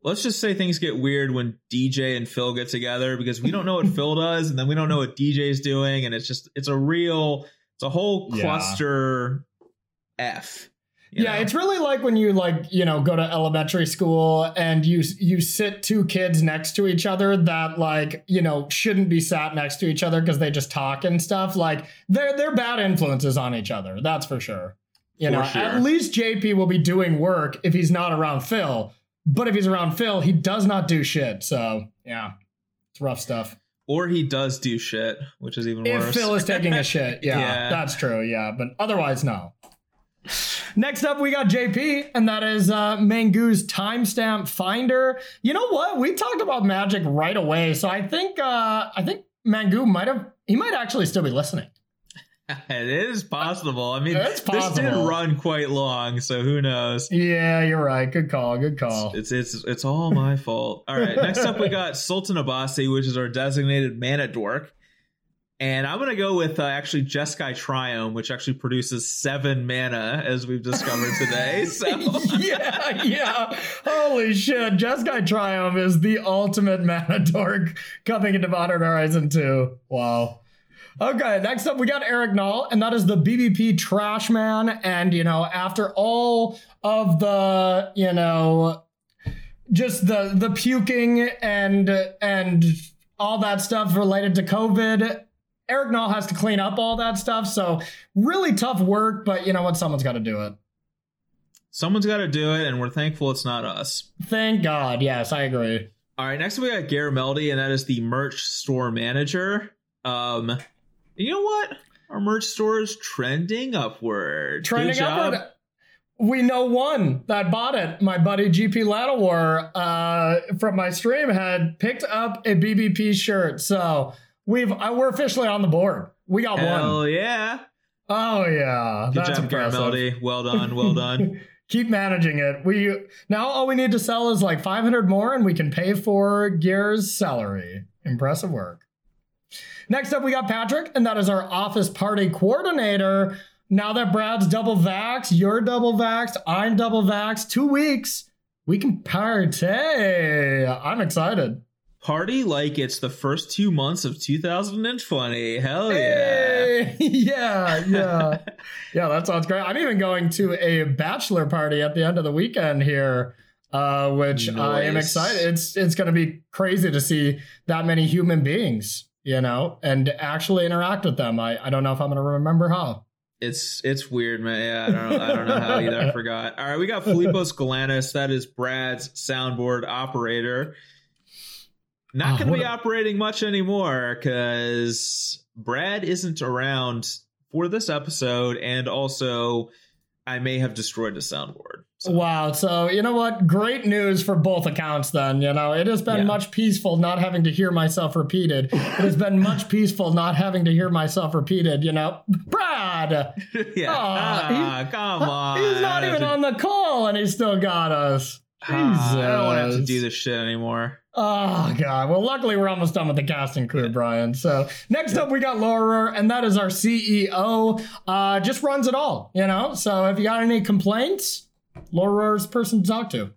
let's just say things get weird when DJ and Phil get together because we don't know what Phil does and then we don't know what DJ's doing and it's just it's a real it's a whole cluster yeah. F. Yeah, know? it's really like when you like, you know, go to elementary school and you you sit two kids next to each other that like, you know, shouldn't be sat next to each other because they just talk and stuff. Like they're they're bad influences on each other. That's for sure. You know, sure. at least JP will be doing work if he's not around Phil. But if he's around Phil, he does not do shit. So yeah, it's rough stuff. Or he does do shit, which is even if worse. If Phil is taking a shit, yeah, yeah, that's true. Yeah, but otherwise, no. Next up, we got JP, and that is uh, Mangu's timestamp finder. You know what? We talked about magic right away, so I think uh, I think Mangu might have he might actually still be listening. It is possible. I mean, possible. this did run quite long, so who knows? Yeah, you're right. Good call. Good call. It's it's it's, it's all my fault. All right. Next up, we got Sultan Abasi, which is our designated mana dork. And I'm gonna go with uh, actually Jeskai Triome, which actually produces seven mana, as we've discovered today. So yeah, yeah. Holy shit, Jeskai Triome is the ultimate mana dork coming into Modern Horizon 2. Wow. Okay, next up we got Eric Null, and that is the BBP trash man. And you know, after all of the, you know, just the the puking and and all that stuff related to COVID, Eric Null has to clean up all that stuff. So really tough work, but you know what? Someone's got to do it. Someone's got to do it, and we're thankful it's not us. Thank God. Yes, I agree. All right, next we got Garameldi, and that is the merch store manager. Um, you know what? Our merch store is trending upward. Trending upward. We know one that bought it. My buddy GP Latawar uh, from my stream had picked up a BBP shirt. So we've uh, we're officially on the board. We got Hell one. Oh yeah. Oh yeah. Good That's job, impressive. Well done. Well done. Keep managing it. We now all we need to sell is like 500 more, and we can pay for Gear's salary. Impressive work. Next up, we got Patrick, and that is our office party coordinator. Now that Brad's double vax, you're double vaxxed, I'm double vaxxed, two weeks, we can party. I'm excited. Party like it's the first two months of 2020. Hell yeah. Hey, yeah, yeah. yeah, that sounds great. I'm even going to a bachelor party at the end of the weekend here. Uh, which nice. I am excited. It's it's going to be crazy to see that many human beings you know, and actually interact with them. I, I don't know if I'm going to remember how. It's it's weird, man. Yeah, I don't I don't know how either. I forgot. All right, we got Filipos Galanis. That is Brad's soundboard operator. not ah, going to be operating much anymore because Brad isn't around for this episode, and also I may have destroyed the soundboard. So. Wow. So, you know what? Great news for both accounts then. You know, it has been yeah. much peaceful not having to hear myself repeated. It has been much peaceful not having to hear myself repeated. You know, Brad. yeah. ah, come on. He's not even on the call and he still got us. Jesus. Ah, I don't want to have to do this shit anymore. Oh god. Well, luckily we're almost done with the casting crew, Brian. So next up we got Laura, and that is our CEO. Uh, just runs it all, you know. So if you got any complaints, Laura's person to talk to.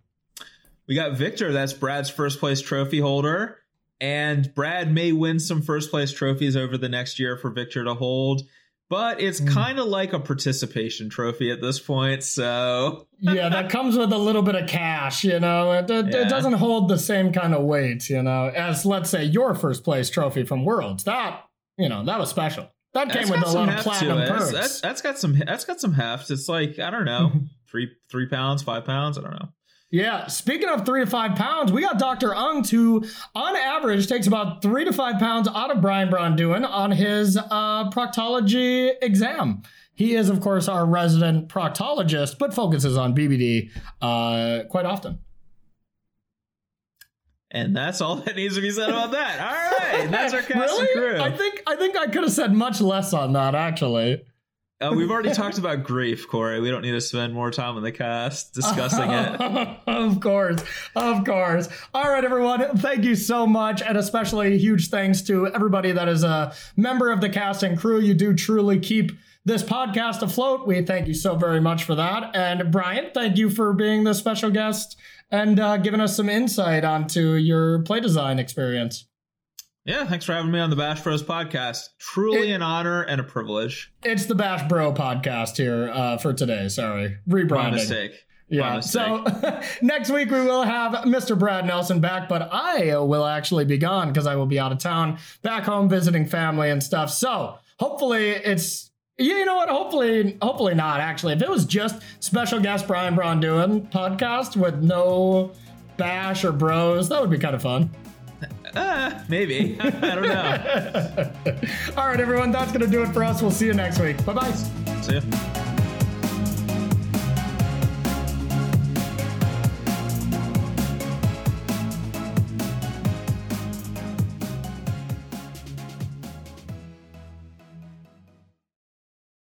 We got Victor. That's Brad's first place trophy holder, and Brad may win some first place trophies over the next year for Victor to hold but it's mm. kind of like a participation trophy at this point. So yeah, that comes with a little bit of cash. You know, it, it, yeah. it, doesn't hold the same kind of weight. You know, as let's say your first place trophy from Worlds. That you know that was special. That that's came with a lot of platinum perks. That's, that's got some. That's got some heft. It's like I don't know, three three pounds, five pounds. I don't know. Yeah, speaking of three to five pounds, we got Dr. Ungt, who on average takes about three to five pounds out of Brian Braun-Duin on his uh, proctology exam. He is, of course, our resident proctologist, but focuses on BBD uh, quite often. And that's all that needs to be said about that. All right, that's our cast really? crew. I think I think I could have said much less on that actually. Uh, we've already talked about grief, Corey. We don't need to spend more time on the cast discussing it. of course. Of course. All right, everyone. Thank you so much. And especially huge thanks to everybody that is a member of the cast and crew. You do truly keep this podcast afloat. We thank you so very much for that. And Brian, thank you for being the special guest and uh, giving us some insight onto your play design experience. Yeah, thanks for having me on the Bash Bros podcast. Truly it, an honor and a privilege. It's the Bash Bro podcast here uh, for today. Sorry, rebranding. My mistake. Yeah. So next week we will have Mr. Brad Nelson back, but I will actually be gone because I will be out of town, back home visiting family and stuff. So hopefully it's you know what? Hopefully, hopefully not. Actually, if it was just special guest Brian Braun doing podcast with no bash or bros, that would be kind of fun. Uh, maybe. I don't know. All right, everyone. That's going to do it for us. We'll see you next week. Bye bye. See you.